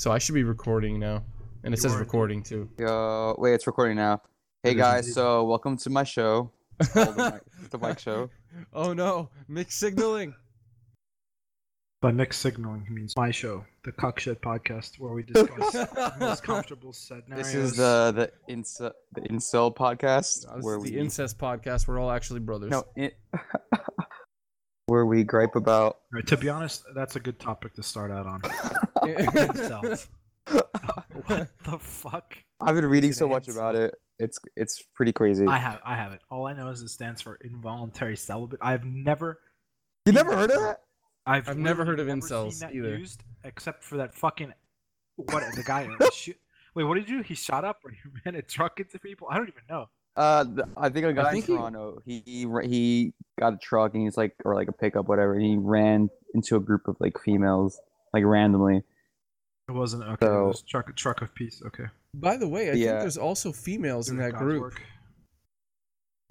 so I should be recording now, and it You says are recording too. Yo, wait, it's recording now. Hey guys, so welcome to my show. It's the, Mike, the Mike Show. Oh no, mixed signaling. By mixed signaling, he means my show, the Cockshed podcast, where we discuss the most comfortable scenarios. This is the the incel the incel podcast Uh, This where is the incest podcast. We're all actually brothers. no in, where we gripe about. Right, to be honest, that's a good topic to start out on. What the fuck? I've been reading so much about it. It's it's pretty crazy. I have, I have it. All I know is it stands for involuntary celibate. I've never, you never heard of that? I've, I've never heard of never incels seen that either. Used except for that fucking what the guy. shoot, wait, what did he do? He shot up or he ran a truck into people? I don't even know. Uh, th- I think a guy think in Toronto. He he, he got a truck and he's like or like a pickup whatever. And he ran into a group of like females like randomly. It wasn't okay. So- it was truck, truck of peace. Okay. By the way, I Yeah. think there's also females in that God's group. work.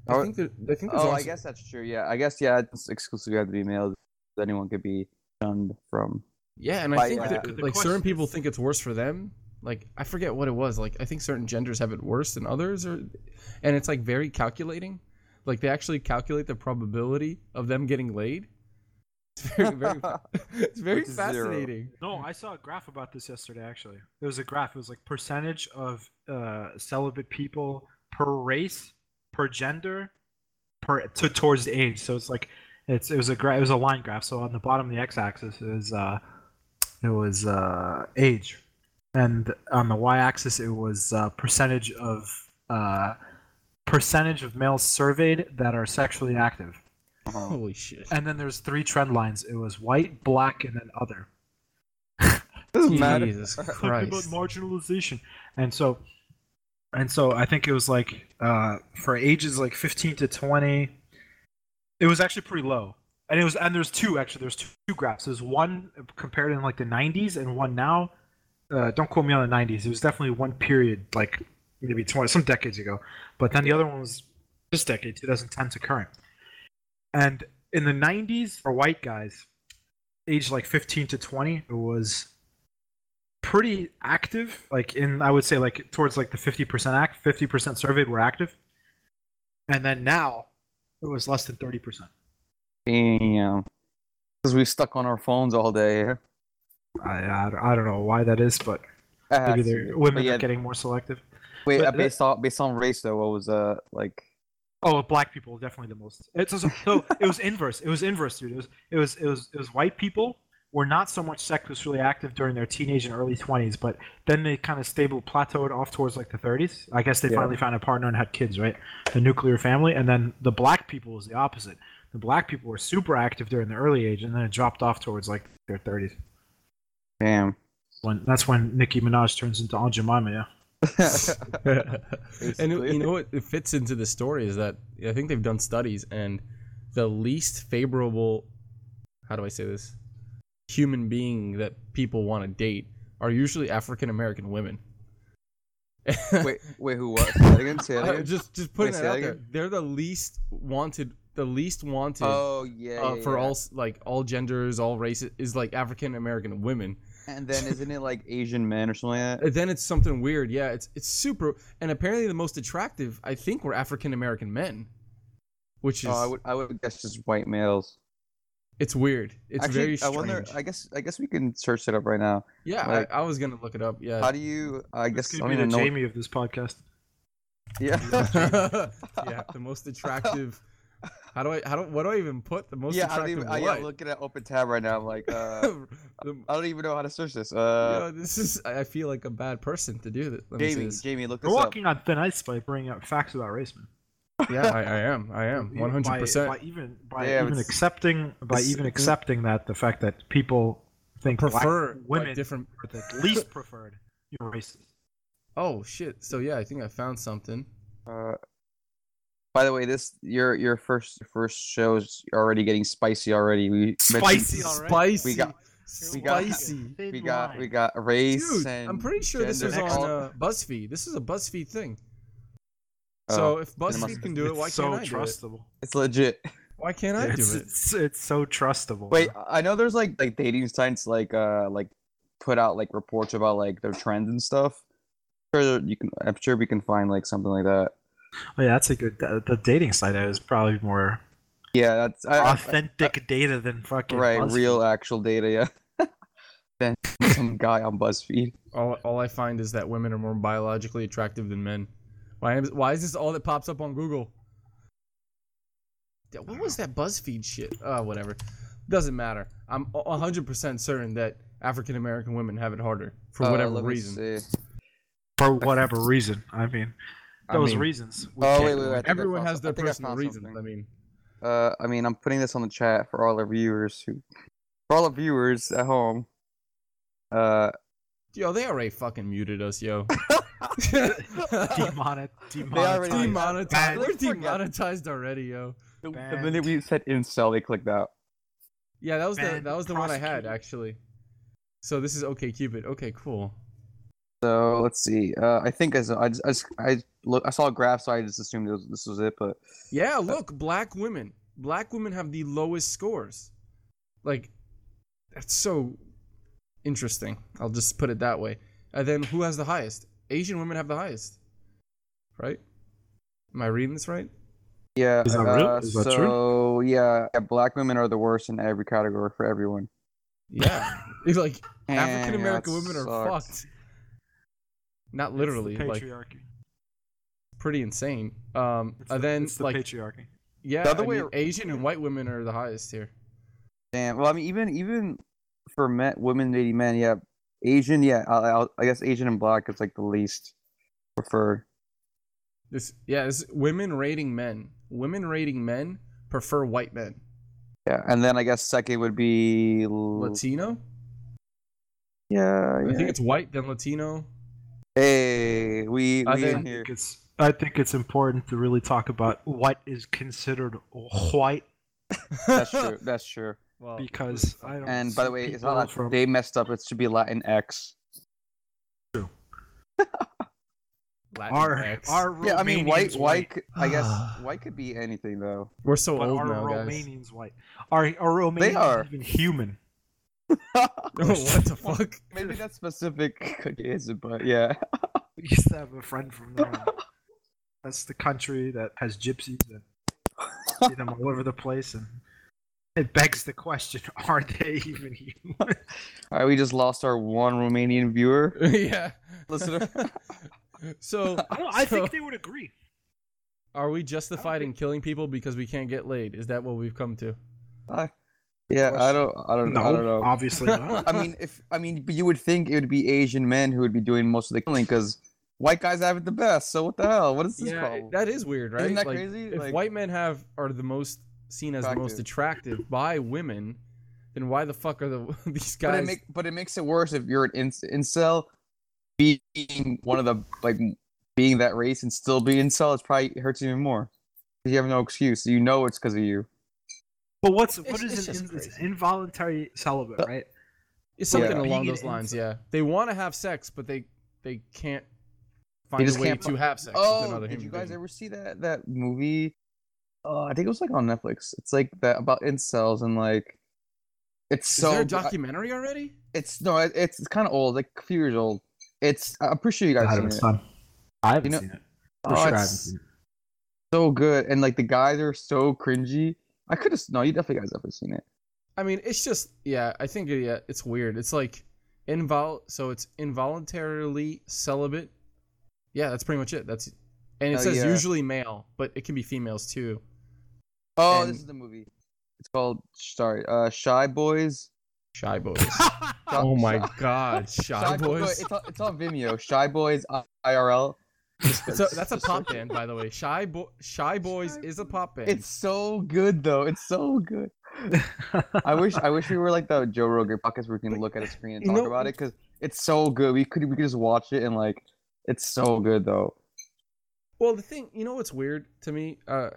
I Oh, think there, I think there's Oh, also, I guess that's true. Yeah, I guess yeah. It's exclusively have to be males. Anyone could be shunned from. Yeah, and I think yeah. that, The- the like certain people think it's worse for them. Like I forget what it was. Like I think certain genders have it worse than others, or and it's like very calculating. Like they actually calculate the probability of them getting laid. It's very very it's very Which is zero. fascinating. No, I saw a graph about this yesterday. Actually, it was a graph. It was like percentage of uh, celibate people per race, per gender, per to towards age. So it's like it's it was a gra- it was a line graph. So on the bottom of the x-axis is uh, it was uh, age, and on the y-axis it was uh, percentage of uh, percentage of males surveyed that are sexually active. Uh-huh. Holy shit! And then there's three trend lines. It was white, black, and then other. Doesn't matter. Jesus talking about marginalization and so and so i think it was like uh for ages like 15 to 20 it was actually pretty low and it was and there's two actually there's two, two graphs there's one compared in like the 90s and one now uh, don't quote me on the 90s it was definitely one period like maybe 20 some decades ago. But then the other one was this decade 2010 to current. And in the 90s for white guys aged like 15 to 20 it was pretty active. Like in i would say like towards like the 50% act 50% surveyed were active. And then now it was less than 30% Damn. Because we stuck on our phones all day. I, I, I don't know why that is but That maybe they're women yeah, are getting more selective. Wait, but uh, based on based on race though, what was uh like? oh black people definitely the most. It's also, so it was inverse it was inverse dude. It was it was it was it was white people were not so much sexually active during their teenage and early 20s but then they kind of stable plateaued off towards like the 30s i guess they Yeah. finally found a partner and had kids right? The nuclear family and then the black people was the opposite. The black people were super active during the early age and then it dropped off towards like their 30s Damn. when that's when nicki minaj turns into aunt jemima yeah and you know what it fits into the story is that I think they've done studies and the least favorable how do I say this human being that people want to date are usually African American women. wait, wait, who was? Say that again. Say that again. just just putting Wait, that say out that there. again? They're the least wanted the least wanted Oh yeah. uh, yeah, for yeah. all like all genders, all races is like African American women. And then isn't it like Asian men or something like that? And then it's something weird. Yeah, it's it's super and apparently the most attractive I think were African American men. Which is Oh, I would I would guess just white males. it's weird. It's Actually, very I wonder. I guess I guess we can search it up right now. yeah, like- I, I was gonna look it up. Yeah. How do you? I this guess I could don't be the even know. jamie of this podcast Yeah. yeah, the most attractive. How do I? How do? What do I even put? The most yeah, I don't attractive. even. I, yeah, what? I'm looking at open tab right now. I'm like, uh, The- I don't even know how to search this. yo, Uh, this is. I I feel like a bad person to do this. Let me Jamie, this. Jamie, look You're this up. walking on thin ice by bringing up facts about race, man. Yeah, I, I am. I am. One hundred percent. By even by Yeah, even accepting by even accepting that the fact that people think black Prefer like, women different. are the least preferred, you're racist. Oh shit! So yeah, I think I found something. Uh, by the way, this your your first first show is already getting spicy already. We mentioned- Spicy already. Spicy. We got- We got- Spicy. We got we got race Dude, and I'm pretty sure this is Next- on uh, BuzzFeed. This is a BuzzFeed thing. Oh, so if it must BuzzFeed can do it, why so can't I do it? trustable. It's legit. Why can't I do it? it's it's so trustable. Wait, I know there's like like dating sites like uh like put out like reports about like their trends and stuff. Sure, you can. I'm sure we can find like something like that. Oh, yeah, that's a good. The, the dating site is probably more Yeah, that's I, I- authentic data than fucking right. BuzzFeed. Real actual data. Yeah. Than some guy on BuzzFeed. All, all I find is that women are more biologically attractive than men. Why, is- why is this all that pops up on Google? Yeah, What was that BuzzFeed shit? Oh, whatever. Doesn't matter. I'm a- 100% certain that African American women have it harder for Uh, whatever let me reason. see. for whatever reason. I mean, I those mean, reasons. we Oh, can't wait, wait, wait. I think I Everyone has their I think I personal reasons. something. I mean, Uh, I mean, I'm putting this on the chat for all our viewers who, for all the viewers at home. Uh, yo, they already fucking muted us, yo. Demonet, already- demonetized. demonetized. We're demonetized already, yo. the, the minute we said incel, they clicked out. Yeah, that was the that was the one I had actually. So this is OkCupid. Okay, cool. So let's see. Uh, I think as I just, I, just, I look, I saw a graph, so I just assumed it was, this was it. But Yeah, look, black women. Black women have the lowest scores. Like, that's so interesting. I'll just put it that way. And then who has the highest? Asian women have the highest. Right? Am I reading this right? yeah, Is that real? uh, Is that so true? yeah, yeah, black women are the worst in every category for everyone. Yeah. It's like African American women are sucks. fucked. Not It's literally, the like patriarchy. pretty insane. Um, It's and the, then it's the like patriarchy. yeah, The other I way mean, ar- Asian and white women are the highest here. Damn. Well, I mean, even even for men, women dating men, yeah, Asian, yeah, I, I, I guess Asian and black is like the least preferred. This yeah, this women rating men. Women rating men prefer white men. Yeah, and then I guess second would be l- Latino? Yeah, I yeah. think it's white then Latino. Hey, we I we think- in here. think it's I think it's important to really talk about what is considered white That's true. That's true. Well, because I don't. And by the way, it's not that from they messed up. It should be Latin X. True. Latin our X. our Yeah, I mean, white, Romanians white. I guess white could be anything though. We're so But old are now, guys. Romanians white? Are are Romanians are. even human? Oh, what the fuck? Maybe that's specific is, but yeah. We used to have a friend from there. That's the country that has gypsies and see them all over the place, and it begs the question: Are they even human? All right, we just lost our one Romanian viewer. yeah. Listener. so I, don't, I so think they would agree. are we justified in killing people because we can't get laid? Is that what we've come to? I- yeah, I don't, I don't, No, I don't know. obviously not. I mean, if I mean, but you would think it would be Asian men who would be doing most of the killing because white guys have it the best. So what the hell? What is this yeah, problem? that is weird, right? Isn't that like, crazy? If Like- white men have are the most seen as the most attractive by women, then why the fuck are the these But guys? it make, but it makes it worse if you're an inc- incel, being one of the like being that race and still being incel. It's probably hurts even more. 'Cause You have no excuse. You know it's because of you. But what's what It's- is it's an it's crazy. involved celibate, right? It's something Yeah. along those lines, yeah. They want to have sex, but they they can't find just a way can't to have sex with Oh, another did human you guys being. ever see that that movie? Uh, I think it was like on Netflix. It's like that about incels and like it's so. Is so there a good. I- documentary already? It's no, it- it's it's kind of old, like a few years old. It's I'm pretty sure you guys I seen haven't, it. son. I haven't You know- seen it. Oh, For sure, I haven't it's seen it. so good, and like the guys are so cringy. I could have no, you definitely guys definitely seen it. I mean, it's just yeah. I think yeah, it's weird. It's like invol. So it's involuntarily celibate. Yeah, that's pretty much it. That's and it Oh, says yeah. usually male, but it can be females too. Oh, And- this is the movie. It's called sorry, uh, Shy Boys. Shy boys. Oh my god, shy, Bo- boys. It's on, it's on Vimeo. Shy Boys IRL. So that's a pop band, by the way. Shy bo- Shy Boys Shy is a pop band. It's so good though. It's so good. I wish I wish we were like the Joe Rogan podcast where we can look at a screen and talk know- about it because it's so good. We could we could just watch it and like it's so good though. Well, the thing, you know what's weird to me? Uh,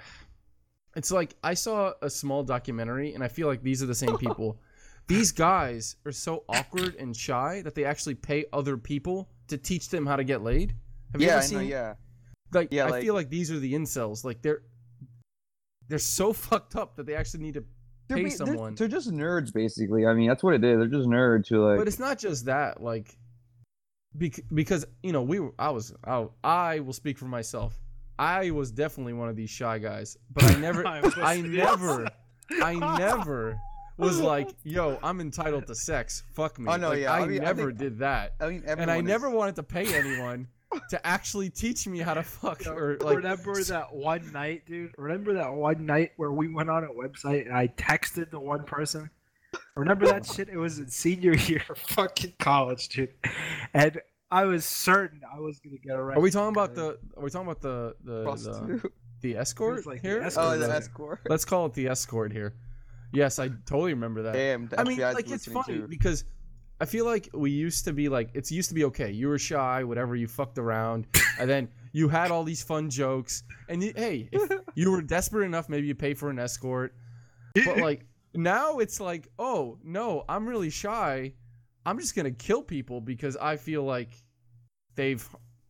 it's like I saw a small documentary, and I feel like these are the same people. these guys are so awkward and shy that they actually pay other people to teach them how to get laid. Have you yeah, ever I seen? know. Yeah, Like, Yeah, I like- feel like these are the incels. Like they're they're so fucked up that they actually need to they're, pay ba- they're- someone. They're, just nerds, basically. I mean, that's what it is. They're just nerds who like. but it's not just that. Like, bec- because you know we were, I was I, I will speak for myself. I was definitely one of these shy guys, but I never I was- I never I never was like, yo, I'm entitled to sex. Fuck me. Oh, no, Like, yeah, I, I mean, I never think- did that. I mean, And I everyone never is- wanted to pay anyone to actually teach me how to fuck Yo, or like remember that one night, dude? Remember that one night where we went on a website and I texted the one person? Remember that shit? It was in senior year of fucking college, dude. And I was certain I was gonna get arrested. Are we talking about the are we talking about the the the, the escort like the here? escort. Oh, the the- escort. Let's call it the escort here. Yes, I totally remember that. Damn. the I mean, like it's funny too. because I feel like we used to be like it's used to be okay. You were shy, whatever. You fucked around, and then you had all these fun jokes. And you, hey, if you were desperate enough, maybe you pay for an escort. But like now, it's like, oh no, I'm really shy. I'm just gonna kill people because I feel like they've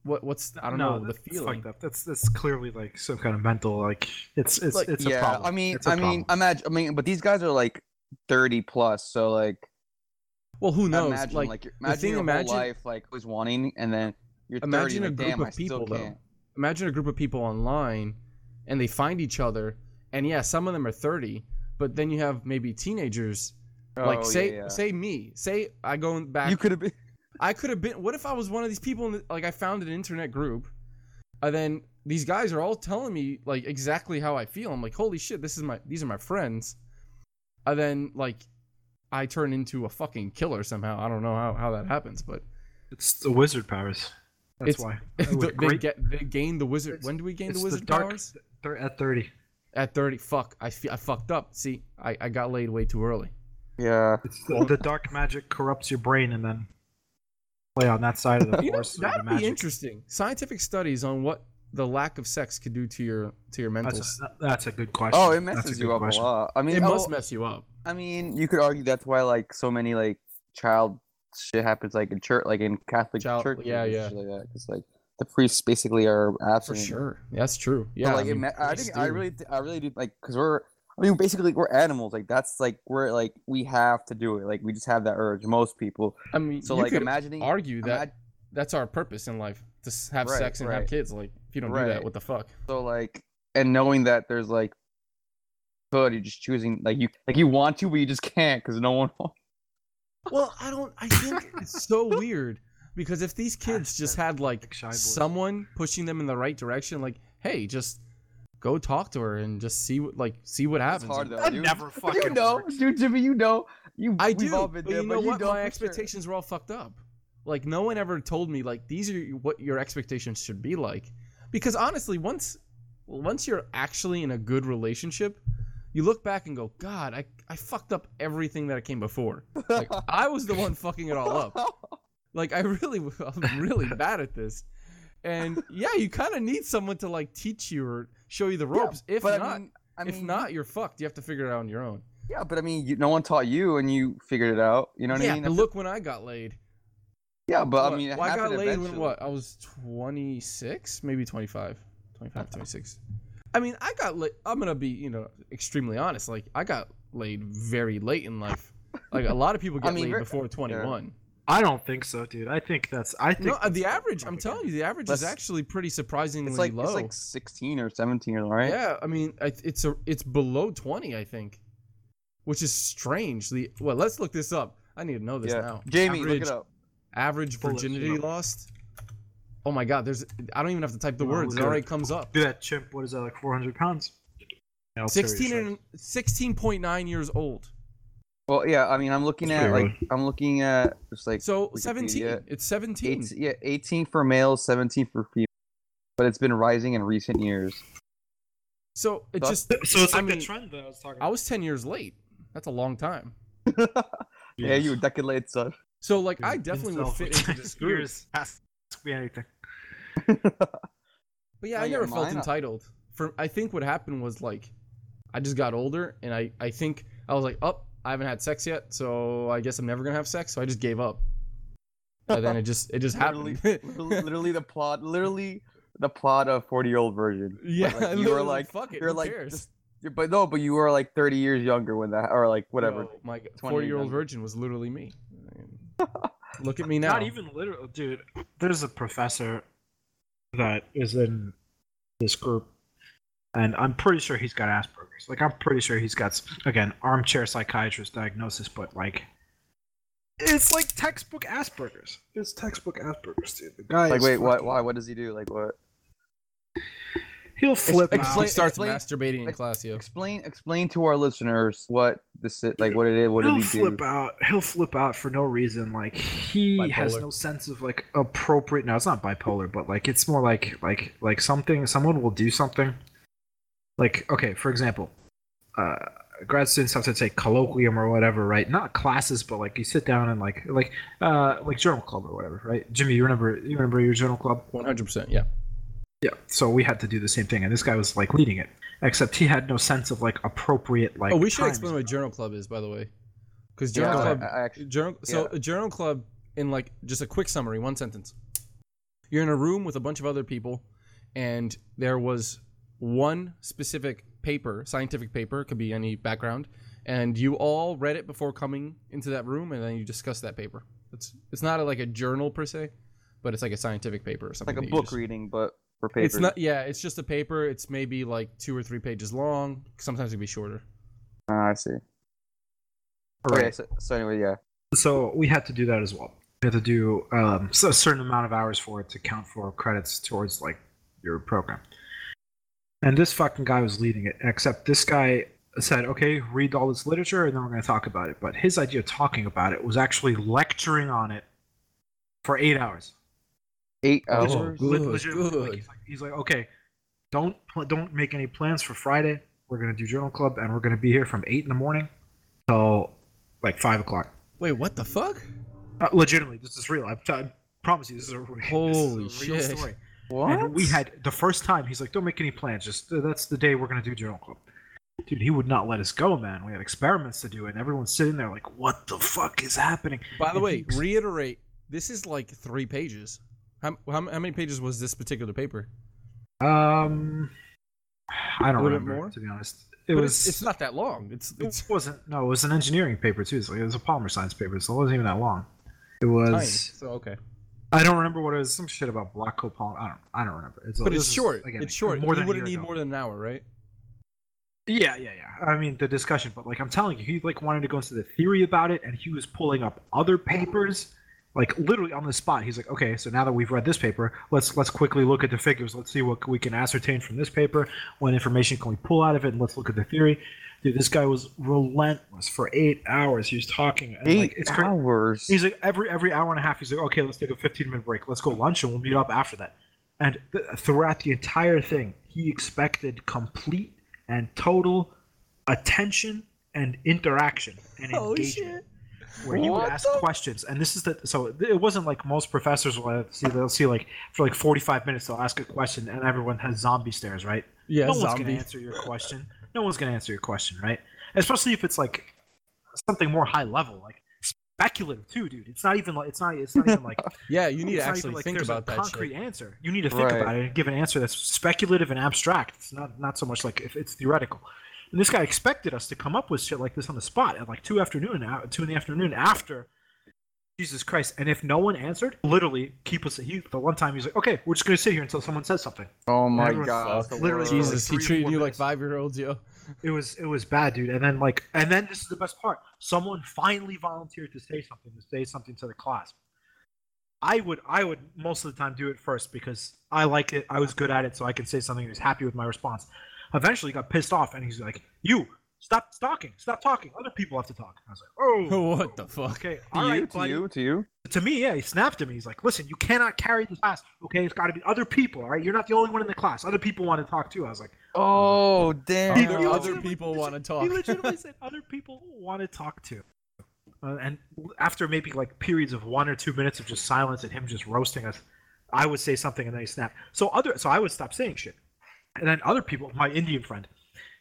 what what's I don't No, know the that's feeling. up. That's that's clearly like some kind of mental like it's it's Like, it's a yeah, problem. I mean, It's a I mean, imagine. I mean, but these guys are like thirty plus, so like, Well, who knows? imagine like, like, the imagine thing, your imagine- whole life like was wanting, and then you're Imagine 30, a like, group of people, though. can't. imagine a group of people online and they find each other and yeah some of them are 30 but then you have maybe teenagers like Oh, say yeah, yeah. say me say i go back you could have been. i could have been what if i was one of these people in the, like i found an internet group and then these guys are all telling me like exactly how i feel i'm like holy shit this is my these are my friends and then like i turn into a fucking killer somehow i don't know how, how that happens but it's the wizard powers. That's It's- why. they, get they gain the wizard It's- when do we gain the it's wizard dark, powers thir- at thirty. At 30, fuck, I, I fucked up. See, I, I got laid way too early. Yeah. It's the, the dark magic corrupts your brain and then play on that side of the You know, force. that'd be magic. interesting. Scientific studies on what the lack of sex could do to your to your mental. That's a, that's a good oh, question. Oh, it messes you up question. a lot. I mean, it oh, must mess you up. I mean, you could argue that's why like so many like child shit happens like in church, like in Catholic Child- church. yeah, yeah. Like that, like the priests basically are absent. For sure. That's true. But, Yeah. like I, mean, ma- I think I really, I really do like because we're. I mean, basically, we're animals. Like that's like we're like we have to do it. Like we just have that urge. Most people. I mean, So like imagining. argue that imag- that's our purpose in life to have Right, sex and have kids. Like, if you don't do that, what the fuck? So like, and knowing that there's like, good, you're just choosing like you like you want to, but you just can't because no one. wants Well, I don't. I think it's so weird because if these kids just had like Like shy boys. someone pushing them in the right direction, like, hey, just go talk to her and just see what like see what It's happens. hard though. That dude. never fucking. you know, works. dude, Jimmy. You know, you. I do, all been but there, you know what? don't My for sure. expectations were all fucked up. Like no one ever told me like these are what your expectations should be like. Because honestly, once once you're actually in a good relationship, you look back and go, God, I I fucked up everything that came before. Like I was the one fucking it all up. Like I really, I'm really bad at this. And yeah, you kind of need someone to like teach you or show you the Yeah, ropes. if but not, I mean, I if mean, not, you're fucked. You have to figure it out on your own. yeah, but I mean, you, no one taught you, and you figured it out. You know what yeah, I mean? but look when I got laid. yeah, but What? I mean, well, I got laid when what? I was 26, maybe 25, 25, 26. I mean, I got laid. I'm gonna be, you know, extremely honest. Like, I got laid very late in life. Like a lot of people I get mean, laid before 21. I don't think so, dude. I think that's. I think No, uh, that's the average. I'm telling you, the average is actually pretty surprisingly It's like low. it's like 16 or 17, right? Yeah, I mean, it's a it's below 20, I think, which is strange. The well, let's look this up. I need to know this Yeah. now. Jamie, average, look it up. Average Pull it virginity up. lost. Oh my God, there's. I don't even have to type the Oh, words. It at already it. comes up. Do that chimp. What is that? Like 400 pounds. Yeah, I'll tell you 16 and 16.9 years old. Well, yeah, I mean, I'm looking That's at pretty like I'm looking at just like So Wikipedia. 17. It's 17. eight, yeah, 18 for males, 17 for females, but it's been rising in recent years. So it So- just. So it's I like mean, the trend that I was talking About. I was 10 years late. That's a long time. yeah, you were decade late, son. So like I definitely would fit into this 10 group. years. Ask me anything. But yeah, Oh, I yeah, never felt mine, uh, entitled. For I think what happened was like, I just got older, and I I think I was like, up, I haven't had sex yet, so I guess I'm never gonna have sex. So I just gave up. And then it just it just literally, happened. literally, literally the plot, literally the plot of Forty Year Old Virgin. yeah, like, you were like, fuck it. you're who like, cares? just- You're- but no, but you were like 30 years younger when that, or like whatever. Yo, my 20 four year old virgin was literally me. Look at me now. Not even literal, dude. There's a professor that is in this group, and I'm pretty sure he's got Asperger's. Like, I'm pretty sure he's got again armchair psychiatrist diagnosis, but like, it's like textbook Asperger's. It's textbook Asperger's, dude. The guy Like, wait, what? Why? What does he do? Like, what? He'll flip Ex- out. he explain- starts explain- masturbating in ex- class, yo. Explain, explain to our listeners what this, is- like, what it is. What did he'll he do? flip out. He'll flip out for no reason. Like he has no sense of like appropriate. No, it's not bipolar, but like it's more like like like something. Someone will do something. Like okay, for example, uh, grad students have to take colloquium or whatever, right? Not classes, but like you sit down and like like uh like journal club or whatever, right? Jimmy, you remember you remember your journal club? One hundred percent, yeah. Yeah. So we had to do the same thing, and this guy was like leading it, except he had no sense of like appropriate like. oh, we should explain what journal club is, by the way, because journal I, club I actually, Journal, so Yeah. a journal club, in like just a quick summary, one sentence. You're in a room with a bunch of other people, and there was one specific paper, scientific paper, could be any background, and you all read it before coming into that room, and then you discuss that paper. It's it's not a, like a journal per se, but it's like a scientific paper or something. like a book just- reading, but for paper. It's not. Yeah, it's just a paper. It's maybe like two or three pages long. Sometimes it can be shorter. Ah, I see. Right. Okay, so, so anyway, yeah. so we had to do that as well. We had to do um, so a certain amount of hours for it to count for credits towards like your program. And this fucking guy was leading it. Except this guy said, "Okay, read all this literature, and then we're going to talk about it." But his idea of talking about it was actually lecturing on it for eight hours. Eight Oh, hours. good. Le- legitimately, like, he's, like, he's like, "Okay, don't don't make any plans for Friday. We're going to do journal club, and we're going to be here from eight in the morning till like five o'clock." Wait, what the fuck? Uh, legitimately, this is real. I, I promise you, this is a, Holy this is a real shit. story. What? And we had the first time. He's like, "Don't make any plans. Just uh, that's the day we're gonna do journal club." Dude, he would not let us go, man. We had experiments to do, and everyone's sitting there like, "What the fuck is happening?" By the And way, he- reiterate. This is like three pages. How, how, how many pages was this particular paper? Um, I don't remember more? to be honest. It But was. it's, it's not that long. It's It wasn't. No, it was an engineering paper too. So it was a polymer science paper, so it wasn't even that long. It tiny. was. So okay. I don't remember what it was. Some shit about block copolymer. I don't. I don't remember. It's, But it's short. again, it's short. More you wouldn't need ago. more than an hour, right? Yeah, yeah, yeah. I mean the discussion, but like I'm telling you, he like wanted to go into the theory about it, and he was pulling up other papers, like literally on the spot. He's like, okay, so now that we've read this paper, let's let's quickly look at the figures. Let's see what we can ascertain from this paper. What information can we pull out of it, and let's look at the theory. Dude, this guy was relentless for eight hours. He was talking, and Eight like it's crazy. hours. He's like every every hour and a half. He's like, okay, let's take a 15 minute break. Let's go lunch, and we'll meet up after that. And th- throughout the entire thing, he expected complete and total attention and interaction and engagement. Where you would ask the- questions, and this is the so it wasn't like most professors will see they'll see like for like 45 minutes they'll ask a question and everyone has zombie stares, right? Yeah, no one's gonna answer your question. No one's gonna answer your question, right? Especially if it's like something more high level, like speculative too, dude. It's not even like it's not it's not even like Yeah, you need to actually even like think about a that concrete shit. answer. You need to think Right. about it and give an answer that's speculative and abstract. It's not not so much like if it's theoretical. And this guy expected us to come up with shit like this on the spot at like two afternoon, two in the afternoon after. Jesus Christ! And if no one answered, literally keep us. He the one time he's like, "Okay, we're just gonna sit here until someone says something." oh my god. literally. Jesus. Jesus, he treated four you like five year olds, yo. It was it was bad, dude. And then like and then this is the best part. Someone finally volunteered to say something, to say something to the class. I would I would most of the time do it first because I like it. I was good at it, so I can say something. He was happy with my response. Eventually, he got pissed off, and he's like, "You stop talking, stop talking. Other people have to talk." I was like, "Oh, what the fuck? okay, To all you, right, to buddy." you, to you. To me, yeah, he snapped at me. He's like, "Listen, you cannot carry this class. Okay, it's got to be other people. All right, you're not the only one in the class. Other people want to talk too." I was like. Oh damn. He- Other, he other people want to talk. He legitimately said other people want to talk to. Uh, and after maybe like periods of one or two minutes of just silence and him just roasting us, I would say something and then he snap. So other, so I would stop saying shit, and then other people, my Indian friend,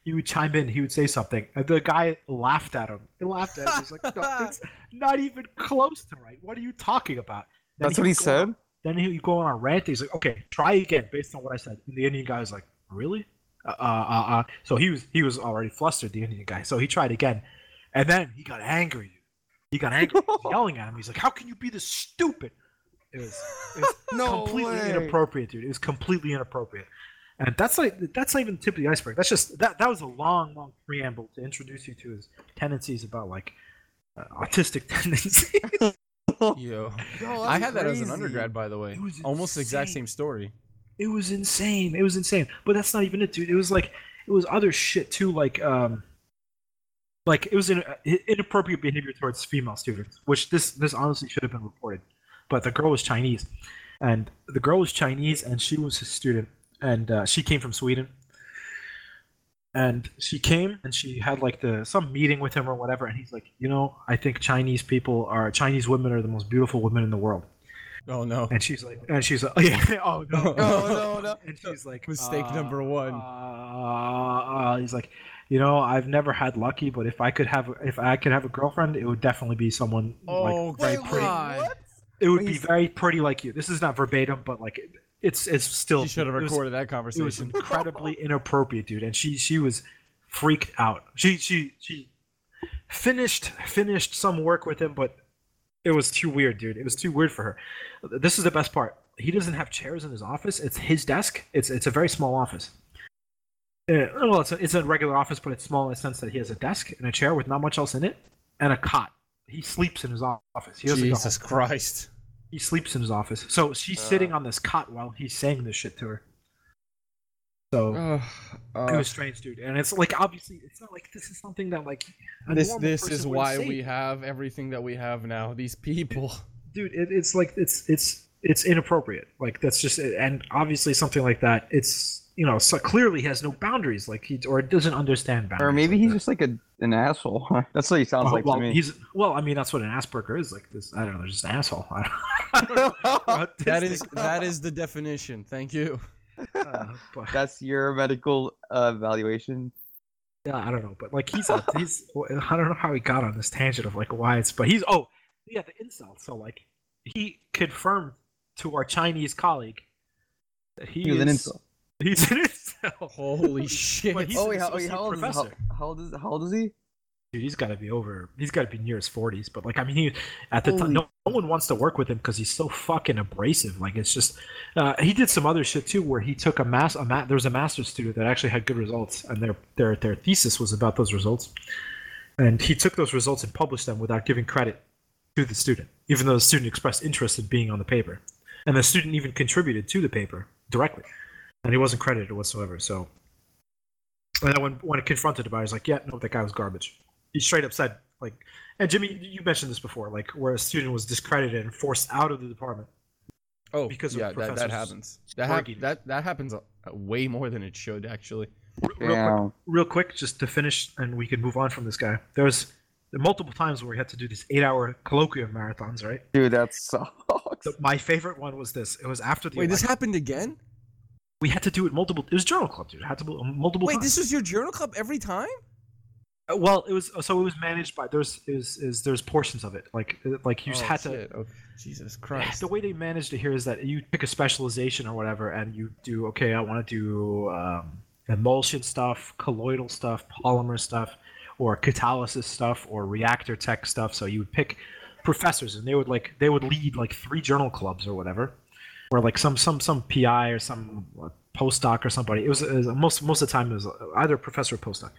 he would chime in. He would say something, and the guy laughed at him. He laughed at him. He's like, no, "It's not even close to right. What are you talking about?" Then That's what he would go on- said. then he would go on a rant. He's like, "Okay, try again based on what I said." And the Indian guy was like, "Really?" Uh, uh, uh, uh. So he was he was already flustered, the Indian guy. So he tried again, and then he got angry. He got angry, He yelling at him. He's like, "How can you be this stupid?" It was, it was No completely way. inappropriate, dude. It was completely inappropriate. And that's like that's not even the tip of the iceberg. That's just that that was a long, long preamble to introduce you to his tendencies about like uh, autistic tendencies. Yo, Yo, I that's had that as an undergrad, by the way. It was Almost the exact same story. it was insane. It was insane. But that's not even it, dude. It was like it was other shit too, like um, like it was in, inappropriate behavior towards female students, which this this honestly should have been reported. But the girl was Chinese, and the girl was Chinese, and she was his student, and uh, she came from Sweden. And she came and she had like the some meeting with him or whatever, and he's like, you know, I think Chinese people are Chinese women are the most beautiful women in the world. Oh no. And she's like, and she's like, oh yeah, oh no, No, no, no. and she's like, Mistake uh, number one. Uh, uh, he's like, you know, I've never had lucky, but if I could have, if I could have a girlfriend, it would definitely be someone Oh, like very pretty. what? It would Wait, be very pretty like you. This is not verbatim, but like, it's it's still. She should have it was- recorded that It was incredibly inappropriate, dude, and she she was freaked out. She she she finished finished some work with him, but it was too weird, dude. It was too weird for her. This is the best part. He doesn't have chairs in his office. It's his desk. It's it's a very small office. Uh, well, it's a, it's a regular office, but it's small in the sense that he has a desk and a chair with not much else in it, and a cot. He sleeps in his office. He doesn't Jesus. Christ. He sleeps in his office. So she's Uh. sitting on this cot while he's saying this shit to her. So Ugh, it uh, was strange, dude. And it's like obviously, it's not like this is something that like a this this is why say. we have everything that we have now. These people. dude. It, it's like it's it's it's inappropriate. Like that's just and obviously something like that. It's you know so clearly has no boundaries. Like he or doesn't understand boundaries. Or maybe like he's that. just like a an asshole. That's what he sounds well, like well, to me. he's well. I mean, that's what an Asperger is. Like this. I don't know. They're just an asshole. I don't, know. that is that is the definition. Thank you. Uh, but- That's your medical uh, evaluation. Yeah, I don't know, but like he's a, he's I don't know how he got on this tangent of like why it's but he's oh yeah the incel so like he confirmed to our Chinese colleague that he He was an is- incel. He's an incel. Holy shit. But he's oh wait, how, wait, how old is he? How, how old is how old is he? Dude, he's got to be over. He's got to be near his forties. But like, I mean, he at the time, no, no one wants to work with him because he's so fucking abrasive. Like, it's just. Uh, he did some other shit too, where he took a mass. A ma- there was a master's student that actually had good results, and their their their thesis was about those results. And he took those results and published them without giving credit to the student, even though the student expressed interest in being on the paper, and the student even contributed to the paper directly, and he wasn't credited whatsoever. So. And then when when it confronted about it, he's like, "Yeah, no, that guy was garbage." he straight up said like and jimmy you mentioned this before like where a student was discredited and forced out of the department Oh, because of yeah, that, that happens. That, hap- that that happens uh, way more than it should actually. R- real quick Yeah. real quick just to finish and we can move on from this guy there was multiple times where we had to do these eight hour colloquium marathons right Dude, that sucks. so my favorite one was this it was after the Wait, this happened again? We had to do it multiple it was journal club dude it had to be multiple Wait, times. this was your journal club every time? Uh, well it was so it was managed by there's is is there's portions of it like uh, like you oh, had to shit. Okay. Jesus Christ. The way they managed it here is that you pick a specialization or whatever, and you do okay. I want to do um, emulsion stuff, colloidal stuff, polymer stuff, or catalysis stuff, or reactor tech stuff. So you would pick professors, and they would like they would lead like three journal clubs or whatever, or like some some some PI or some postdoc or somebody. It was, it was most most of the time it was either a professor or postdoc,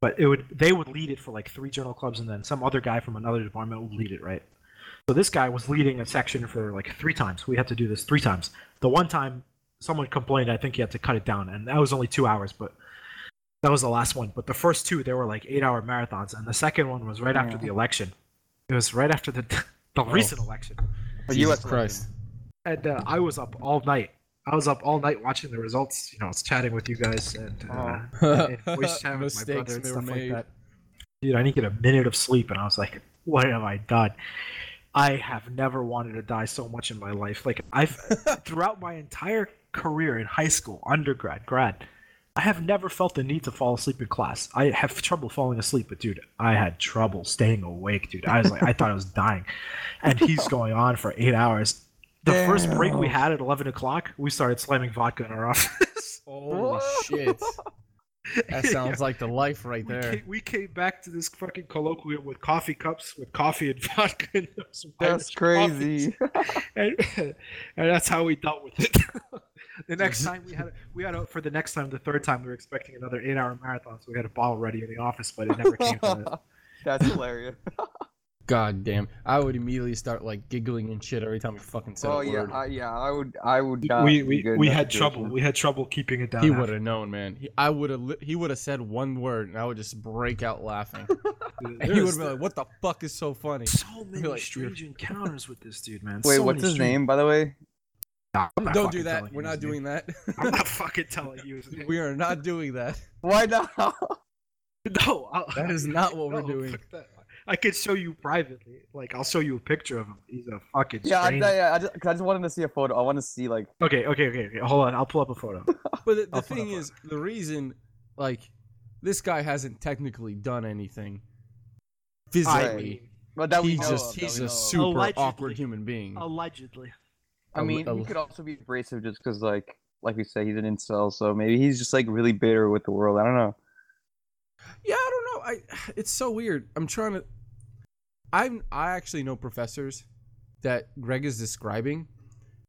but it would they would lead it for like three journal clubs, and then some other guy from another department would lead it, right? So this guy was leading a section for like three times. We had to do this three times. The one time someone complained, I think he had to cut it down, and that was only two hours, but that was the last one. But the first two, they were like eight-hour marathons, and the second one was right after the election. It was right after the the recent election, The Jesus US Christ. And uh, I was up all night. I was up all night watching the results. You know, I was chatting with you guys and uh, and voice chat with my brother and stuff like that. Dude, I need to get a minute of sleep, and I was like, "What have I done?" I have never wanted to die so much in my life. Like I've throughout my entire career in high school, undergrad, grad, I have never felt the need to fall asleep in class. I have trouble falling asleep, but dude, I had trouble staying awake, dude. I was like, I thought I was dying, and he's going on for eight hours. The first break we had at eleven o'clock, we started slamming vodka in our office. Holy shit. That sounds like the life right we there. came, we came back to this fucking colloquium with coffee cups, with coffee and vodka. And some That's crazy. and, and that's how we dealt with it. the next time we had we had a, for the next time, the third time, we were expecting another eight-hour marathon, so we had a bottle ready in the office, but it never came to that. That's hilarious. God damn. I would immediately start like giggling and shit every time he fucking said Oh a yeah, word. I, yeah. I would. I would. not we be we, good we had situation. trouble. We had trouble keeping it down. he would have known, man. He, I would have. Li- he would have said one word, and I would just break out laughing. And he would There's have been like, "What the fuck is so funny?" so many like, strange encounters with this dude, man. Wait, So what's his strange- name, by the way? Nah, I'm not Don't do that. We're not his name. doing that. I'm not fucking telling you. His name. we are not doing that. Why not? No, I'll, That is not what we're no, doing. Fuck that. I could show you privately. Like, I'll show you a picture of him. He's a fucking yeah, I, yeah. I just, 'cause I just wanted to see a photo. I want to see like. Okay, okay, okay, okay. Hold on. I'll pull up a photo. But the, the thing up is, the reason, like, this guy hasn't technically done anything physically. But that we he's know just of, he's a super Allegedly. awkward human being. Allegedly. I mean, a- he could also be abrasive just because, like, like we said, he's an incel. So maybe he's just like really bitter with the world. I don't know. Yeah, I don't know. I it's so weird. I'm trying to. I'm I actually know professors that Greg is describing,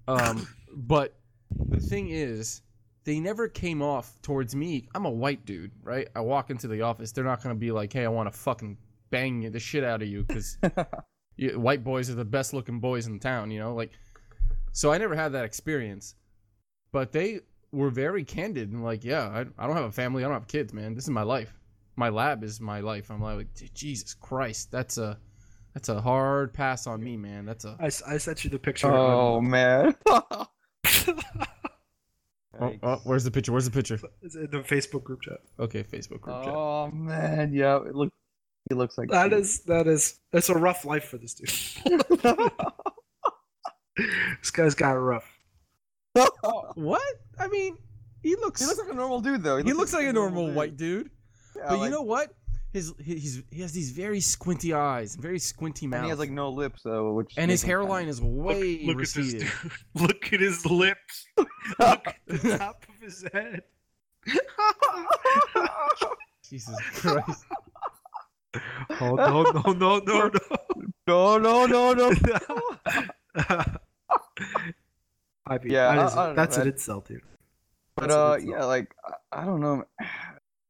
um, but the thing is, they never came off towards me. I'm a white dude, right? I walk into the office. They're not gonna be like, "Hey, I want to fucking bang the shit out of you," because white boys are the best looking boys in town. You know, like. So I never had that experience, but they were very candid and like, yeah, I, I don't have a family. I don't have kids, man. This is my life my lab is my life. I'm like, Jesus Christ, that's a that's a hard pass on me, man. That's a I, s- I sent you the picture. Oh um, man. oh, oh, where's the picture? Where's the picture? It's in the Facebook group chat. Okay, Facebook group chat. Oh man, yeah. It look. He looks like That is that is that's a rough life for this dude. this guy's got it rough. What? I mean, he looks He looks like a normal dude though. he looks like a normal dude. white dude. Yeah, But you know what? His he's he has these very squinty eyes, very squinty mouth, and he has like no lips though, which and his makes him hairline is way look, look at this receded. dude. Look at his lips. Look at the top of his head. Jesus Christ! Oh no no no no No, no, no, no. no. I mean, Yeah, that I- is- I don't know, that's an man. incel, dude. But That's an uh, incel. yeah, like I- I don't know.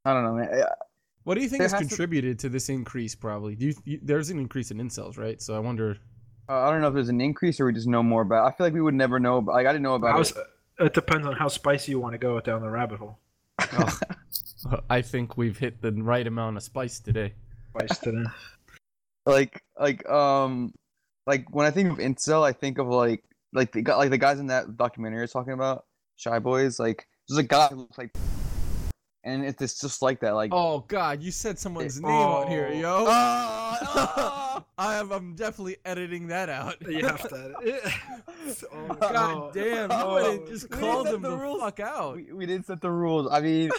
I don't know, man. Yeah, What do you think There has has to- contributed to this increase? Probably. Do you, you? There's an increase in incels, right? So I wonder. Uh, I don't know if there's an increase or we just know more about. I feel like we would never know. About, like I didn't know about How it. it depends on how spicy you want to go down the rabbit hole. I think we've hit the right amount of spice today. Spice today. Like, like, um, like when I think of incel, I think of like, like the guy- like the guys in that documentary I was talking about, Shy Boys. Like, there's a guy who looks like, and it's it's just like that. Like, Oh God, you said someone's name on here, Oh. yo. Ah, I am. I'm definitely editing that out. You have to. oh, God no. damn, you Oh. would've just We called set him the the rules. fuck out. we, we didn't set the rules. I mean,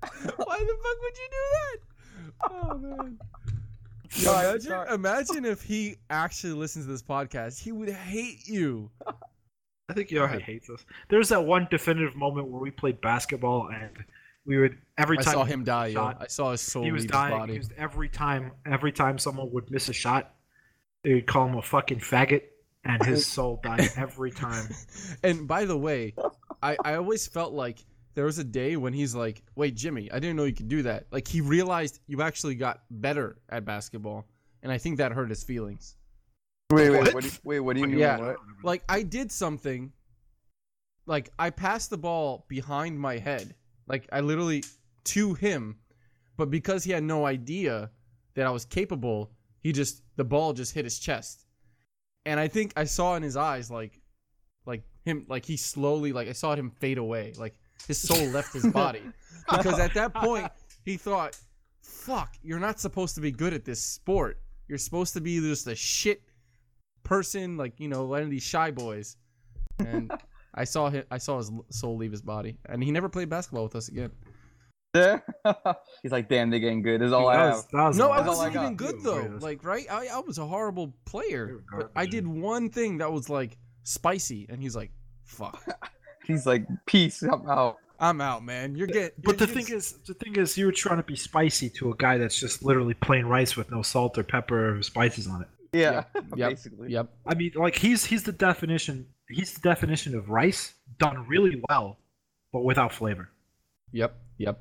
Why the fuck would you do that? Oh man. Yo, imagine, sorry. imagine if he actually listens to this podcast. He would hate you. I think he already hates us. There's that one definitive moment where we played basketball and we would every time I time saw him die, yo. shot, I saw his soul he was leave dying. his body. He was, every time, every time someone would miss a shot, they would call him a fucking faggot, and his soul died every time. And by the way, I, I always felt like there was a day when he's like, wait, Jimmy, I didn't know you could do that. Like he realized you actually got better at basketball. And I think that hurt his feelings. wait, wait, What? what? do you, wait, what do you mean? Yeah. What? Like I did something like I passed the ball behind my head. Like I literally to him, but because he had no idea that I was capable, he just the ball just hit his chest. And I think I saw in his eyes like like him like he slowly like I saw him fade away. Like his soul left his body. Because at that point he thought, fuck, you're not supposed to be good at this sport. You're supposed to be just a shit person, like, you know, one of these shy boys. And I saw him. I saw his soul leave his body, and he never played basketball with us again. He's like, damn, they're getting good. This is all That I was- have. was No, I That's all I wasn't got. even good though. Like, right? I, I was a horrible player. But I did one thing that was like spicy, and he's like, "Fuck, He's like, peace, I'm out. I'm out, man. You're getting." But the you're- thing is, the thing is, you were trying to be spicy to a guy that's just literally plain rice with no salt or pepper or spices on it. Yeah, Yep. basically. Yep. I mean, like he's he's the definition. He's the definition of rice done really well, but without flavor. Yep. Yep.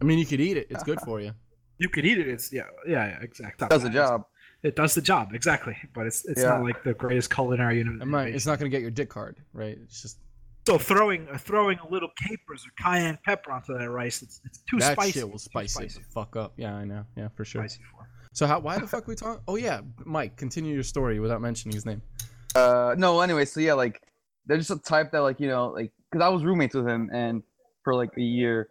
I mean, you could eat it. It's good for you. You could eat it. It's yeah, yeah, yeah exactly. Does the job. It does the job exactly, but it's it's Yeah. not like the greatest culinary It might, it's not gonna get your dick hard, right? It's just So throwing uh, throwing a little capers or cayenne pepper onto that rice, it's, it's too that spicy. shit will spice it the fuck up. Yeah, I know. Yeah, for sure. Spicy for. So how? Why the fuck we talking? Oh yeah, Mike. Continue your story without mentioning his name. Uh, no. Anyway, so yeah, like they're just a type that like you know like because I was roommates with him and for like a year,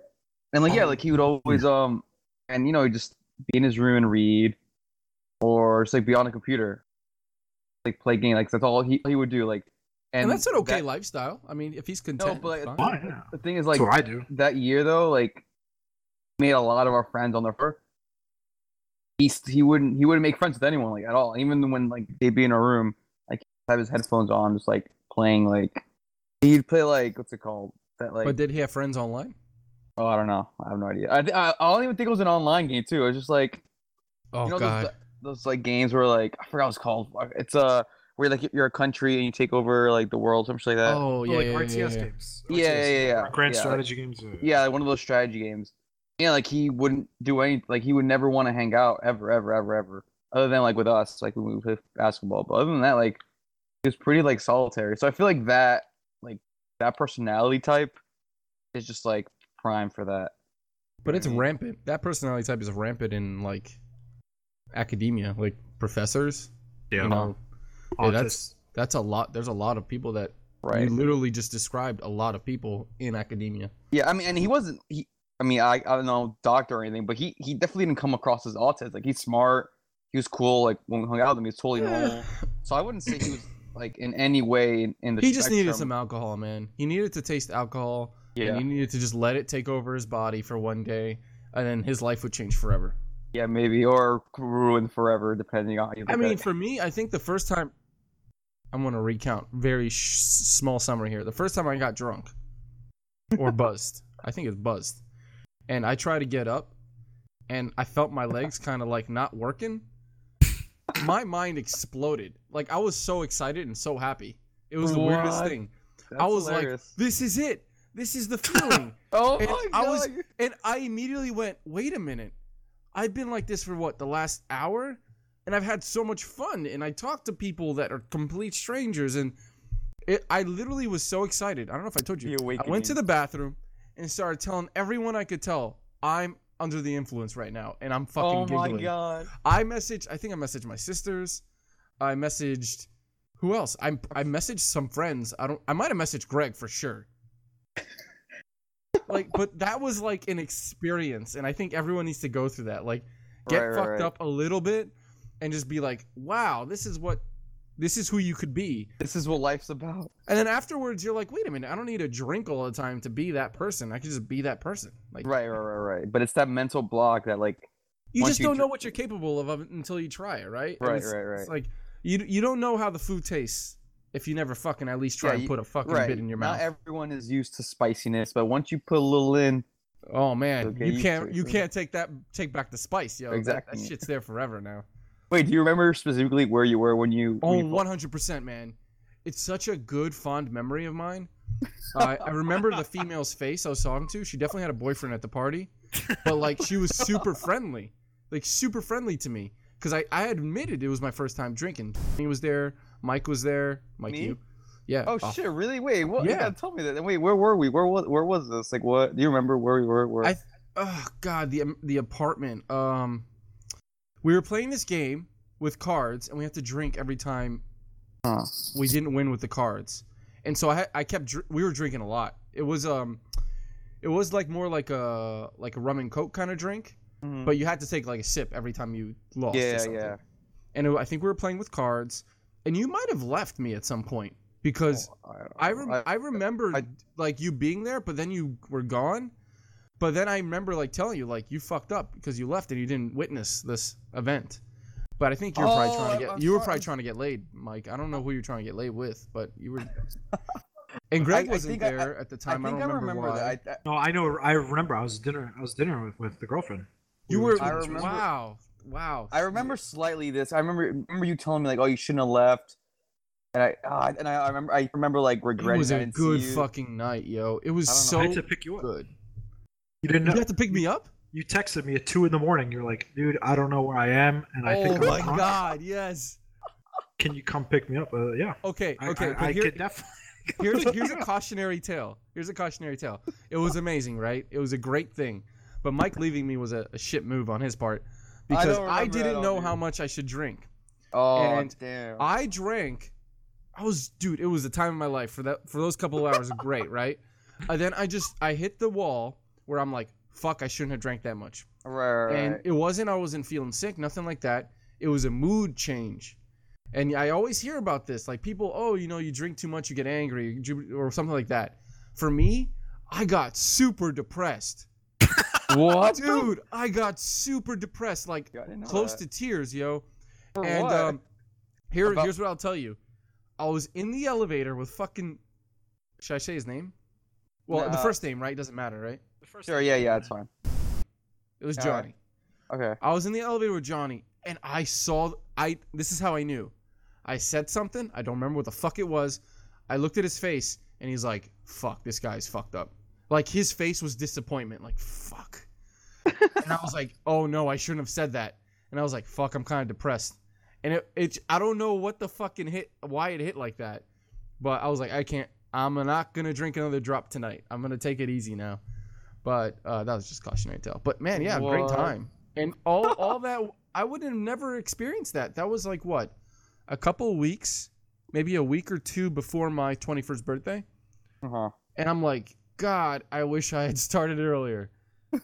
and like yeah, like he would always um and you know he'd just be in his room and read, or just like be on a computer, like play game. Like that's all he he would do. Like And, and, that's an okay that- lifestyle. I mean, if he's content, but like, fine. Fine. The thing is like what I do. that year though, like made a lot of our friends on the floor. He he wouldn't he wouldn't make friends with anyone like at all. Even when like they'd be in a room, like he'd have his headphones on, just like playing like he'd play like what's it called? That like but did he have friends online? oh I don't know I have no idea. I, I I don't even think it was an online game too. It was just like Oh you know god. those those like games where like I forgot what it's called. It's uh where like you're a country and you take over like the world, something like that. oh yeah, like yeah, RTS yeah, yeah. games. Yeah, yeah, yeah, yeah. Grand Yeah. strategy games. uh, Yeah, like one of those strategy games. Yeah, like he wouldn't do any, like he would never want to hang out ever, ever, ever, ever. Other than like with us, like when we play basketball. But other than that, like he was pretty like solitary. So I feel like that, like that personality type, is just like prime for that. But it's You know what I mean? rampant. That personality type is rampant in like academia, like professors. Yeah. You know, uh-huh. yeah, that's that's a lot. There's a lot of people that right. you literally just described. A lot of people in academia. Yeah, I mean, and he wasn't. He, I mean, I, I don't know doctor or anything, but he he definitely didn't come across as autistic. Like he's smart. He was cool. Like when we hung out with him, he was totally normal. So I wouldn't say he was like in any way in, in the. he just needed some alcohol, man. He needed to taste alcohol, Yeah, and he needed to just let it take over his body for one day, and then his life would change forever. yeah, maybe or ruined forever, depending on. You I mean, for me, I think the first time I'm gonna recount very sh- small summary here. The first time I got drunk or buzzed, I think it's buzzed, and I tried to get up, and I felt my legs kind of like not working. My mind exploded. Like I was so excited and so happy. It was the weirdest thing. That's I was hilarious. like, "This is it. This is the feeling." oh and my I god! was- And I immediately went, wait a minute. I've been like this for what, the last hour? And I've had so much fun. And I talked to people that are complete strangers. And it, I literally was so excited. I don't know if I told you. I went to the bathroom and started telling everyone I could tell, I'm under the influence right now. And I'm fucking oh my god! I messaged, I think I messaged my sisters. I messaged, who else? I, I messaged some friends. I don't, I might have messaged Greg for sure like but that was like an experience and i think everyone needs to go through that like get Right, right, fucked right. up a little bit and just be like wow this is what this is who you could be This is what life's about. and then afterwards you're like wait a minute i don't need to drink all the time to be that person i can just be that person like Right, right, right, right. But it's that mental block that like you just you don't dr- know what you're capable of until you try it right Right, right, right. it's like you you don't know how the food tastes if you never fucking at least try Yeah, and you- put a fucking right. bit in your mouth. Not everyone is used to spiciness, but once you put a little in, oh man you can't take you can't take that take back the spice yo Exactly. that shit's there forever now wait, do you remember specifically where you were when you? Oh, 100%, man. It's such a good, fond memory of mine. I I remember the female's face I was talking to. She definitely had a boyfriend at the party, but like she was super friendly, like super friendly to me. Because I, I admitted it was my first time drinking. He was there. Mike was there. Mike, Me? you. Yeah. Oh uh, shit! Really? Wait, what? You Yeah. tell me that. Wait, where were we? Where was? Where was this? Like, what? Do you remember where we were? Where? I- Oh God, the the apartment. Um, we were playing this game with cards, and we had to drink every time Huh. we didn't win with the cards, and so I I kept dr- we were drinking a lot. It was um, it was like more like a like a rum and coke kind of drink, Mhm. but you had to take like a sip every time you lost. yeah, something. yeah. And it, I think we were playing with cards, and you might have left me at some point because Oh, I, I rem- I, remember I- like you being there, but then you were gone. But then I remember like telling you like you fucked up because you left and you didn't witness this event. But I think you were probably Oh, trying to get I'm you were sorry. probably trying to get laid, Mike. I don't know who you're trying to get laid with, but you were. And Greg I wasn't I- there at the time. I, I don't I remember, remember why. that. I, No, I know. I remember. I was dinner. I was dinner with, with the girlfriend. You were. I remember- Wow. Wow. I remember slightly this. I remember remember you telling me like, "Oh, you shouldn't have left," and I ah, and I, I remember I remember like regretting. It regretting was a good fucking night, yo. It was I so I had to pick you up. good. You didn't You know. have to pick me up? You texted me at two in the morning. You're like, dude, I don't know where I am, and I oh think I'm my drunk. god, yes. Can you come pick me up? Uh, yeah. Okay, okay. I, but I here- could definitely. here's here's a cautionary tale. Here's a cautionary tale. It was amazing, right? It was a great thing, but Mike leaving me was a, a shit move on his part because don't I, didn't know all, how much I should drink. Oh and damn! I drank. I was, dude. It was the time of my life for that. For those couple of hours, great, right? And then I just I hit the wall where I'm like, fuck, I shouldn't have drank that much. right, right, right. And it wasn't I wasn't feeling sick, nothing like that. It was a mood change. And I always hear about this. Like people, oh, you know, you drink too much, you get angry, or something like that. For me, I got super depressed. What, Dude, I got super depressed, like I close that. to tears, yo. For and what? um here About- here's what I'll tell you. I was in the elevator with fucking should I say his name? Well, the first name, right? Doesn't matter, right? The first sure, yeah, yeah, it's fine. It was All right. Johnny. Okay. I was in the elevator with Johnny, and I saw. I this is how I knew. I said something. I don't remember what the fuck it was. I looked at his face, and he's like, "Fuck, this guy's fucked up." Like his face was disappointment. Like fuck. And I was like, "Oh no, I shouldn't have said that." And I was like, "Fuck, I'm kind of depressed." And it, it, I don't know what the fucking hit, why it hit like that, but I was like, I can't. I'm not gonna drink another drop tonight. I'm gonna take it easy now. But uh, that was just cautionary tale. But man, yeah, great time. And all all that I would have never experienced that. That was like what? A couple weeks, maybe a week or two before my 21st birthday. Uh-huh. And I'm like, God, I wish I had started earlier.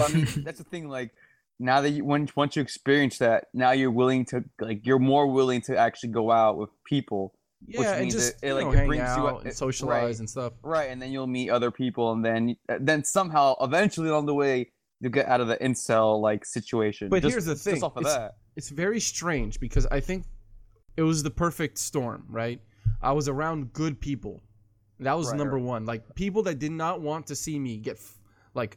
I mean, that's the thing. Like now that you when once you experience that, now you're willing to like you're more willing to actually go out with people, Yeah, and means just it- it, like, know, it brings you out and socialize right. and stuff. right? And then you'll meet other people, and then then somehow eventually along the way you get out of the incel like situation. But Just- here's the thing, of it's- that. It's very strange because I think it was the perfect storm, right? I was around good people. That was Right, number right. one. Like people that did not want to see me get f- like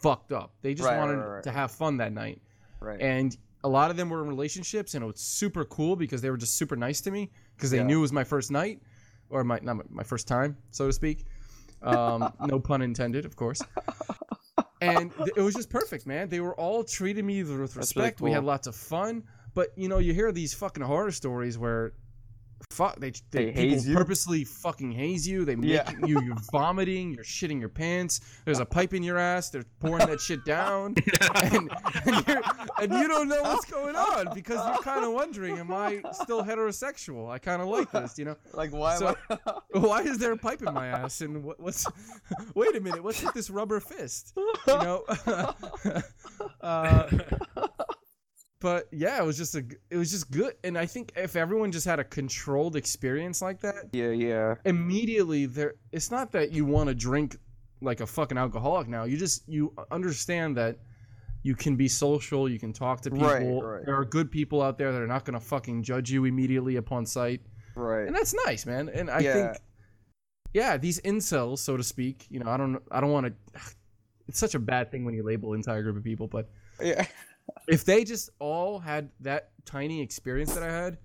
fucked up. They just Right, wanted right, right. to have fun that night. Right. And a lot of them were in relationships, and it was super cool because they were just super nice to me because they Yeah. knew it was my first night, or my not my, my first time, so to speak. Um, no pun intended, of course. And th- it was just perfect, man. They were all treating me with really respect. We had lots of fun, but you know, you hear these fucking horror stories where. Fuck! They, they, They people haze you? purposely fucking haze you. They make Yeah. you you're vomiting. You're shitting your pants. There's a pipe in your ass. They're pouring that shit down, and, and, you're, and you don't know what's going on because you're kind of wondering, am I still heterosexual? I kind of like this, you know. like why? So- Why is there a pipe in my ass? And what, what's? Wait a minute. What's with this rubber fist? You know. uh, but yeah, it was just a. It was just good, and I think if everyone just had a controlled experience like that, yeah, yeah. immediately there. It's not that you want to drink like a fucking alcoholic now. You just you understand that. You can be social. You can talk to people. Right, right. There are good people out there that are not going to fucking judge you immediately upon sight Right. and that's nice, man. And I Yeah. think, yeah, these incels, so to speak. You know, I don't, I don't want to. It's such a bad thing when you label entire group of people, but Yeah. If they just all had that tiny experience that I had,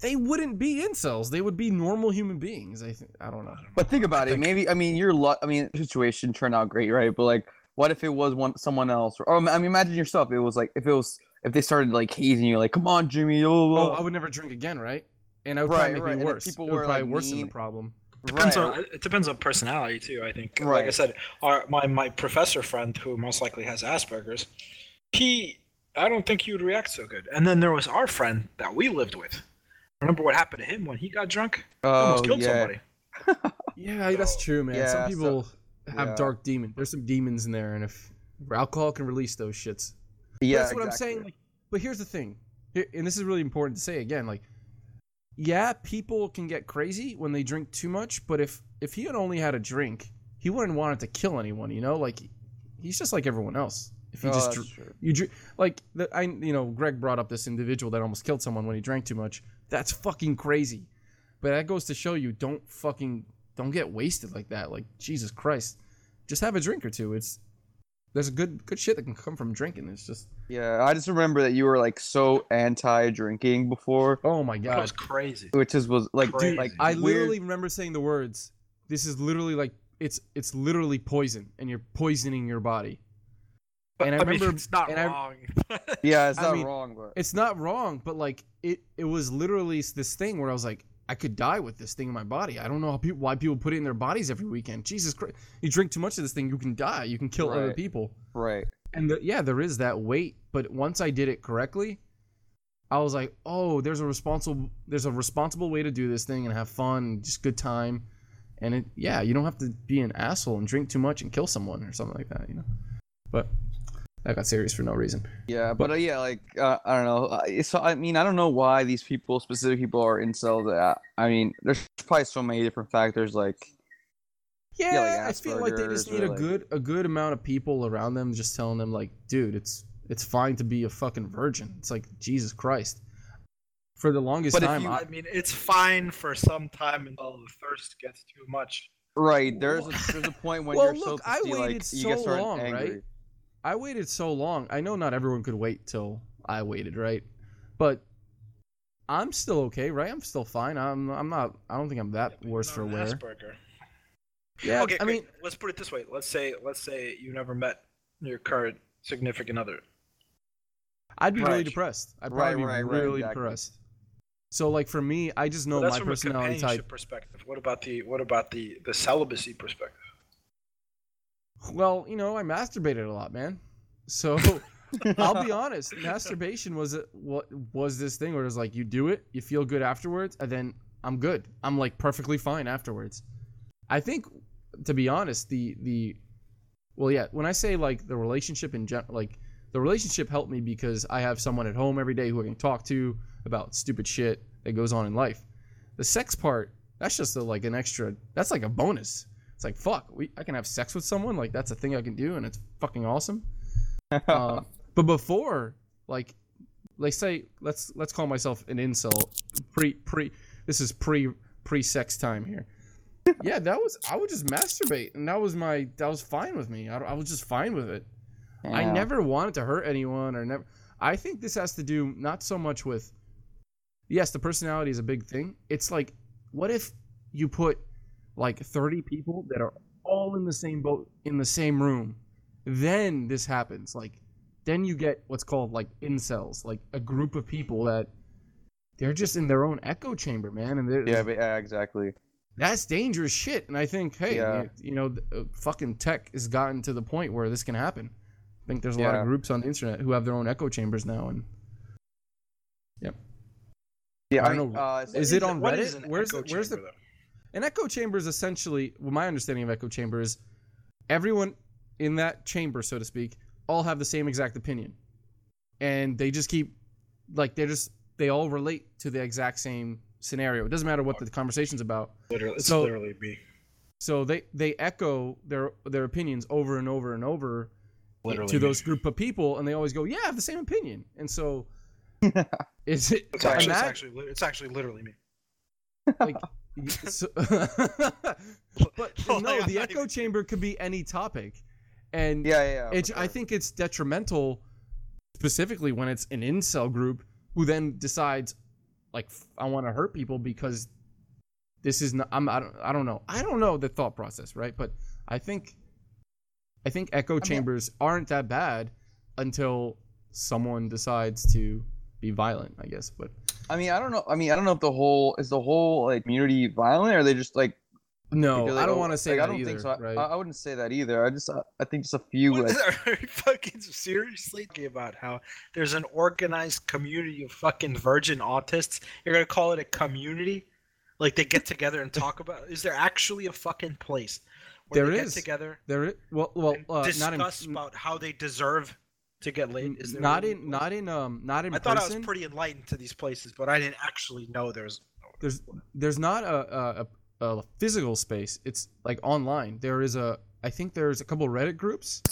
they wouldn't be incels. They would be normal human beings. I think. I don't know. But think about it. Maybe I mean your luck. I mean, situation turned out great, right? But like, what if it was one someone else? Or I mean, imagine yourself. It was like if it was if they started like hazing you, like, come on, Jimmy. Oh, Oh, I would never drink again, right? And I would Right, probably make right, me worse. people it would were, probably like, worsen the mean- problem. Depends right. on it depends on personality too. I think. Right. Like I said, our my my professor friend who most likely has Asperger's, he I don't think he would react so good. And then there was our friend that we lived with. Remember what happened to him when he got drunk? Oh, almost killed yeah. somebody. Yeah, that's oh, true, man. Yeah, Some so- people have yeah. dark demons. There's some demons in there, and if alcohol can release those shits, Yeah, that's what I'm saying. Like, but here's the thing, and this is really important to say again. Like, yeah, people can get crazy when they drink too much, but if if he had only had a drink, he wouldn't want it to kill anyone, you know? Like he's just like everyone else. If you Oh, just that's true. you drink like the I you know, Greg brought up this individual that almost killed someone when he drank too much. That's fucking crazy. But that goes to show you don't fucking don't get wasted like that. Like Jesus Christ. Just have a drink or two. It's there's a good good shit that can come from drinking. It's just Yeah, I just remember that you were like so anti-drinking before, oh my god, That was crazy. which is was like Crazy. like I weird- literally remember saying the words, "This is literally like it's it's literally poison, and you're poisoning your body." And I I mean, remember, it's not and I- wrong. Yeah, it's I not mean, wrong, but it's not wrong, but like it it was literally this thing where I was like, I could die with this thing in my body. I don't know how people why people put it in their bodies every weekend. Jesus Christ, you drink too much of this thing, you can die. You can kill other people. right. And the, yeah, there is that weight, but once I did it correctly, I was like, oh, there's a responsible there's a responsible way to do this thing and have fun, and just good time. And it yeah, you don't have to be an asshole and drink too much and kill someone or something like that, you know. But that got serious for no reason. Yeah, but uh, yeah, like uh, I don't know. Uh, so I mean, I don't know why these people, specific people, are incels. Uh, I mean, there's probably so many different factors. Like, Yeah, like I feel like they just need a like- good a good amount of people around them just telling them like, dude, it's it's fine to be a fucking virgin. It's like Jesus Christ. For the longest but time, you, I, I mean, it's fine for some time until the thirst gets too much. right? There's a, there's a point when Well, you're so look, I thirsty, waited like so you get started long, angry. right? I waited so long. I know not everyone could wait till I waited, right? But I'm still okay, right? I'm still fine. I'm I'm not. I don't think I'm that worse for wear. Asperger. Yeah, okay, I okay, mean, let's put it this way. Let's say, let's say you never met your current significant other. I'd be really depressed. I'd probably right, be right, really exactly. depressed. So like for me, I just know Well, that's my from personality a type. perspective. What about the what about the the celibacy perspective? Well, you know, I masturbated a lot, man. So I'll be honest, masturbation was a, what was this thing where it was like you do it, you feel good afterwards, and then I'm good. I'm like perfectly fine afterwards. I think, to be honest, the the well, yeah, when I say like the relationship in general, like the relationship helped me because I have someone at home every day who I can talk to about stupid shit that goes on in life. The sex part, that's just a, like an extra. That's like a bonus. It's like fuck, we I can have sex with someone like that's a thing I can do, and it's fucking awesome. Uh, but before, like, let's say let's let's call myself an incel. Pre pre, this is pre pre sex time here. Yeah, that was I would just masturbate, and that was my that was fine with me. I, I was just fine with it. I never wanted to hurt anyone, or never. I think this has to do not so much with. Yes, the personality is a big thing. It's like, what if you put like 30 people that are all in the same boat in the same room? Then this happens. Like, then you get what's called like incels, like a group of people that they're just in their own echo chamber, man, and they're, Yeah, but, yeah, exactly. that's dangerous shit. And I think, hey, Yeah. you, know, uh, fucking tech has gotten to the point where this can happen. I think there's a lot of groups on the internet who have their own echo chambers now, and yep. Yeah, I I, don't mean, know. uh, Is it on Reddit? is Where's the- where's the- though? An echo chamber is essentially, well, my understanding of echo chamber is everyone in that chamber, so to speak, all have the same exact opinion, and they just keep, like, they're just they all relate to the exact same scenario. It doesn't matter what the conversation's about. Literally, it's So- literally me. So they they echo their their opinions over and over and over Literally to me. those group of people, and they always go, "Yeah, I have the same opinion." And so, is it? It's actually, it's actually, it's actually literally me. like, y- so, but Well, no, the echo even- chamber could be any topic, and yeah, yeah. for I think it's detrimental, specifically when it's an incel group who then decides, like, I want to hurt people because this is not. I'm. I don't. I don't know. I don't know the thought process, right? But I think, I think echo chambers aren't that bad until someone decides to be violent. I guess, but I mean, I don't know. I mean, I don't know if the whole is the whole like community violent, or are they just like. no, because I don't go- want to say like, that I don't either. think so. I- right? I, I wouldn't say that either. I just, I, I think just a few. What Like. Are you fucking seriously talking about how there's an organized community of fucking virgin autists? You're gonna call it a community? Like they get together and talk about? Is there actually a fucking place where There they is. get together there, is, well, well, uh, discuss not in, about how they deserve to get laid? Is there not in, not in, um, not in I thought I was pretty enlightened to these places, but I didn't actually know there's there's there's not a, a a physical space. It's like online. There is a I think there's a couple Reddit groups.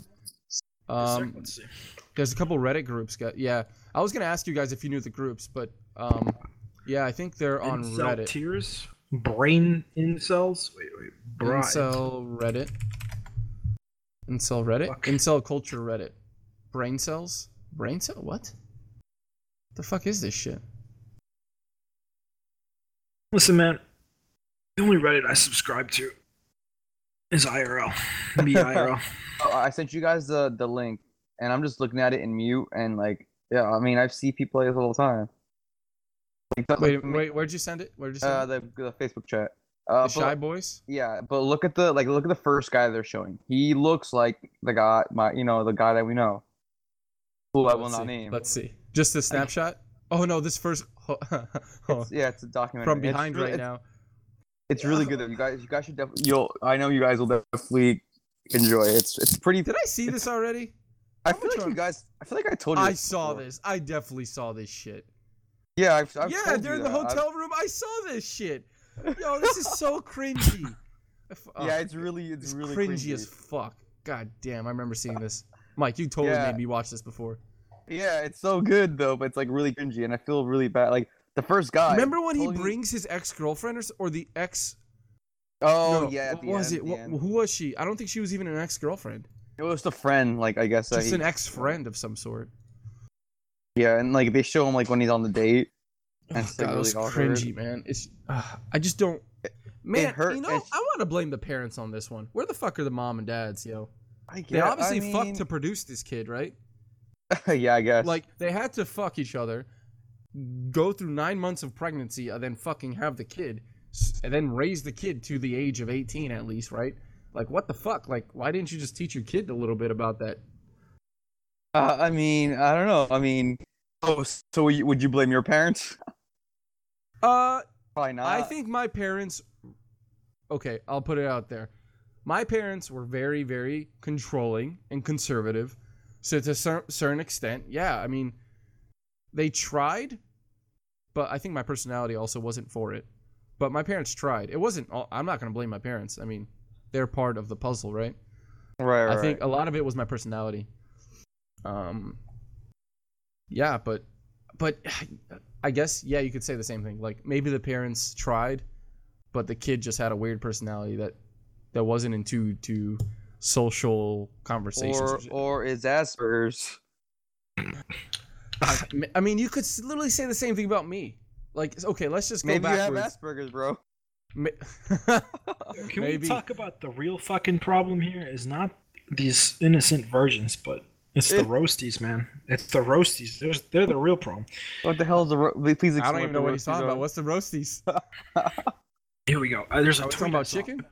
Um, Let's there's a couple Reddit groups. Yeah. I was gonna ask you guys if you knew the groups, but um, yeah, I think they're on Incel Reddit. Tears, brain incels. Wait, wait, bride. Incel Reddit. Incel Reddit. Fuck. Incel culture Reddit. Brain cells. Brain cell. What? The fuck is this shit? Listen, man. The only Reddit I subscribe to is IRL. Me IRL. Oh, I sent you guys the the link, and I'm just looking at it in mute, and like, yeah, I mean, I see people like this all the time. Like, Wait, like, wait. Where'd you send it? Where'd you send Uh, it? the, the Facebook chat. Uh, The but- shy boys. Yeah, but look at the like look at the first guy they're showing. He looks like the guy my you know, the guy that we know. Who I will Let's not see. name. Let's see. Just a snapshot. Oh no, this first. Oh, It's, yeah, it's a documentary. from behind really- right it's, now. It's really good though. You guys you guys should definitely you'll I know you guys will definitely enjoy it. It's it's pretty Did I see this already? I feel like you guys I feel like I told you I saw before. this. I definitely saw this shit. Yeah, I've, I've yeah, they're in the that. I've- hotel room. I saw this shit. Yo, this is so cringy. Oh, yeah, it's really it's, it's really cringy cringy. as fuck. God damn, I remember seeing this. Mike, you totally Yeah. made me watch this before. Yeah, it's so good though, but it's like really cringy, and I feel really bad. Like the first guy. Remember when he brings his ex girlfriend or, or the ex? Oh no, yeah, at what was end, it? What, who was she? I don't think she was even an ex girlfriend. It was the friend, like I guess. Just he- an ex friend of some sort. Yeah, and like they show him like when he's on the date. And Oh, it's, God, really cringy, man. It's uh, I just don't. Man, you know, it's- I want to blame the parents on this one. Where the fuck are the mom and dads, yo? I They get- obviously I mean, fucked to produce this kid, right? yeah, I guess. Like they had to fuck each other, go through nine months of pregnancy, and then fucking have the kid, and then raise the kid to the age of eighteen at least, right? Like what the fuck? Like why didn't you just teach your kid a little bit about that? uh, I mean, I don't know. I mean, oh, so would you, would you blame your parents? Uh, Probably not. I think my parents. Okay, I'll put it out there. My parents were very, very controlling and conservative. So to a cer- certain extent, yeah. I mean, they tried, but I think my personality also wasn't for it. But my parents tried. It wasn't. all I'm not gonna blame my parents. I mean, they're part of the puzzle, right? Right, right. I think a lot of it was my personality. Um. Yeah, but, but, I guess yeah, you could say the same thing. Like maybe the parents tried, but the kid just had a weird personality that that wasn't into to social conversations. or or is Asperger's. I I mean, you could literally say the same thing about me. Like, okay, let's just go Maybe you have. Asperger's, bro. Can Maybe. we talk about the real fucking problem here? Is not these innocent virgins, but it's the It- roasties, man. It's the roasties. They're, they're the real problem. What the hell is the? Ro- Please explain. I don't even know what the he's talking about. What's the roasties? Here we go. Uh, there's a Are talking about chicken?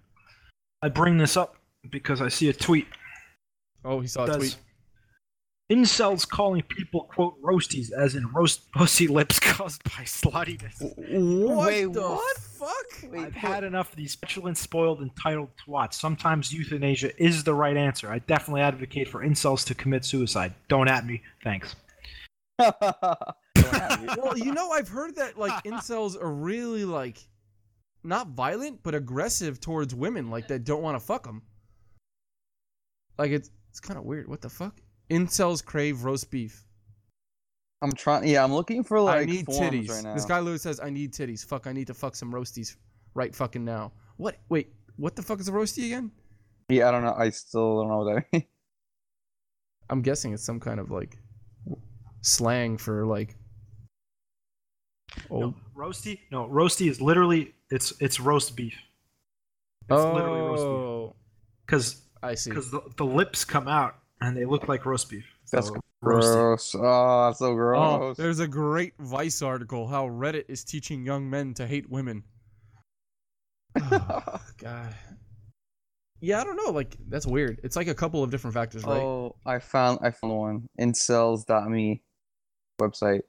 I bring this up because I see a tweet. Oh, he saw a tweet. incels calling people quote roasties as in roast pussy lips caused by sluttiness. What Wait, the what? fuck? Wait, I've what- had enough of these petulant, spoiled, entitled twats. Sometimes euthanasia is the right answer. I definitely advocate for incels to commit suicide. Don't at me. Thanks. Don't have you. well, you know, I've heard that like incels are really like not violent but aggressive towards women, like that don't want to fuck them. Like it's it's kind of weird. What the fuck? Incels crave roast beef. I'm trying. Yeah, I'm looking for like I need forums titties. right now. This guy literally says, "I need titties." Fuck, I need to fuck some roasties right fucking now. What? Wait, what the fuck is a roasty again? Yeah, I don't know. I still don't know what that means. I'm guessing it's some kind of like slang for like. No, Old. roasty? No, roasty is literally it's it's roast beef. It's literally roast beef Oh, because I see. because the, the lips come out and they look like roast beef. That's So, roasty. Gross. Oh, that's so Oh, gross. there's a great Vice article how Reddit is teaching young men to hate women. Oh, God. Yeah, I don't know. Like that's weird. It's like a couple of different factors, right? Oh, I found I found one. Incels.me website.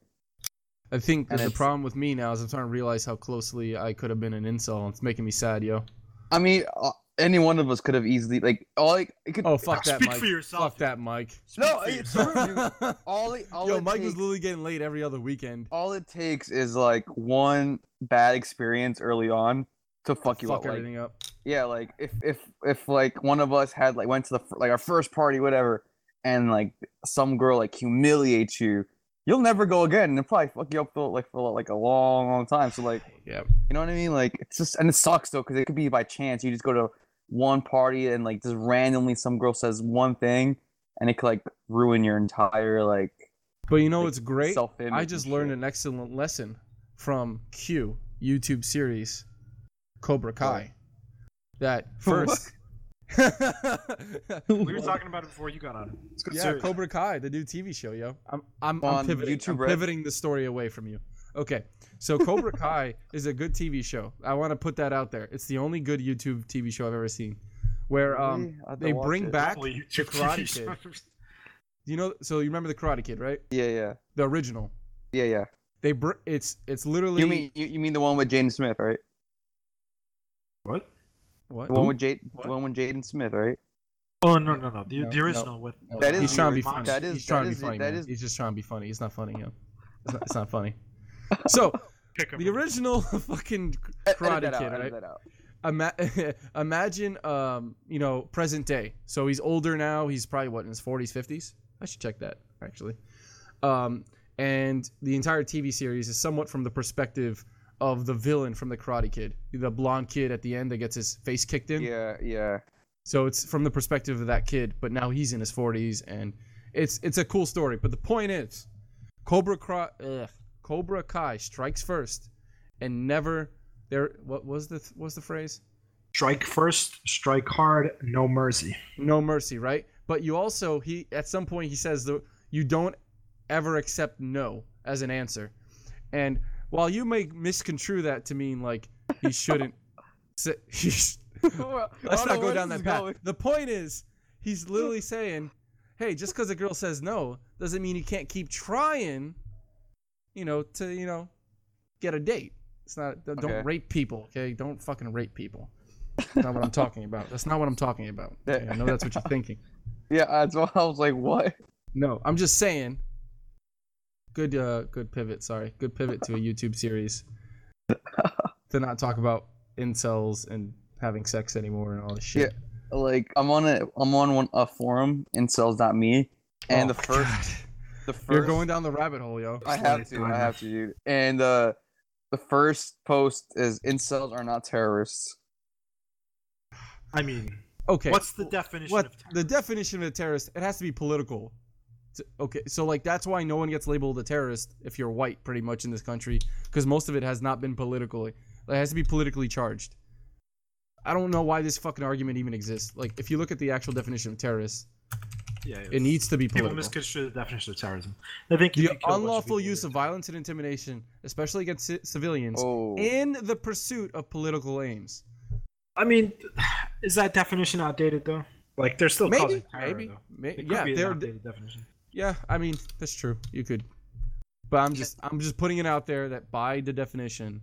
I think and that the problem with me now is I'm starting to realize how closely I could have been an incel. It's making me sad, yo. I mean, uh, any one of us could have easily like all like it could. Oh fuck that, Speak Mike. for yourself. Fuck that, Mike. no, for it's yourself. true, dude. All all Yo, it Mike takes, was literally getting laid every other weekend. all it takes is like one bad experience early on to fuck you Fuck up. Like, everything up. yeah, like if if if like one of us had like went to the like our first party, whatever, and like some girl like humiliates you, you'll never go again, and it'll probably fuck you up for like for like a long, long time. So like, Yeah. you know what I mean? Like it's just and it sucks though because it could be by chance you just go to one party and like just randomly some girl says one thing, and it could like ruin your entire like But you know Like, what's great? I just learned shit. an excellent lesson from Q YouTube series Cobra Kai. That first. We were talking about it before you got on. It's good yeah, series. Cobra Kai, the new TV show, yo. I'm I'm, On I'm pivoting. YouTube I'm pivoting the story away from you. Okay, so Cobra Kai is a good TV show. I want to put that out there. It's the only good YouTube TV show I've ever seen, where um Really? I have to they bring it. back Probably the Karate TV Kid. You know, so you remember the Karate Kid, right? Yeah, yeah, The original. yeah, yeah. They br- it's it's literally You mean you, you mean the one with Jaden Smith, right? What? what? The one with Jade, What? the one with Jaden Smith, right? Oh no no no the, No, the original with No, That is he's trying to be funny. That is- he's trying that to is- be funny. that man. is- He's just trying to be funny. It's not funny, yo. It's not, it's not funny. So Pick 'em the original fucking Edit Karate that out, Kid, edit right? that out. Ima- imagine, um, you know, present day. So he's older now. He's probably what in his forties, fifties. I should check that actually. Um, and the entire TV series is somewhat from the perspective of the villain from the Karate Kid, the blonde kid at the end that gets his face kicked in. Yeah, yeah. So it's from the perspective of that kid, but now he's in his 40s, and it's it's a cool story. But the point is, Cobra Kai, ugh, Cobra Kai strikes first, and never there. What was the what was the phrase? Strike first, strike hard, no mercy. No mercy, right? But you also he at some point he says the you don't ever accept no as an answer, and while you may misconstrue that to mean like he shouldn't. say, he's, Let's not go down that path. The point is, he's literally saying, "Hey, just because a girl says no doesn't mean you can't keep trying, you know, to you know, get a date. It's not. Don't rape people, okay? Don't fucking rape people. That's not what I'm talking about. That's not what I'm talking about. Okay, I know that's what you're thinking. Yeah, that's why I was like, what? No, I'm just saying. Good, uh, good pivot. Sorry, good pivot to a YouTube series to not talk about incels and having sex anymore and all this shit. Yeah, Like I'm on a I'm on one a forum incels.me and Oh, the first. The first You're going down the rabbit hole, yo. I have to I have to dude. And uh the first post is incels are not terrorists. I mean, Okay. what's the definition what of terrorist? the definition of a terrorist? It has to be political. Okay, so like that's why no one gets labeled a terrorist if you're white, pretty much in this country, because most of it has not been politically. It has to be politically charged. I don't know why this fucking argument even exists. Like, if you look at the actual definition of terrorist, Yeah, yeah. it needs to be People political. misconstrue the definition of terrorism. They think The can kill a bunch of unlawful use of violence and intimidation, especially against ci- civilians, Oh in the pursuit of political aims. I mean, is that definition outdated though? Like they're still Maybe, causing terror, maybe, though. may- It could yeah, they're outdated definition. Yeah, I mean that's true. You could, but I'm just I'm just putting it out there that by the definition,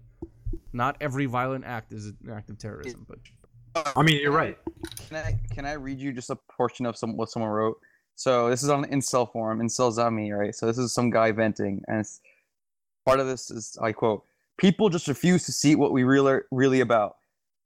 not every violent act is an act of terrorism. But I mean, you're right. Can I can I read you just a portion of some what someone wrote? So this is on an incel forum, incels.me, right? So this is some guy venting, and it's, part of this is I quote: "People just refuse to see what we really really about.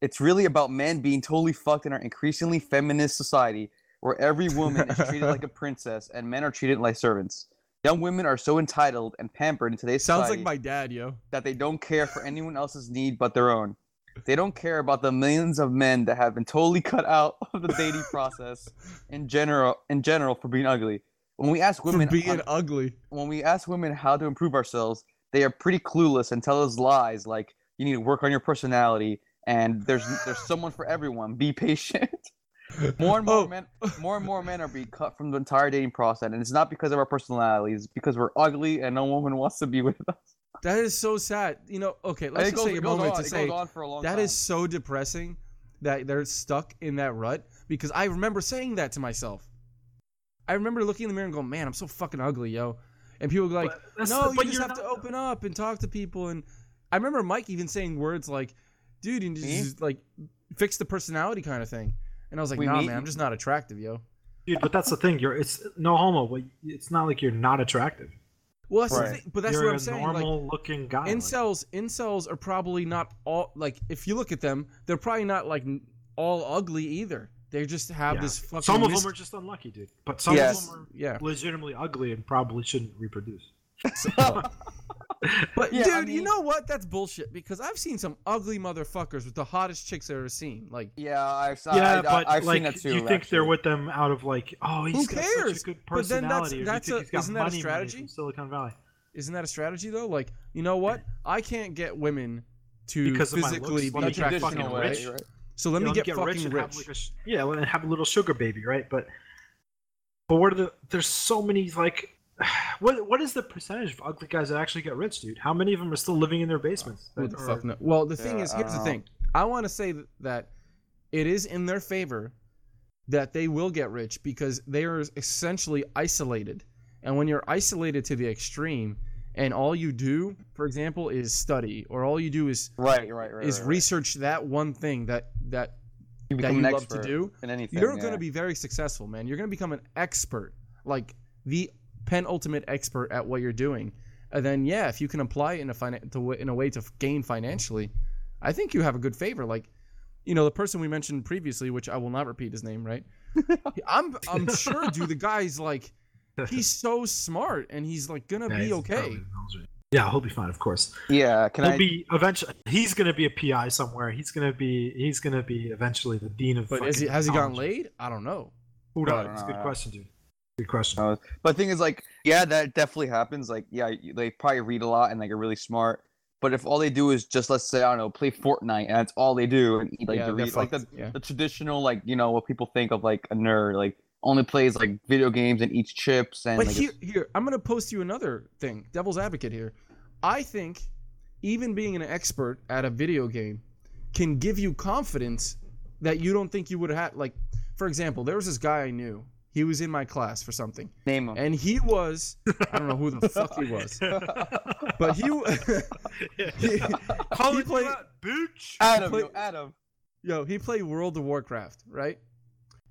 It's really about men being totally fucked in our increasingly feminist society, where every woman is treated like a princess and men are treated like servants. Young women are so entitled and pampered in today's sounds society like my dad, yo. that they don't care for anyone else's need but their own. They don't care about the millions of men that have been totally cut out of the dating process in general in general for being ugly. When we ask For women being on- ugly. when we ask women how to improve ourselves, they are pretty clueless and tell us lies like you need to work on your personality and there's there's someone for everyone. Be patient. More and more Oh. men more and more men are being cut from the entire dating process and it's not because of our personalities, it's because we're ugly and no woman wants to be with us. That is so sad. You know. Okay, let's it just goes, take a moment on, to it say goes on for a long that time. is so depressing that they're stuck in that rut because I remember saying that to myself. I remember looking in the mirror and going, "Man, I'm so fucking ugly, yo," and people were like. But no, the- you just you're have to open up and talk to people. And I remember Mike even saying words like, "Dude," and Me? just like, fix the personality kind of thing. And I was like, We nah, meet- man, I'm just not attractive, yo. Dude, but that's the thing. You're it's no homo, but it's not like you're not attractive. Well, that's Right. the thing, but that's you're what I'm a saying. Like, normal looking guy. like- incels, incels are probably not all like. If you look at them, they're probably not like all ugly either. They just have Yeah. this fucking. some of mis- them are just unlucky, dude. But some Yes. of them are yeah. legitimately ugly and probably shouldn't reproduce. But Yeah, dude, I you know what? That's bullshit. Because I've seen some ugly motherfuckers with the hottest chicks I've ever seen. Like, Yeah, I've, yeah, I, but I, have like, seen that too. you think they're with them out of like, oh, he's Who got cares? such a good But then that's- personality, or do you that's think a- he's got isn't that a money, money strategy? Silicon Valley? isn't that a strategy though? Like, you know what? I can't get women to Because of my physically looks, be let me get attracted to fucking me, traditional rich. right? So let You me know, get, rich fucking and rich. have like a yeah, and have a little sugar baby, right? But but what are the? There's so many like. What what is the percentage of ugly guys that actually get rich, dude? How many of them are still living in their basements? Who that the are- fuck no- Well, the thing Yeah, is, here's the don't thing. I want to say that it is in their favor that they will get rich because they are essentially isolated. And when you're isolated to the extreme, and all you do, for example, is study, or all you do is Right, right, right. is right, right. research that one thing that that You that you love to do, in anything. you're yeah. going to be very successful, man. You're going to become an expert, like the penultimate expert at what you're doing. And then, yeah, if you can apply it in a finan- to, in a way to gain financially, I think you have a good favor. Like, you know, the person we mentioned previously, which I will not repeat his name, right? I'm I'm sure, dude. The guy's like, he's so smart, and he's like gonna Yeah, be okay. Yeah, he'll be fine, of course. Yeah, can he'll I? be eventually. He's gonna be a PI somewhere. He's gonna be. He's gonna be eventually the dean of. But is he, has he gotten laid? I don't know. Who knows? don't It's a good yeah. question, dude. Good question. Uh, but the thing is, like, yeah, that definitely happens. Like, yeah, they probably read a lot and like are really smart. But if all they do is just let's say I don't know, play Fortnite, and that's all they do, and eat like Yeah, the they're read, like the, yeah. the traditional like you know what people think of like a nerd, like only plays like video games and eats chips and But like here, here, I'm gonna post you another thing. Devil's advocate here. I think even being an expert at a video game can give you confidence that you don't think you would have. Like, for example, there was this guy I knew. He was in my class for something, name them. and he was I don't know who the fuck he was, but he he, Calling he played you bitch. Adam, play- yo, Adam. yo he played World of Warcraft, right?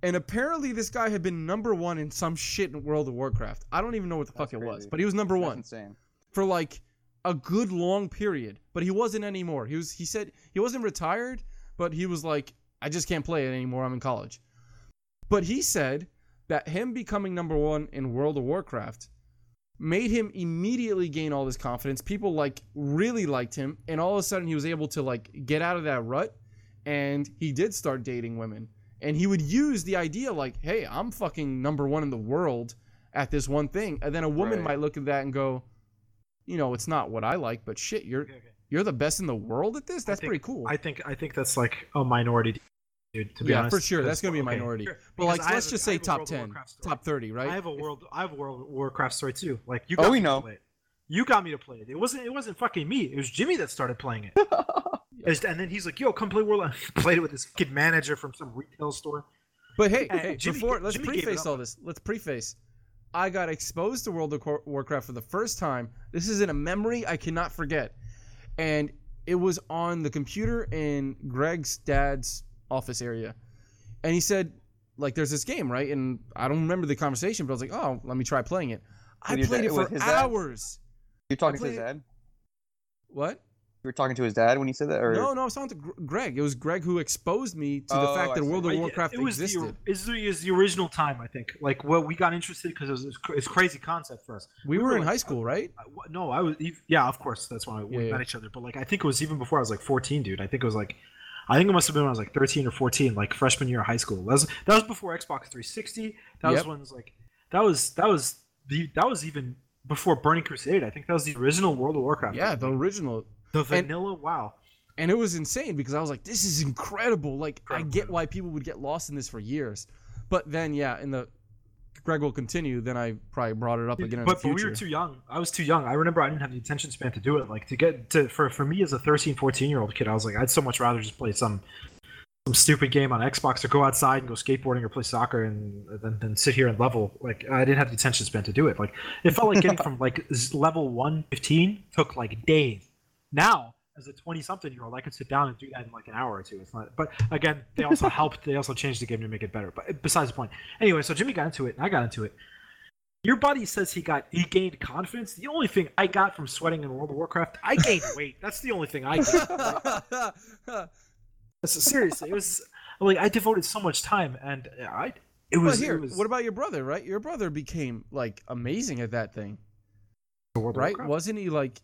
And apparently this guy had been number one in some shit in World of Warcraft. I don't even know what the That's fuck it was, but he was number That's one. insane. for like a good long period, but he wasn't anymore. He was he said he wasn't retired, but he was like I just can't play it anymore. I'm in college. But he said that him becoming number 1 in World of Warcraft made him immediately gain all this confidence. People like really liked him and all of a sudden he was able to like get out of that rut and he did start dating women. And he would use the idea like, "Hey, I'm fucking number 1 in the world at this one thing." And then a woman Right. might look at that and go, you know, it's not what I like, but shit, you're Okay, okay. you're the best in the world at this. That's think- pretty cool. I think. I think that's like a minority, dude. To be yeah, honest, for sure. That's gonna be a okay. minority. Sure, But like, I let's have a- just say top World ten, top thirty, right? I have a world. I have a World of Warcraft story too. Like you Oh, got we me to know. play it. You got me to play it. It wasn't. It wasn't fucking me. It was Jimmy that started playing it. And then he's like, "Yo, come play World." I played it with this kid manager from some retail store. But hey, Hey, hey, Jimmy before let's Jimmy preface all this. Let's preface. I got exposed to World of Warcraft for the first time. This is in a memory I cannot forget, and it was on the computer in Greg's dad's office area, and he said, like, there's this game, right? And I don't remember the conversation, but I was like, oh, let me try playing it. I played dad- it for with his dad? hours. You're talking to played his it- dad. What? You were talking to his dad when you said that, or No, no, I was talking to Greg. It was Greg who exposed me to the Oh, fact I that see. World of Like, Warcraft it was existed. The, it's the, it's the original time, I think. Like, well, we got interested because it was it's crazy concept for us. we, we were were in like- high school, right? I- wh- no, I was. Yeah, of course. That's why we Yeah, met yeah. each other. But like, I think it was even before I was like 14, dude. I think it was like, I think it must have been when I was like 13 or 14, like freshman year of high school. That was that was before Xbox 360. That was Yep. when it was like, that was that was the that was even before Burning Crusade. I think that was the original World of Warcraft. Yeah, the original. the and- vanilla. wow. And it was insane because I was like, this is incredible. Like, I get why people would get lost in this for years. But then, yeah, in the. Greg will continue. Then I probably brought it up again in but, but we were too young. I was too young. I remember I didn't have the attention span to do it. Like to get to for for me as a 13, 14 year old kid, I was like, I'd so much rather just play some some stupid game on Xbox or go outside and go skateboarding or play soccer and then, then sit here and level. Like I didn't have the attention span to do it. Like it felt like getting from like level 115 took like days. Now as a 20 something year old, I could sit down and do that in like an hour or two. It's not, but again, they also helped. They also changed the game to make it better. But besides the point. Anyway, so Jimmy got into it, and I got into it. Your buddy says he got he gained confidence. The only thing I got from sweating in World of Warcraft, I gained weight. That's the only thing I gained. Seriously, it was like I devoted so much time, and I it was. here, it was what about your brother? Right, your brother became like amazing at that thing, right? Wasn't he like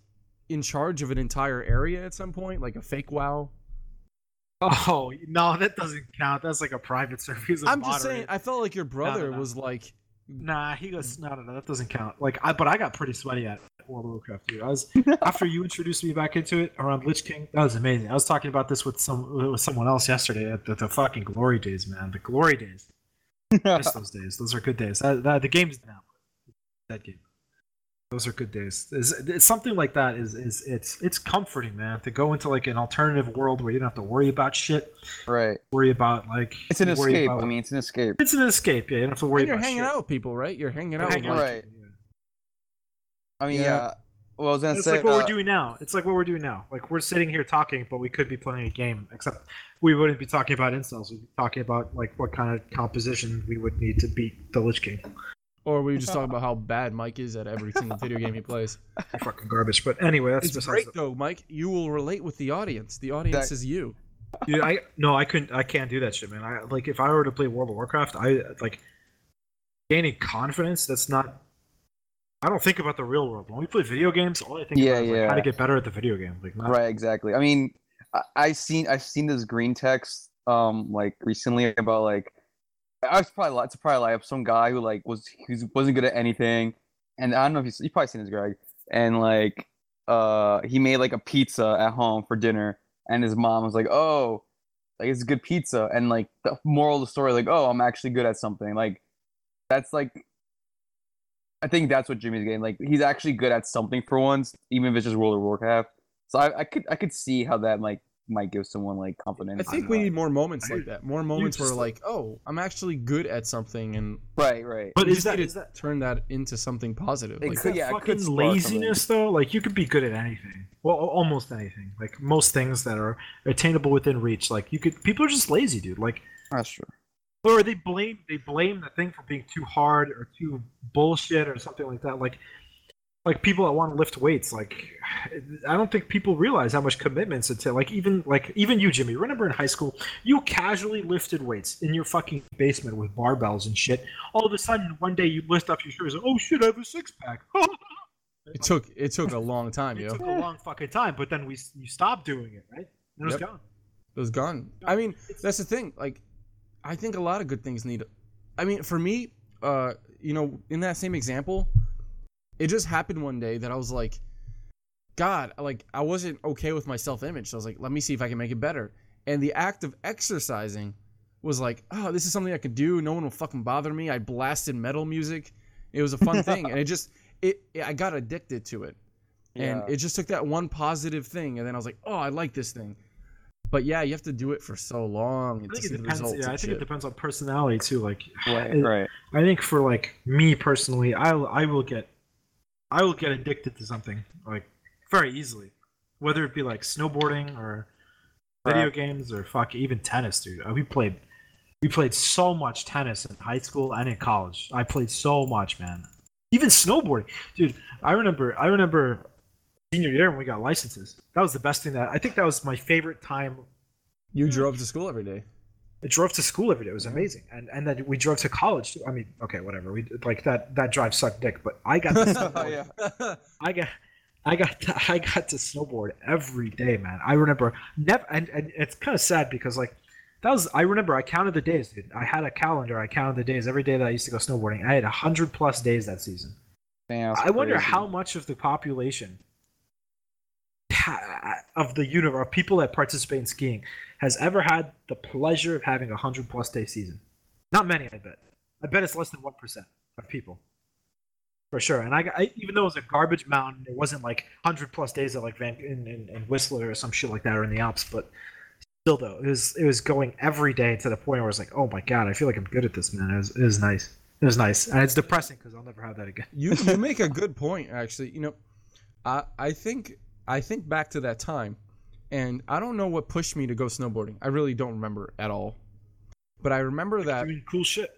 in charge of an entire area at some point, like a fake WoW? Oh no, that doesn't count. That's like a private server. I'm just saying. I felt like your brother no. was like, Nah, he goes. No, no, no, that doesn't count. Like, I, but I got pretty sweaty at World of Warcraft too. I was after you introduced me back into it around Lich King. That was amazing. I was talking about this with some with someone else yesterday at the, the fucking glory days, man. The glory days. I miss those days. Those are good days. That, that, the game's now. That game. Those are good days. It's, it's something like that is is it's it's comforting, man. To go into like an alternative world where you don't have to worry about shit, right. worry about like It's an worry escape. about- I mean, it's an escape. it's an escape. Yeah, you don't have to worry and you're about hanging shit. out with people, right? You're hanging out Hang with out like, with Right. people, yeah. I mean, Yeah. yeah. Well, I was gonna It's say. like what uh, we're doing now. It's like what we're doing now. Like we're sitting here talking, but we could be playing a game. Except we wouldn't be talking about incels. We'd be talking about like what kind of composition we would need to beat the Lich King. Or we were just talking about how bad Mike is at every single video game he plays. Fucking garbage. But anyway, that's It's besides. great though, Mike. You will relate with the audience. The audience That- is you. Dude, I no, I couldn't. I can't do that shit, man. I like if I were to play World of Warcraft, I like gaining confidence. That's not. I don't think about the real world. When we play video games, all I think Yeah, about is like, how to get better at the video game. Like, not, Right, exactly. I mean, I, I seen I've seen this green text um like recently about like I was probably it's probably like some guy who like was he wasn't good at anything, and I don't know if you you probably seen this Greg, and like uh he made like a pizza at home for dinner, and his mom was like, oh, like it's a good pizza, and like the moral of the story, like oh, I'm actually good at something, like that's like. I think that's what Jimmy's getting. Like he's actually good at something for once, even if it's just World of Warcraft. So I, I could I could see how that like might give someone like confidence. I think we like- need more moments like that. More moments where like, oh, I'm actually good at something, and right, right. But is just that, need is to that turn that into something positive. It Like, could- that yeah, it fucking could spark something. laziness though like you could be good at anything well almost anything like most things that are attainable within reach like you could people are just lazy dude like That's true. or they blame they blame the thing for being too hard or too bullshit or something like that like like people that want to lift weights like i don't think people realize how much commitments it takes like even like even you jimmy remember in high school you casually lifted weights in your fucking basement with barbells and shit all of a sudden one day you lift up your shoulders oh shit i have a six-pack it took it took a long time, It yo. took a long fucking time, but then we you stopped doing it, right? And it was Yep. gone. It was gone. I mean, that's the thing. Like, I think a lot of good things need. I mean, for me, uh, you know, in that same example, it just happened one day that I was like, God, like I wasn't okay with my self-image. So I was like, let me see if I can make it better. And the act of exercising was like, oh, this is something I could do. No one will fucking bother me. I blasted metal music. It was a fun thing, and it just it, I got addicted to it. And Yeah. it just took that one positive thing, and then I was like, "Oh, I like this thing." But yeah, you have to do it for so long I to think see it the depends. results. Yeah, I and think it depends on personality too. Like, Right, it- right. I think for like me personally, I I will get, I will get addicted to something like very easily, whether it be like snowboarding or video Right. games or fuck even tennis, dude. Uh, We played, we played so much tennis in high school and in college. I played so much, man. Even snowboarding, dude. I remember. I remember senior year when we got licenses. That was the best thing that I think that was my favorite time You drove to school every day. I drove to school every day. It was amazing, and and then we drove to college. Too. I mean, okay, whatever. We like that. That drive sucked dick, but I got to snowboard. Oh, yeah. I got. I got to, I got to snowboard every day, man. I remember never, and, and it's kind of sad because like that was. I remember I counted the days, dude. I had a calendar. I counted the days every day that I used to go snowboarding. I had hundred plus days that season. Damn, I wonder how much of the population of the universe of people that participate in skiing has ever had the pleasure of having a hundred plus day season. Not many, I bet. I bet it's less than one percent of people, for sure. And I, I, even though it was a garbage mountain, it wasn't like hundred plus days at like Van in, in, in Whistler or some shit like that or in the Alps, but. Still though, it was it was going every day to the point where I was like, "Oh my god, I feel like I'm good at this, man." It was, it was nice. It was nice, and it's depressing because I'll never have that again. You you make a good point actually. You know, I I think I think back to that time, and I don't know what pushed me to go snowboarding. I really don't remember at all. But I remember that cool shit.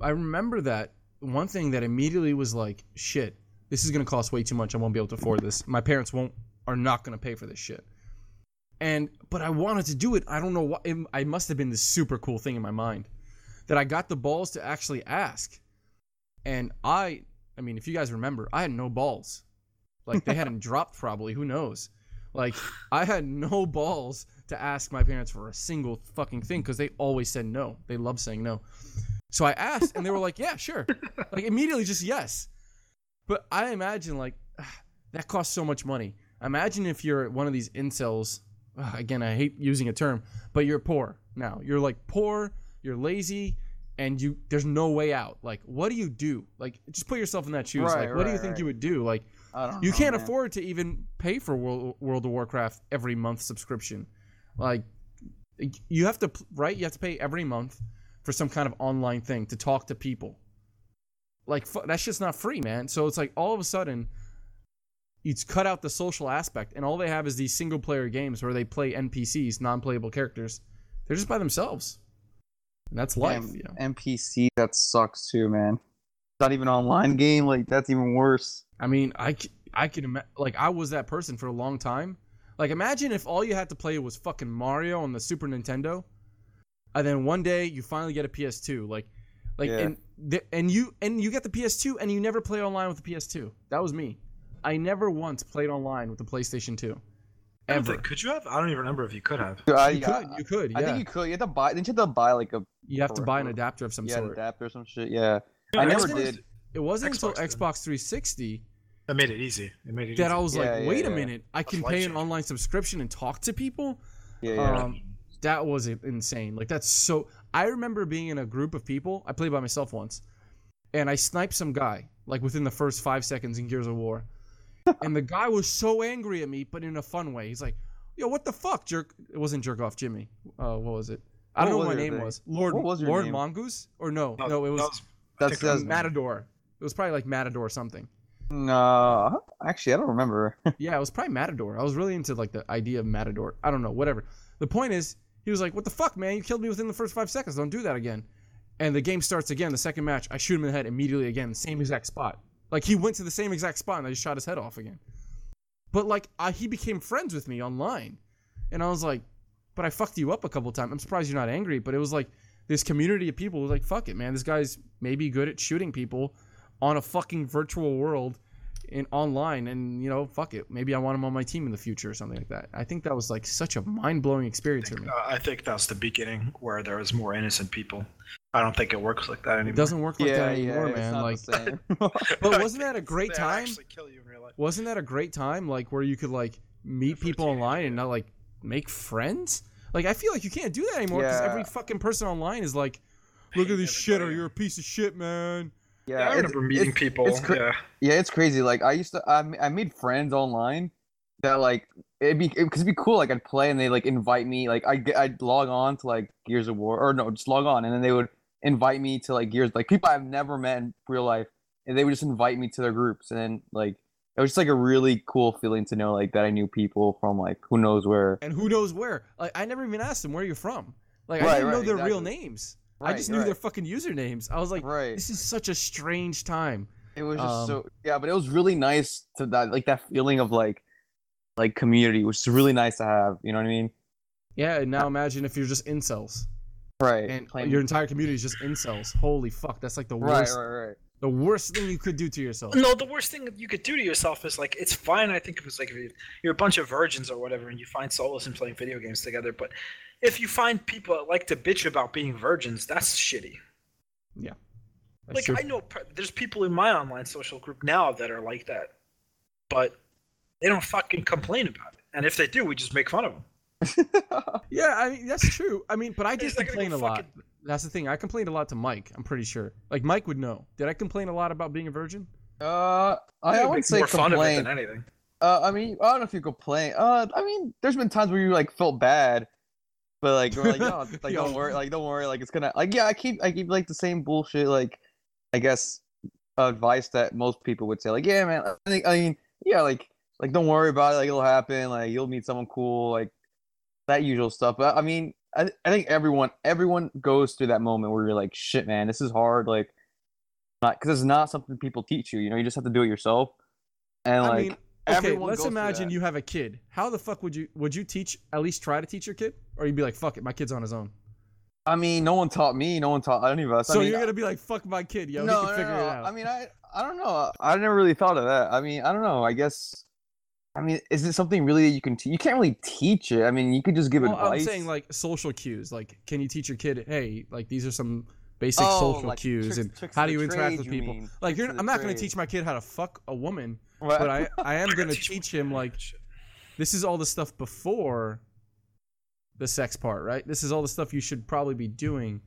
I remember that one thing that immediately was like, shit, this is gonna cost way too much. I won't be able to afford this. My parents won't are not gonna pay for this shit. And but I wanted to do it. I don't know why. It, I must have been this super cool thing in my mind that I got the balls to actually ask. And I, I mean, if you guys remember, I had no balls. Like they hadn't dropped probably. Who knows? Like I had no balls to ask my parents for a single fucking thing because they always said no. They love saying no. So I asked, and they were like, "Yeah, sure." Like immediately, just yes. But I imagine like that costs so much money. Imagine if you're one of these incels. ugh, Again, I hate using a term, but you're poor now. You're like poor. You're lazy, and you there's no way out. Like, what do you do? Like, just put yourself in that shoes. Right, like, what do you think right. you would do? Like, I don't you know, can't man. afford to even pay for World, World of Warcraft every month subscription. Like you have to right, you have to pay every month for some kind of online thing to talk to people. Like that's just not free, man. So it's like all of a sudden it's cut out the social aspect and all they have is these single player games where they play NPCs, non-playable characters. They're just by themselves. And that's life, you know. NPC that sucks too, man. Not even online game, like that's even worse. I mean, I can imagine, like, I was that person for a long time. Like, imagine if all you had to play was fucking Mario on the Super Nintendo, and then one day you finally get a PS2. Like, like, Yeah. and the, and you and you get the PS2, and you never play online with the PS2. That was me. I never once played online with the PlayStation 2. Ever. think- could you have? I don't even remember if you could have. I, You I- could, you could, yeah. I think you could. You have to buy. Didn't you have to buy like a you have to buy an adapter of some yeah, sort. adapter or some shit? Yeah. Yeah, I never Xbox did. It wasn't Xbox until did. Xbox 360 That made it easy. It made it easy that easy. I was Yeah, like, yeah, wait a minute, I can pay an online subscription and talk to people. Yeah. yeah. Um, that was insane. Like that's so. I remember being in a group of people. I played by myself once, and I sniped some guy like within the first five seconds in Gears of War, and the guy was so angry at me, but in a fun way. He's like, "Yo, what the fuck, jerk?" It wasn't jerk off Jimmy. Uh, what was it? I don't What know what my your name thing? was. Lord What was your Lord name? Mongoose or no? No, No, it was, that was- that's think that's Matador. It was probably like Matador or something. Mm, uh, no. Actually, I don't remember. Yeah, it was probably Matador. I was really into like the idea of Matador. I don't know, whatever. The point is, he was like, "What the fuck, man? You killed me within the first five seconds. Don't do that again." And the game starts again. The second match, I shoot him in the head immediately again, same exact spot. Like he went to the same exact spot, and I just shot his head off again. But like, I, he became friends with me online, and I was like, "But I fucked you up a couple times. I'm surprised you're not angry." But it was like this community of people was like, "Fuck it, man. This guy's maybe good at shooting people on a fucking virtual world." in online and you know fuck it maybe i want him on my team in the future or something like that i think that was like such a mind-blowing experience for me Uh, I think that's the beginning where there was more innocent people. I don't think it works like that anymore. it doesn't work like yeah, that anymore yeah. man not like but wasn't that a great time Actually kill you in real life. wasn't that a great time like where you could like meet people online and not like make friends like i feel like you can't do that anymore because Yeah. every fucking person online is like look at this shit or you're a piece of shit man Yeah, I it's- remember meeting it's- people. it's cra- yeah. Yeah, it's crazy. Like I used to, I, I made friends online that like it'd be because it'd be cool. Like I'd play and they like invite me. Like I would I'd log on to like Gears of War or no, just log on and then they would invite me to like Gears like people I've never met in real life and they would just invite me to their groups and then like it was just like a really cool feeling to know like that I knew people from like who knows where. and who knows where like i never even asked them where you're from like i didn't know right, their real exactly. Names i just knew right. their fucking usernames i was like right. this is such a strange time It was just Um, so yeah, but it was really nice to that like that feeling of like like community, which is really nice to have. You know what I mean? Yeah, and now imagine if you're just incels Right. and playing- your entire community is just incels. Holy fuck, that's like the worst, right, right. right. the worst thing you could do to yourself. No, the worst thing you could do to yourself is like it's fine. I think it was like if you- you're a bunch of virgins or whatever, and you find solace in playing video games together. But if you find people that like to bitch about being virgins, that's shitty. That's Like true. I know there's people in my online social group now that are like that, but they don't fucking complain about it. And if they do, we just make fun of them. yeah, I mean that's true. I mean, but I did It's not gonna complain go a lot. fucking- That's the thing. I complained a lot to Mike. I'm pretty sure. Like Mike would know. Did I complain a lot about being a virgin? Uh, I, I Make wouldn't say more fun of it complain. than anything. Uh, I mean, I don't know if you complain. Uh, I mean, there's been times where you like felt bad, but like we're like, no, like don't worry, like don't worry, like it's gonna, like yeah, I keep, I keep like the same bullshit, like I guess advice that most people would say, like yeah, man, I think, I mean, yeah, like like don't worry about it, like it'll happen, like you'll meet someone cool, like that usual stuff. But I mean, I I think everyone everyone goes through that moment where you're like, shit, man, this is hard, like not because it's not something people teach you. You know, you just have to do it yourself. And I like mean, okay, everyone let's imagine you have a kid. How the fuck would you would you teach at least try to teach your kid, or you'd be like, fuck it, my kid's on his own. I mean, no one taught me, no one taught any of us. I So mean, you're gonna be like, fuck my kid, yo, no, he can no, figure no. it out. I mean, I I don't know. I never really thought of that. I mean, I don't know. I guess. I mean, is it something really that you can? Te- you can't really teach it. I mean, you could just give well, advice. I'm saying like social cues. Like, can you teach your kid, hey, like these are some basic Oh, social like cues tricks- and tricks how do you interact trade, with people? mean. Like, you're, I'm not gonna teach my kid how to fuck a woman, Right. but I I am gonna teach- teach him like this is all the stuff before the sex part, right? This is all the stuff you should probably be doing.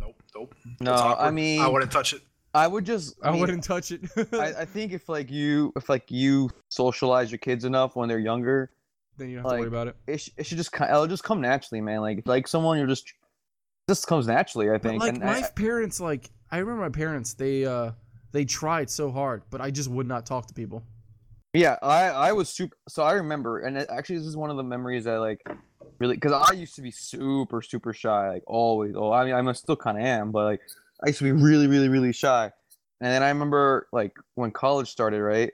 Nope, nope. no, I mean, I wouldn't touch it. I would just. I, mean, wouldn't touch it. I, I think if like you, if like you socialize your kids enough when they're younger, then you don't have to worry about it. it, sh- it should just kind, it'll just come naturally, man. Like like someone you're just, just comes naturally. I But think. like and my I, parents, like I remember my parents, they uh they tried so hard, but I just would not talk to people. Yeah, I I was super. So I remember, and it, actually, this is one of the memories that like really because I used to be super super shy, like always. Oh, I mean, I still kind of am, but like I used to be really really really shy. And then I remember like when college started, right?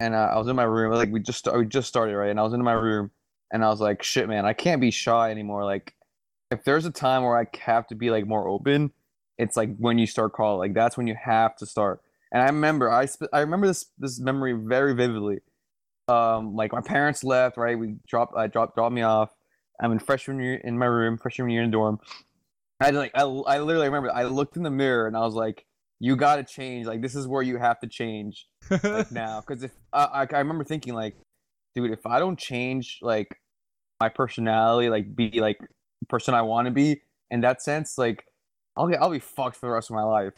And uh, I was in my room, like we just we just started, right? And I was in my room, and I was like, shit, man, I can't be shy anymore. Like, if there's a time where I have to be like more open, it's like when you start college. Like that's when you have to start. And I remember, I sp- I remember this this memory very vividly. Um, like my parents left, right? We dropped, I dropped, dropped me off. I'm in freshman year in my room, freshman year in dorm. I like, I, I literally remember, I looked in the mirror and I was like, "You got to change. Like this is where you have to change like now." Because if I, I, remember thinking like, dude, if I don't change like my personality, like be like person I want to be in that sense, like I'll get, I'll be fucked for the rest of my life.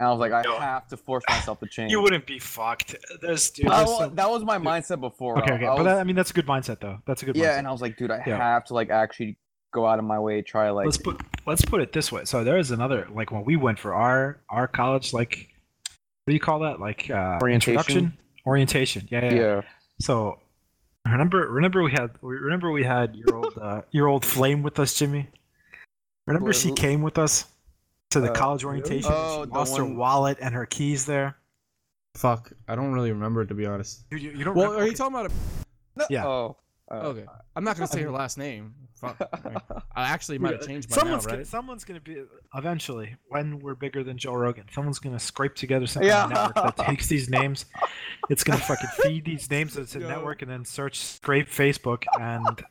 And I was like, I No. have to force myself to change. You wouldn't be fucked. There's, dude, there's wa- some- that was my mindset before. Okay, okay, I but was- that, I mean that's a good mindset though. That's a good. yeah, mindset. and I was like, dude, I Yeah. have to like actually go out of my way, try like. let's put let's put it this way. So there is another like when we went for our our college like what do you call that like uh, Orientation? introduction orientation yeah, yeah yeah. So remember remember we had remember we had your old uh, your old flame with us, Jimmy. Remember Wait, she came with us to the Uh, college orientation. and Oh, she the lost her wallet and her keys there. Fuck, I don't really remember it to be honest. Dude, you, you don't. Well, remember- are you talking about a No, Yeah. Oh. Uh, Okay, I'm not gonna say her last name. Fuck. I actually might have Dude, changed by someone's now, gonna, right? someone's gonna be eventually when we're bigger than Joe Rogan. Someone's gonna scrape together some kind Yeah. of network that takes these names. It's gonna fucking feed these names as a Yo. network and then search scrape Facebook and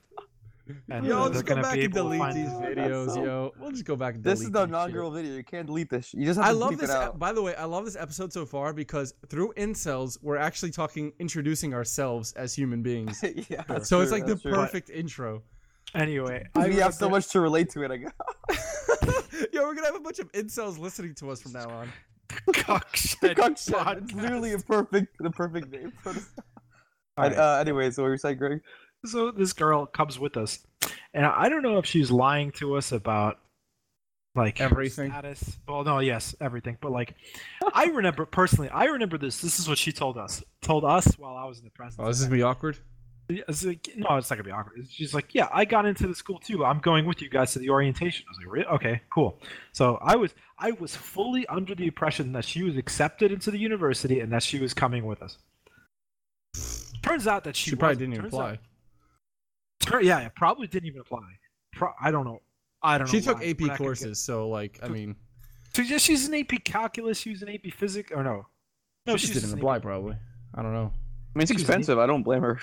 and Yo, just they're go back and delete these videos, yo. We'll just go back and delete This is the these shit. inaugural video. You can't delete this. You just have I to love bleep this. it ep- out. By the way, I love this episode so far because through incels, we're actually talking, introducing ourselves as human beings. yeah, that's so it's true, like the true. perfect intro. Anyway, We have so much to relate to it. I guess. yo, we're gonna have a bunch of incels listening to us from now on. Cockshed Cockshed. podcast. It's literally a perfect, the perfect name for this. Alright. Uh, anyway, so what were you saying, Greg? So this girl comes with us, and I don't know if she's lying to us about like Everything. status. Well, no, yes, everything. But like, I remember personally, I remember this. This is what she told us. Told us while I was in the presence. Oh, this is gonna be awkward. It's like, no, it's not gonna be awkward. She's like, yeah, I got into the school too. I'm going with you guys to the orientation. I was like, really? Okay, cool. So I was, I was fully under the impression that she was accepted into the university and that she was coming with us. Turns out that she, She, probably wasn't. didn't even Turns out- apply. Yeah, it probably didn't even apply. Pro- I don't know. I don't know. She took why. AP We're not gonna courses, so like, I mean, get- So yeah, she's an AP calculus. She was an AP physics. Or no? No, she didn't apply. AP Probably. I don't know. I mean, it's She's an- expensive. I don't blame her.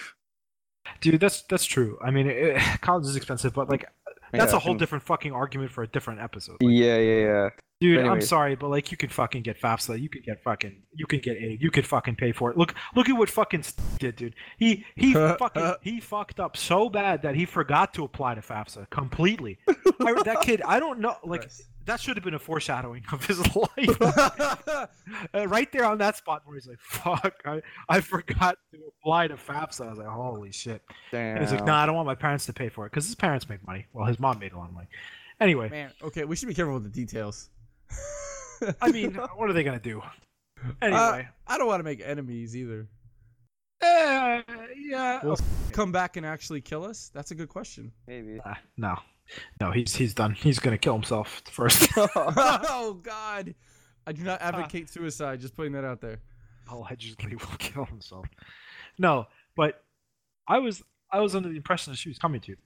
Dude, that's that's true. I mean, it, college is expensive, but like, that's Yeah, a whole and- different fucking argument for a different episode. Like, Yeah, yeah, yeah. Dude, I'm sorry, but like you can fucking get FAFSA, you can get fucking, you can get aid, you can fucking pay for it. Look, look at what fucking did, dude. He he fucking he fucked up so bad that he forgot to apply to FAFSA completely. I, that kid, I don't know, like Christ. that should have been a foreshadowing of his life. uh, right there on that spot where he's like, "Fuck, I, I forgot to apply to FAFSA." I was like, "Holy shit!" Damn. And he's like, "No, nah, I don't want my parents to pay for it because his parents make money. Well, his mom made a lot of money. Anyway, Man, okay, we should be careful with the details. I mean, what are they gonna do? Anyway, I don't want to make enemies either. Eh, yeah. Will come back and actually kill us? That's a good question. Maybe. Ah, no, no, he's he's done. He's gonna kill himself first. oh God, I do not advocate suicide. Just putting that out there. Allegedly will kill himself. No, but I was I was under the impression that she was coming to.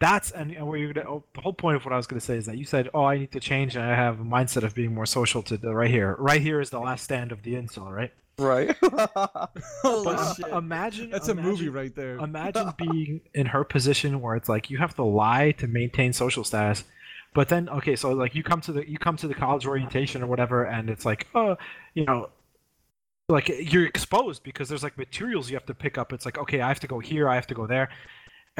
That's and, and where you're gonna. Oh, the whole point of what I was gonna say is that you said, "Oh, I need to change," and I have a mindset of being more social. To the right here, right here is the last stand of the incel, right? right. Holy But shit. imagine That's a movie right there. Imagine being in her position where it's like you have to lie to maintain social status. But then okay, so like you come to the you come to the college orientation or whatever and it's like, oh, you know, like you're exposed because there's like materials you have to pick up. It's like, okay, I have to go here, I have to go there.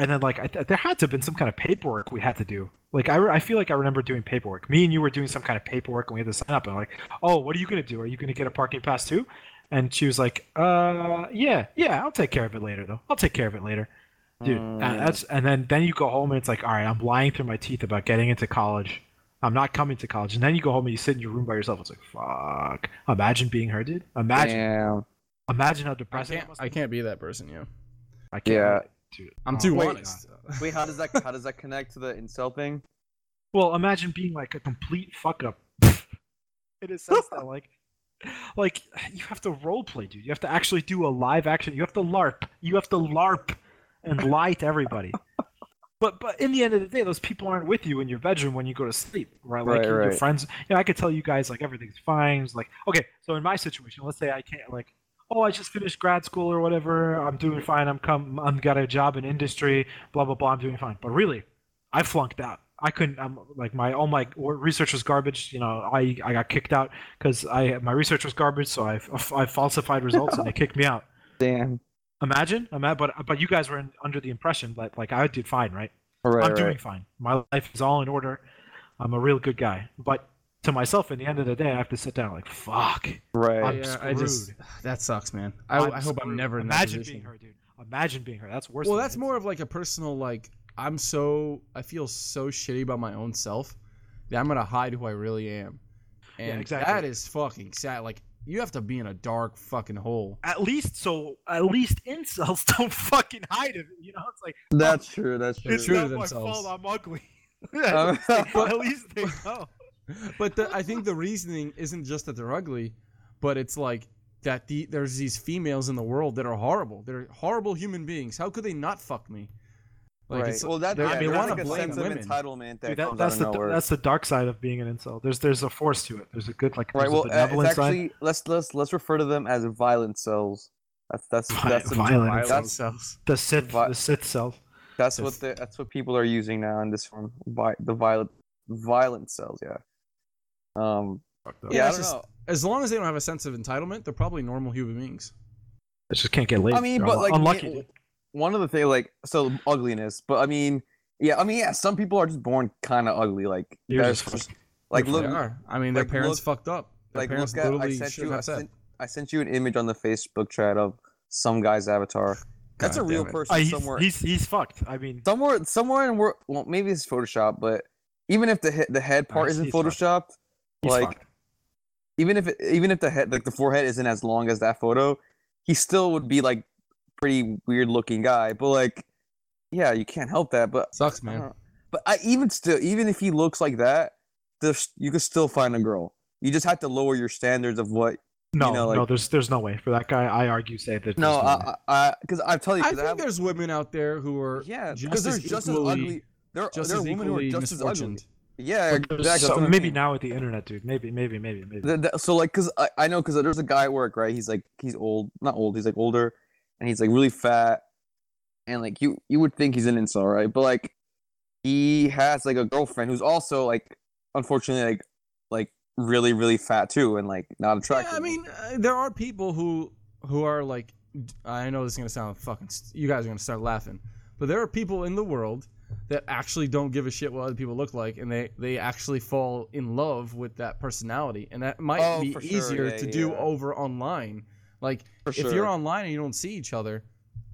And then like I th- there had to have been some kind of paperwork we had to do. Like I, re- I feel like I remember doing paperwork. Me and you were doing some kind of paperwork and we had to sign up and I'm like, "Oh, what are you going to do? Are you going to get a parking pass too?" And she was like, "Uh, yeah, yeah, I'll take care of it later though. I'll take care of it later." Dude, and Mm. that's and then then you go home and it's like, "All right, I'm lying through my teeth about getting into college. I'm not coming to college." And then you go home and you sit in your room by yourself. It's like, "Fuck." Imagine being her, dude. Imagine Damn. imagine how I depressing it can't. must I can't be that person. Yeah. I can't. Yeah. Dude. I'm Oh too my honest. Wait, how does that how does that connect to the incel thing? Well, imagine being like a complete fuck up. in a sense that like like you have to role play, dude. You have to actually do a live action. You have to LARP. You have to LARP and lie to everybody. But but in the end of the day, those people aren't with you in your bedroom when you go to sleep, right? Like Right, your right. friends. You know, I could tell you guys like everything's fine. It's like okay, so in my situation, let's say I can't like. Oh, I just finished grad school or whatever. I'm doing fine. I'm come. I'm got a job in industry. Blah blah blah. I'm doing fine. But really, I flunked out. I couldn't. I'm like my all my research was garbage. You know, I I got kicked out because I my research was garbage. So I I falsified results and they kicked me out. Damn. Imagine, imagine. But but you guys were in, under the impression that like I did fine, right? Right, I'm right. doing fine. My life is all in order. I'm a real good guy. But to myself, in the end of the day, I have to sit down like fuck. right. I'm yeah, I just screwed. that sucks, man. I, I'm I hope I'm never in that Imagine position. being her, dude. Imagine being her. That's worse. well, than that's more of like a personal like. I'm so I feel so shitty about my own self that I'm gonna hide who I really am, and Yeah, exactly. that is fucking sad. Like you have to be in a dark fucking hole. At least so. At least incels don't fucking hide it. You know, it's like That's true. That's true. it's true not to my fault. I'm ugly. yeah, Um, at least they know. But the, I think the reasoning isn't just that they're ugly, but it's like that the, there's these females in the world that are horrible. They're horrible human beings. How could they not fuck me? Like right. well, that they're- yeah, they there's wanna like a blame sense women. of entitlement that Dude, that, comes that's out the of nowhere. that's the dark side of being an incel. There's there's a force to it. There's a good like right. Well, a uh, benevolent it's side. actually let's let's let's refer to them as violent cells. That's that's Vi- that's the- violent violent That's cells. The Sith vi- the Sith self. that's the what the that's what people are using now in this form. Vi- the violent violent cells. Yeah. Um. Yeah. I don't just- know. As long as they don't have a sense of entitlement, they're probably normal human beings. I just can't get laid. I mean, They're but un- like unlucky. me- one of the things, like so ugliness. But I mean, yeah. I mean, yeah. Some people are just born kind of ugly. Like You're there's just fucking- like They look are. I mean, their like, parents look- fucked up. Their like parents look at I sent you I have said. sent, I sent you an image on the Facebook chat of some guy's avatar. That's God a real it. person Ah, he's, somewhere. he's he's fucked. I mean, somewhere somewhere in work. Well, maybe it's Photoshop, but even if the the head part he's- isn't photoshopped, he's like fucked. even if it, even if the head like the forehead isn't as long as that photo, he still would be like pretty weird looking guy. But like, yeah, you can't help that. But Sucks, man. don't. But I even still, even if he looks like that, there's you could still find a girl. You just have to lower your standards of what. No, know, no, there's there's no way for that guy. I argue say that. No, there's way. I, I, because I tell you, I 'cause think have- there's women out there who are yeah, because they're just as ugly. There, just there are as women who are equally just as ugly. Misfortuned. Yeah, exactly. so- what I maybe mean. now with the internet, dude. Maybe, maybe, maybe, maybe. The- the- so like, cause I, I know, cause there's a guy at work, right? He's like, he's old, not old, he's like older, and he's like really fat, and like you, you would think he's an incel, right? But like, he has like a girlfriend who's also like, unfortunately, like, like really, really fat too, and like not attractive. Yeah, I mean, uh, there are people who who are like, I know this is gonna sound fucking. St- you guys are gonna start laughing, but there are people in the world that actually don't give a shit what other people look like, and they they actually fall in love with that personality, and that might Oh, be for sure, easier yeah, to do over online. Like, For if sure. you're online and you don't see each other,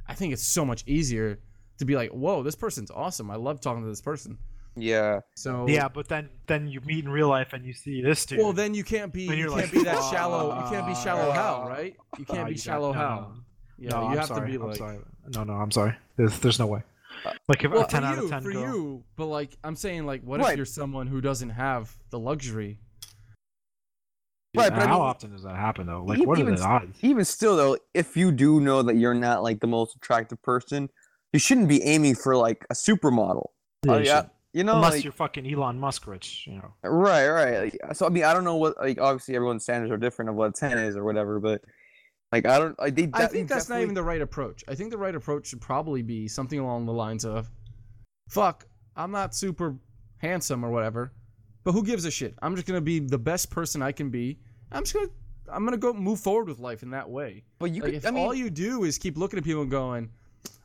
I think it's so much easier to be like, whoa, this person's awesome. I love talking to this person. yeah, So yeah, but then then you meet in real life and you see this dude. Well, then you can't be you can't like, be that shallow. You can't be shallow "Fuck." Hal, right? You can't ah, be you got- shallow no, no. Yeah, no, you I'm have sorry. to be I'm like. sorry. No, no, I'm sorry. There's, there's no way. Like if Well, a ten for out you, of ten for girl. you, but like I'm saying, like, what Right. if you're someone who doesn't have the luxury? Right, but I how mean- often does that happen though? Like, E- what are even the odds? Even still, though, if you do know that you're not like the most attractive person, you shouldn't be aiming for like a supermodel. Yeah, Uh, you yeah, you know, Unless like, you're fucking Elon Musk rich, you know. right, right. Like, so I mean, I don't know what like obviously everyone's standards are different of what ten is or whatever, but like I don't. Like, they, I think they that's not even the right approach. I think the right approach should probably be something along the lines of, "Fuck, I'm not super handsome or whatever, but who gives a shit? I'm just gonna be the best person I can be. I'm just gonna, I'm gonna go move forward with life in that way. But you like, could. if I mean, all you do is keep looking at people and going,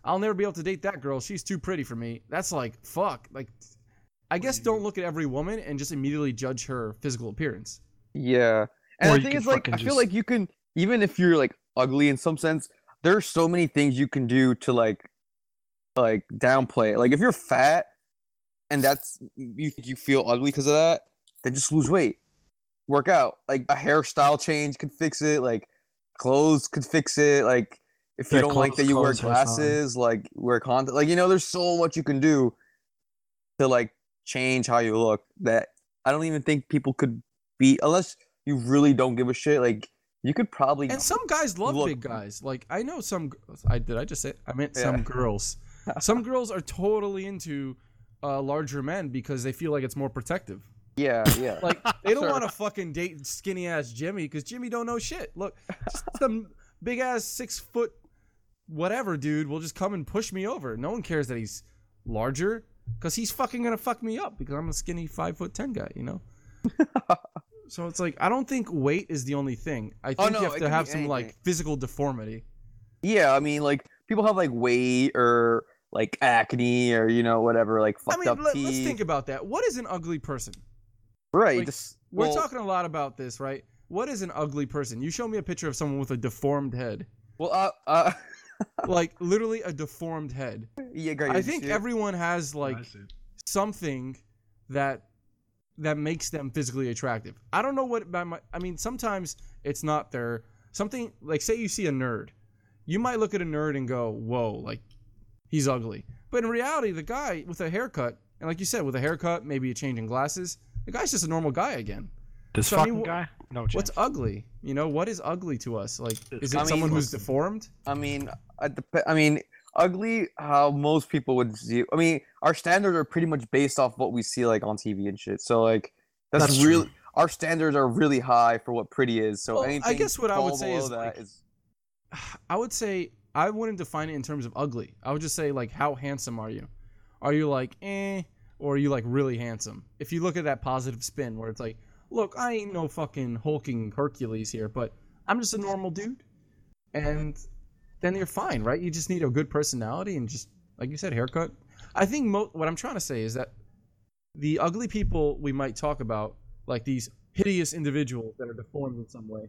"I'll never be able to date that girl. She's too pretty for me." That's like fuck. Like, I guess don't look at every woman and just immediately judge her physical appearance. Yeah. And Or the thing is, like, fucking I feel just- like you can, even if you're like ugly in some sense, there are so many things you can do to like, like downplay it. Like, if you're fat and that's you you feel ugly because of that, then just lose weight, work out. Like a hairstyle change could fix it. Like clothes could fix it. Like if you Yeah, don't like that you wear glasses, like wear contact. Like you know, there's so much you can do to like change how you look that I don't even think people could be unless you really don't give a shit. Like you could probably And some guys love Look- big guys. Like I know some. g- I did. I just say. I meant some girls. Some girls are totally into uh, larger men because they feel like it's more protective. yeah yeah Like they don't Sure. want to fucking date skinny ass Jimmy because Jimmy don't know shit. Look, some big ass six foot whatever dude will just come and push me over. No one cares that he's larger because he's fucking gonna fuck me up because I'm a skinny five foot ten guy. You know. so it's like I don't think weight is the only thing. I Oh, think no, you have to have be some like physical deformity. yeah. I mean, like people have like weight or like acne or you know whatever, like fucked I mean, up let, teeth. us think about that. What is an ugly person? right. like, just, We're talking a lot about this, right? What is an ugly person? You show me a picture of someone with a deformed head. Well, uh, uh, like literally a deformed head. yeah, great. I think everyone has like I something that that makes them physically attractive. I don't know what by my, I mean sometimes it's not their something like say you see a nerd. You might look at a nerd and go, "Whoa, like he's ugly." But in reality, the guy with a haircut and like you said with a haircut, maybe a change in glasses, the guy's just a normal guy again. This So, I mean, fucking wh- guy? No chance. What's ugly? You know, what is ugly to us? Like is it I mean, someone who's deformed? I mean, I, dep- I mean, ugly. How most people would see. I mean, our standards are pretty much based off what we see like on TV and shit. So like, that's, That's really true. our standards are really high for what pretty is. So Well, I guess what I would say is, that like, is I would say I wouldn't define it in terms of ugly. I would just say like how handsome are you? Are you like eh or are you like really handsome? If you look at that positive spin where it's like, look, I ain't no fucking hulking Hercules here, but I'm just a normal dude. And then you're fine, right? You just need a good personality and just like you said haircut. I think mo- what I'm trying to say is that the ugly people we might talk about like these hideous individuals that are deformed in some way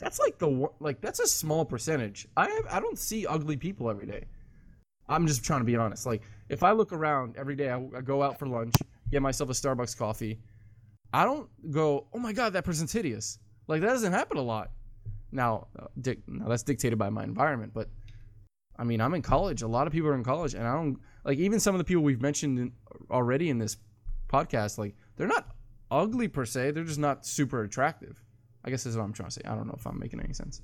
that's like the like that's a small percentage. I have, I don't see ugly people every day. I'm just trying to be honest. Like if I look around every day, I, I go out for lunch, get myself a Starbucks coffee. I don't go, oh my god, that person's hideous. Like that doesn't happen a lot. Now, uh, dic- now that's dictated by my environment, but I mean, I'm in college. A lot of people are in college, and I don't like even some of the people we've mentioned in, already in this podcast. Like they're not ugly per se. They're just not super attractive. I guess is what I'm trying to say. I don't know if I'm making any sense.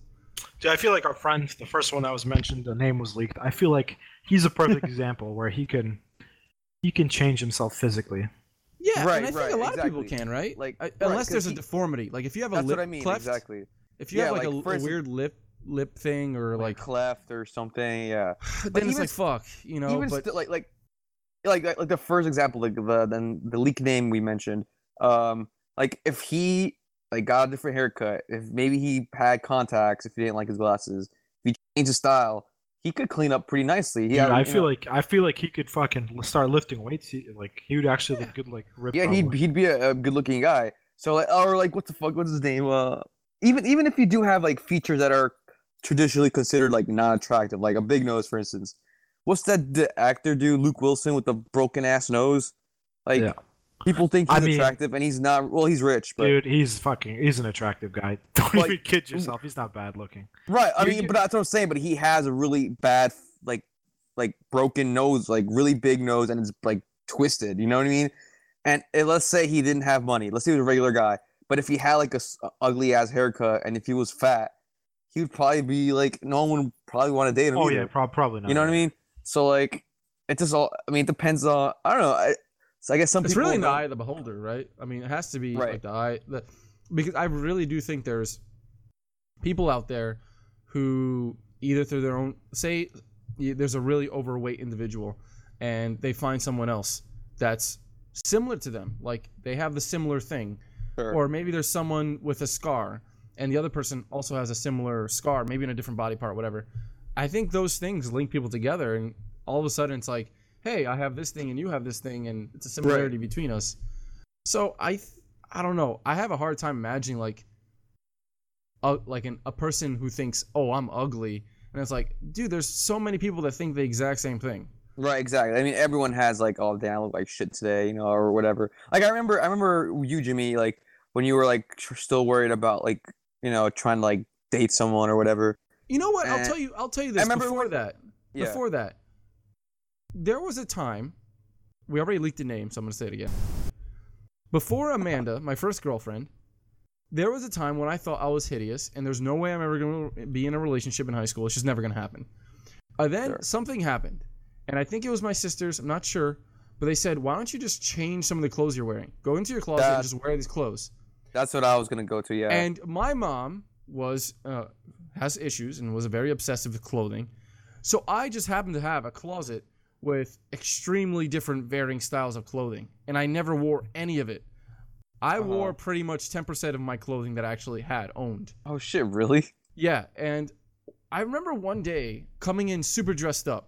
Dude, I feel like our friend, the first one that was mentioned, the name was leaked. I feel like he's a perfect example where he can he can change himself physically. Yeah, Right, and I think right, a lot of exactly. people can, right? Like, I- right, unless 'cause there's a he- deformity. Like if you have a that's lip what I mean. cleft, Exactly. if you Yeah, have like, like, a, for a weird lip lip thing or like, cleft or something. Yeah. then it's even like fuck, you know. even but still, like like like like like the first example, like the then the leak name we mentioned. Um, like if he like got a different haircut, if maybe he had contacts, if he didn't like his glasses, if he changed his style, he could clean up pretty nicely. Yeah, I feel know- like I feel like he could fucking start lifting weights. He, like he would actually look good, like rip. yeah, he'd he'd be a, a good looking guy. So like or like what the fuck? What's his name? Uh, even even if you do have like features that are traditionally considered like not attractive, like a big nose, for instance. What's that the actor do? Luke Wilson with the broken ass nose. Like Yeah. People think I he's mean- attractive, and he's not. Well, he's rich, but Dude, he's fucking. He's an attractive guy. Don't Like- even kid yourself. He's not bad looking. right. I mean, but that's what I'm saying. But he has a really bad, like, like broken nose, like really big nose, and it's like twisted. You know what I mean? And eh, let's say he didn't have money. Let's say he was a regular guy. But if he had like a, ugly ass haircut, and if he was fat, he would probably be like no one would probably want to date him. Oh either. yeah, prob- probably not. You know what I mean? So like, it just all. I mean, it depends on. I don't know. I, so I guess some it's people. really the eye of the beholder, right? I mean, it has to be Right. like the eye, the, because I really do think there's people out there who either through their own say there's a really overweight individual and they find someone else that's similar to them, like they have the similar thing, Sure. or maybe there's someone with a scar and the other person also has a similar scar, maybe in a different body part, whatever. I think those things link people together, and all of a sudden it's like, hey, I have this thing and you have this thing, and it's a similarity between us. So I, th- I don't know. I have a hard time imagining like, a, like an, a person who thinks, oh, I'm ugly, and it's like, dude, there's so many people that think the exact same thing. Right, exactly. I mean, everyone has like, oh, damn, I look like shit today, you know, or whatever. Like, I remember, I remember you, Jimmy, like when you were like tr- still worried about like, you know, trying to like date someone or whatever. You know what? I'll Eh. tell you. I'll tell you this. I remember before when- that, Yeah. before that, there was a time. We already leaked the name, so I'm gonna say it again. Before Amanda, my first girlfriend, there was a time when I thought I was hideous, and there's no way I'm ever gonna be in a relationship in high school. It's just never gonna happen. Uh, then Sure. something happened, and I think it was my sisters. I'm not sure, but they said, "Why don't you just change some of the clothes you're wearing? Go into your closet and just wear these clothes." That's what I was gonna go to. Yeah. And my mom was uh, has issues and was very obsessive with clothing, so I just happened to have a closet with extremely different varying styles of clothing, and I never wore any of it. I Uh-huh. wore pretty much ten percent of my clothing that I actually had owned. oh shit, really? Yeah, and I remember one day coming in super dressed up.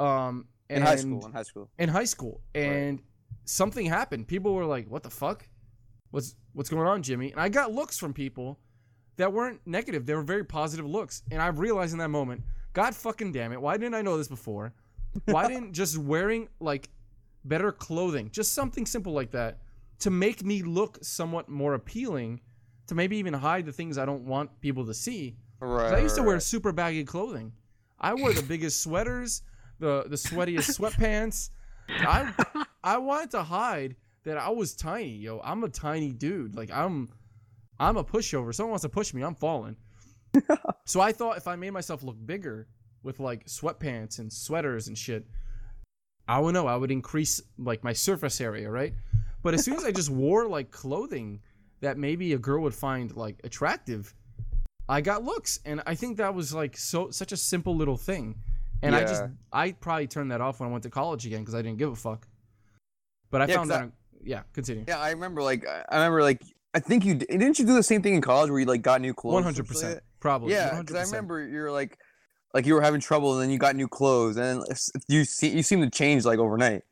Um, In high school. In high school. in high school and something happened people were like what the fuck what's what's going on jimmy and i got looks from people that weren't negative they were very positive looks and i realized in that moment god fucking damn it why didn't i know this before why didn't just wearing like better clothing just something simple like that to make me look somewhat more appealing to maybe even hide the things i don't want people to see. Right. I used to wear super baggy clothing. I wore the biggest sweaters, the the sweatiest sweatpants. I I wanted to hide that I was tiny, yo. I'm a tiny dude. Like I'm I'm a pushover. Someone wants to push me, I'm falling. so I thought if I made myself look bigger with like sweatpants and sweaters and shit, I would know I would increase like my surface area, right? But as soon as I just wore like clothing that maybe a girl would find like attractive, I got looks, and I think that was like so such a simple little thing, and I just I probably turned that off when I went to college again because I didn't give a fuck. But I Yeah, found that yeah, continue. Yeah, I remember. Like, I remember. Like, I think you didn't you do the same thing in college where you like got new clothes. One hundred percent, probably. Yeah, because I remember you're like, like you were having trouble, and then you got new clothes, and you see, you seem to change like overnight.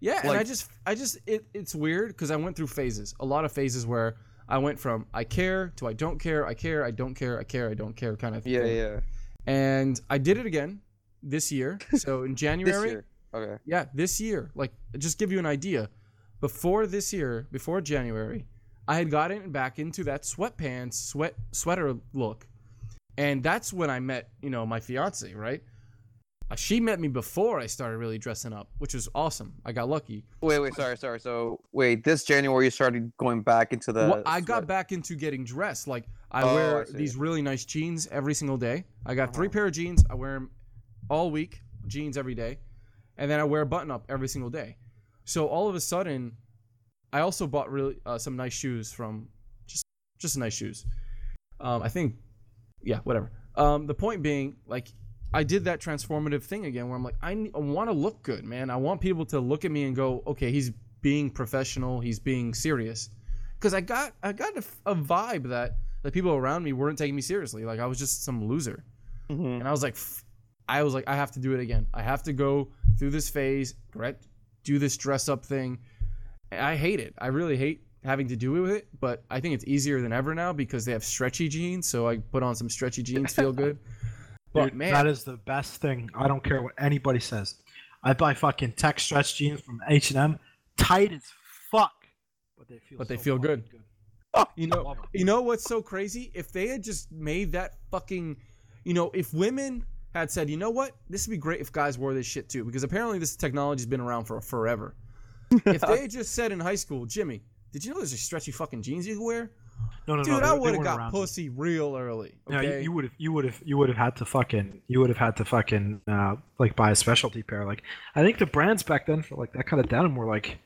Yeah, and I just, I just, it, it's weird because I went through phases, a lot of phases where I went from I care to I don't care, I care, I don't care, I care, I don't care kind of Yeah, thing. yeah. And I did it again this year. So in This January, year. Okay. yeah, this year, like just give you an idea. Before this year, before January, I had gotten back into that sweatpants, sweat sweater look, and that's when I met, you know, my fiance, right? Uh, She met me before I started really dressing up, which was awesome. I got lucky. Wait, wait, sorry, sorry. So, wait, this January you started going back into the. well, I got sweat- back into getting dressed. Like I Oh, wear I these really nice jeans every single day. I got three Uh-huh. pair of jeans. I wear them all week, jeans every day, and then I wear a button up every single day. So all of a sudden, I also bought really uh, some nice shoes from just just nice shoes. Um, I think, yeah, whatever. Um, the point being, like, I did that transformative thing again, where I'm like, I, I want to look good, man. I want people to look at me and go, okay, he's being professional, he's being serious, because I got I got a, a vibe that the people around me weren't taking me seriously. Like I was just some loser, Mhm. and I was like, f- I was like, I have to do it again. I have to go through this phase, correct? Do this dress up thing. I hate it. I really hate having to do it with it, but I think it's easier than ever now because they have stretchy jeans. So I put on some stretchy jeans, feel good. But Dude, man, that is the best thing. I don't care what anybody says. I buy fucking tech stretch jeans from H and M. tight as fuck, but they feel But they so feel fucking good. good. Oh, you know, you know what's so crazy? If they had just made that fucking, you know, if women had said, you know what, this would be great if guys wore this shit too, because apparently this technology's been around for forever. if they had just said in high school, Jimmy, did you know there's a stretchy fucking jeans you can wear? No, no, Dude, no. they- I would have weren't got around. pussy real early. No, Okay. you- you would have, you would have, you would have had to fucking, you would have had to fucking, uh, like buy a specialty pair. Like, I think the brands back then for like that kind of denim were like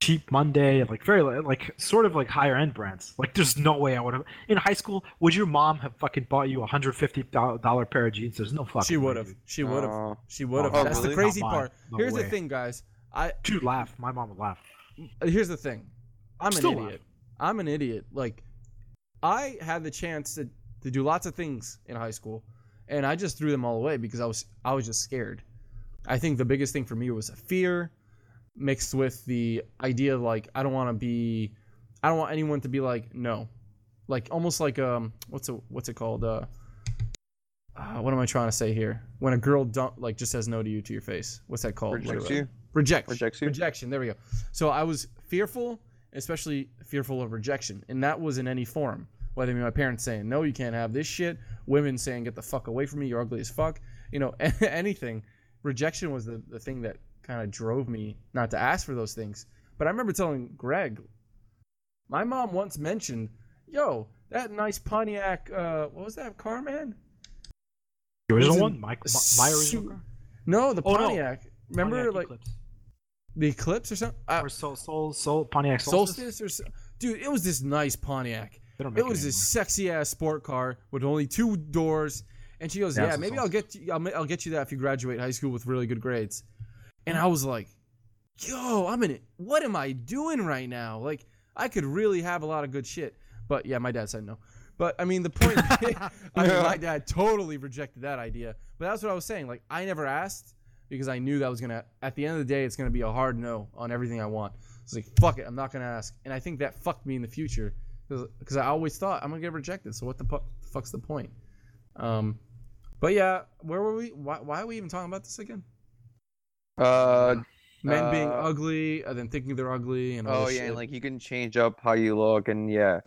cheap Monday like very like sort of like higher end brands. Like, there's no way I would have in high school. Would your mom have fucking bought you a hundred fifty dollar pair of jeans? There's no fucking. she would have. She would have. Oh. She would have. Oh, That's the crazy part. No Here's the thing, guys. I She would laugh. My mom would laugh. Mm, here's the thing. I'm an idiot. laughing. I'm an idiot. Like, I had the chance to, to do lots of things in high school, and I just threw them all away because I was I was just scared. I think the biggest thing for me was a fear, mixed with the idea of like I don't want to be, I don't want anyone to be like no, like almost like um what's it what's it called uh. Uh, what am I trying to say here? When a girl don't like just says no to you to your face, what's that called? Rejects Whatever. you? Reject. Rejects you? Rejection. There we go. So I was fearful, especially fearful of rejection, and that was in any form. Whether it be my parents saying no, you can't have this shit, women saying get the fuck away from me, you're ugly as fuck, you know, anything. Rejection was the, the thing that kind of drove me not to ask for those things. But I remember telling Greg, my mom once mentioned, "Yo, that nice Pontiac, uh, what was that car, man? The original one, my, my, my original car. No, the Oh, no. Pontiac. Remember, Pontiac like Eclipse. the Eclipse or something? Uh, or Soul, Soul, Soul, Pontiac Solstice. Solstice or so, dude, it was this nice Pontiac. They don't make It was this sexy ass sport car with only two doors, and she goes, Yeah, "Yeah, maybe I'll get you, I'll, I'll get you that if you graduate high school with really good grades." And I was like, "Yo, I'm in it. What am I doing right now? Like, I could really have a lot of good shit." But yeah, my dad said no. But I mean, the point, I mean, my dad totally rejected that idea. But that's what I was saying. Like, I never asked because I knew that was gonna. At the end of the day, it's gonna be a hard no on everything I want. It's like fuck it, I'm not gonna ask. And I think that fucked me in the future because I always thought I'm gonna get rejected. So what the pu- fuck's the point? Um, but yeah, where were we? Why, why are we even talking about this again? Uh, Men being Uh, ugly and then thinking they're ugly and all oh this yeah, shit. and like you can change up how you look, and yeah,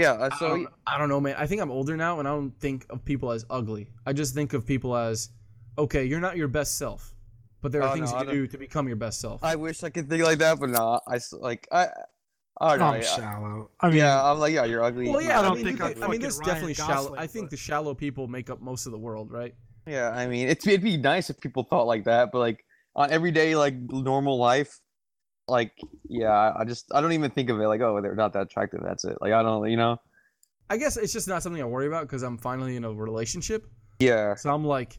yeah. Uh, I so don't, I don't know, man. I think I'm older now, and I don't think of people as ugly. I just think of people as, okay, you're not your best self, but there are Oh, things no, you can do to become your best self. I wish I could think like that, but no, I like I. I don't I'm yeah, shallow. I mean, yeah, I'm like, yeah, you're ugly. well, yeah, I I, don't mean, think I'm could- I mean, fucking there's Ryan definitely shallow. Gosling, I think but- the shallow people make up most of the world, right? Yeah, I mean, it's it'd be nice if people thought like that, but like on everyday like normal life, like yeah, I just I don't even think of it like oh they're not that attractive. That's it. Like I don't, you know. I guess it's just not something I worry about because I'm finally in a relationship. Yeah, So I'm like,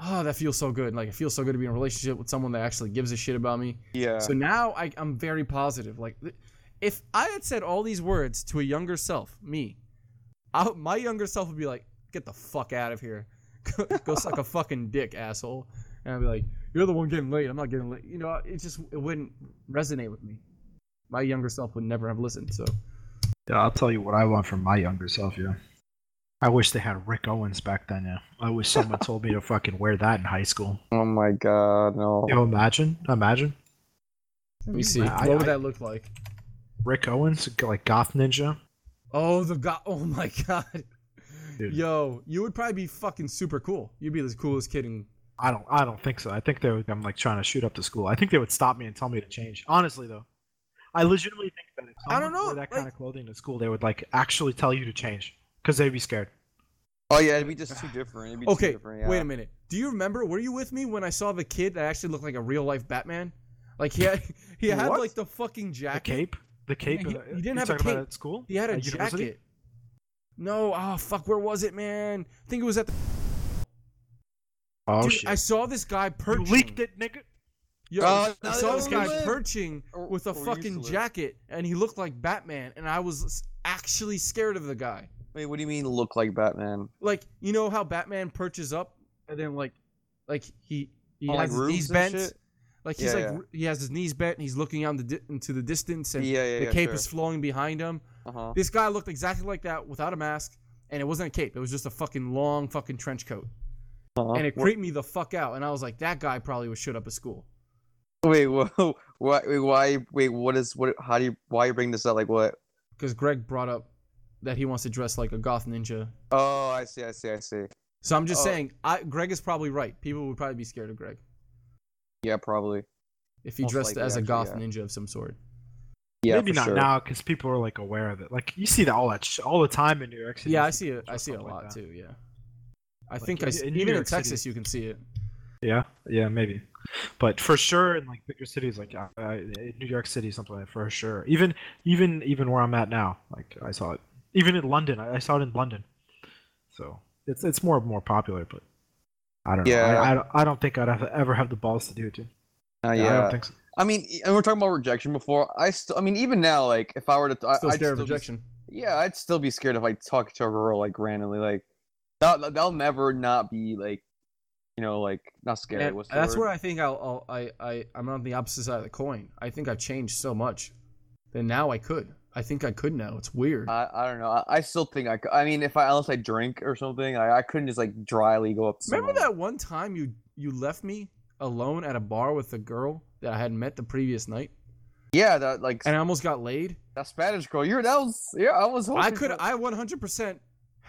oh, that feels so good. Like it feels so good to be in a relationship with someone that actually gives a shit about me. yeah. So now I, I'm very positive. Like, if I had said all these words to a younger self, me, I, my younger self would be like, "Get the fuck out of here, go, go suck a fucking dick, asshole." And I'd be like, "You're the one getting late. I'm not getting late." You know, it just it wouldn't resonate with me. My younger self would never have listened. So yeah, I'll tell you what I want from my younger self. Yeah, I wish they had Rick Owens back then. Yeah, I wish someone told me to fucking wear that in high school. oh my god, no. You know, imagine, imagine let me see. I- what would I- that look like? Rick Owens, like goth ninja. Oh, the god! Oh my god! Dude. Yo, you would probably be fucking super cool. You'd be the coolest kid in I don't, I don't think so. I think they would. I'm like trying to shoot up the school. I think they would stop me and tell me to change. Honestly, though, I legitimately think that if I don't someone wore know, that kind of clothing to school, they would like actually tell you to change because they'd be scared. Oh yeah, it'd be just too different. It'd be too Okay, different, yeah. wait a minute. Do you remember? Were you with me when I saw the kid that actually looked like a real life Batman? Like he had, he had What? like the fucking The jacket. cape, the cape. he- uh, he didn't you have a talking about cape. at school. He had a At university? jacket. No, oh fuck, where was it, man? I think it was at the. Oh Dude, shit! I saw this guy you perching. leaked it, nigga. Yo, Oh, I saw this guy no. perching with a or fucking to jacket, and he looked like Batman, and I was actually scared of the guy. Wait, what do you mean look like Batman? Like, you know how Batman perches up, and then like, like he he On, has like, his knees bent. shit? Like he's Yeah, like yeah. he has his knees bent, and he's looking out the di- into the distance, and Yeah, yeah, the yeah, cape sure. is flowing behind him. Uh huh. This guy looked exactly like that without a mask, and it wasn't a cape. It was just a fucking long fucking trench coat, Uh-huh. and it creeped me the fuck out. And I was like, that guy probably was shut up at school. Wait, wha- why? Wait, why? Wait, what is what? How do you? Why you bring this up? Like what? Because Greg brought up that he wants to dress like a goth ninja. Oh, I see, I see, I see. So I'm just Oh. saying, I Greg is probably right. People would probably be scared of Greg Yeah, probably. if he Most dressed likely, as a actually, goth yeah. ninja of some sort. Yeah, Maybe not sure. now because people are like aware of it. Like you see that all that sh- all the time in New York City. Yeah, I see see it. I see it a up like lot too. Yeah, I Like, think I in- s- in even in York City- Texas you can see it. Yeah, yeah, maybe. But for sure, in like bigger cities like uh, New York City, something like that, for sure. Even even even where I'm at now, like I saw it. Even in London, I, I saw it in London. So it's it's more more popular, but I don't know. Yeah. I, I, don't, I don't think I'd have, ever have the balls to do it, dude. Uh, I yeah. don't think so. I mean, and we are talking about rejection before. I still, I mean, even now, like if I were to, I, Still I'd scared of still be- rejection. yeah, I'd still be scared if I talked to a girl like randomly. Like that, that'll never not be like, you know, like not scary. And What's that's word? where I think I'll, I'll I I I'm on the opposite side of the coin. I think I've changed so much that now I could. I think I could now. It's weird. I, I don't know. I, I still think I. cou- I mean, if I unless I drink or something, I, I couldn't just like dryly go up. To Remember someone. that one time you you left me alone at a bar with a girl that I had met the previous night, Yeah, that like and I almost got laid. that Spanish girl. You're that was yeah. I was. I could I 100%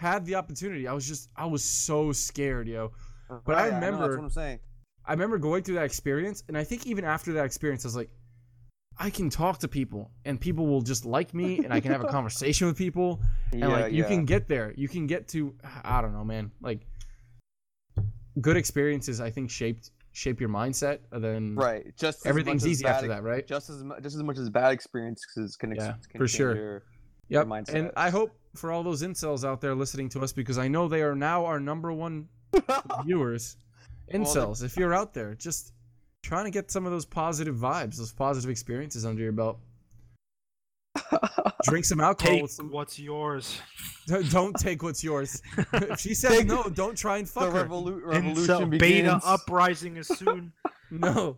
had the opportunity. I was just I was so scared, yo. Uh, but I Right, know, that's remember- what I'm saying. I remember going through that experience, and I think even after that experience, I was like, I can talk to people, and people will just like me, and I can have a conversation with people, and yeah, like you yeah. can get there. You can get to I don't know, man. Like good experiences, I think shaped shape your mindset, and then right. Just everything's easy bad after that, right? Just as just as much as bad experiences can, Yeah, can for sure. Your, Yep. mindset. And I hope for all those incels out there listening to us, because I know they are now our number one viewers. Well, Incels, if you're out there, just trying to get some of those positive vibes, those positive experiences under your belt. Drink some alcohol Take with some. what's yours. Don't take what's yours. if she says Take- no, don't try and the fuck her. revolu- Incel revolution beta begins. uprising is soon. No.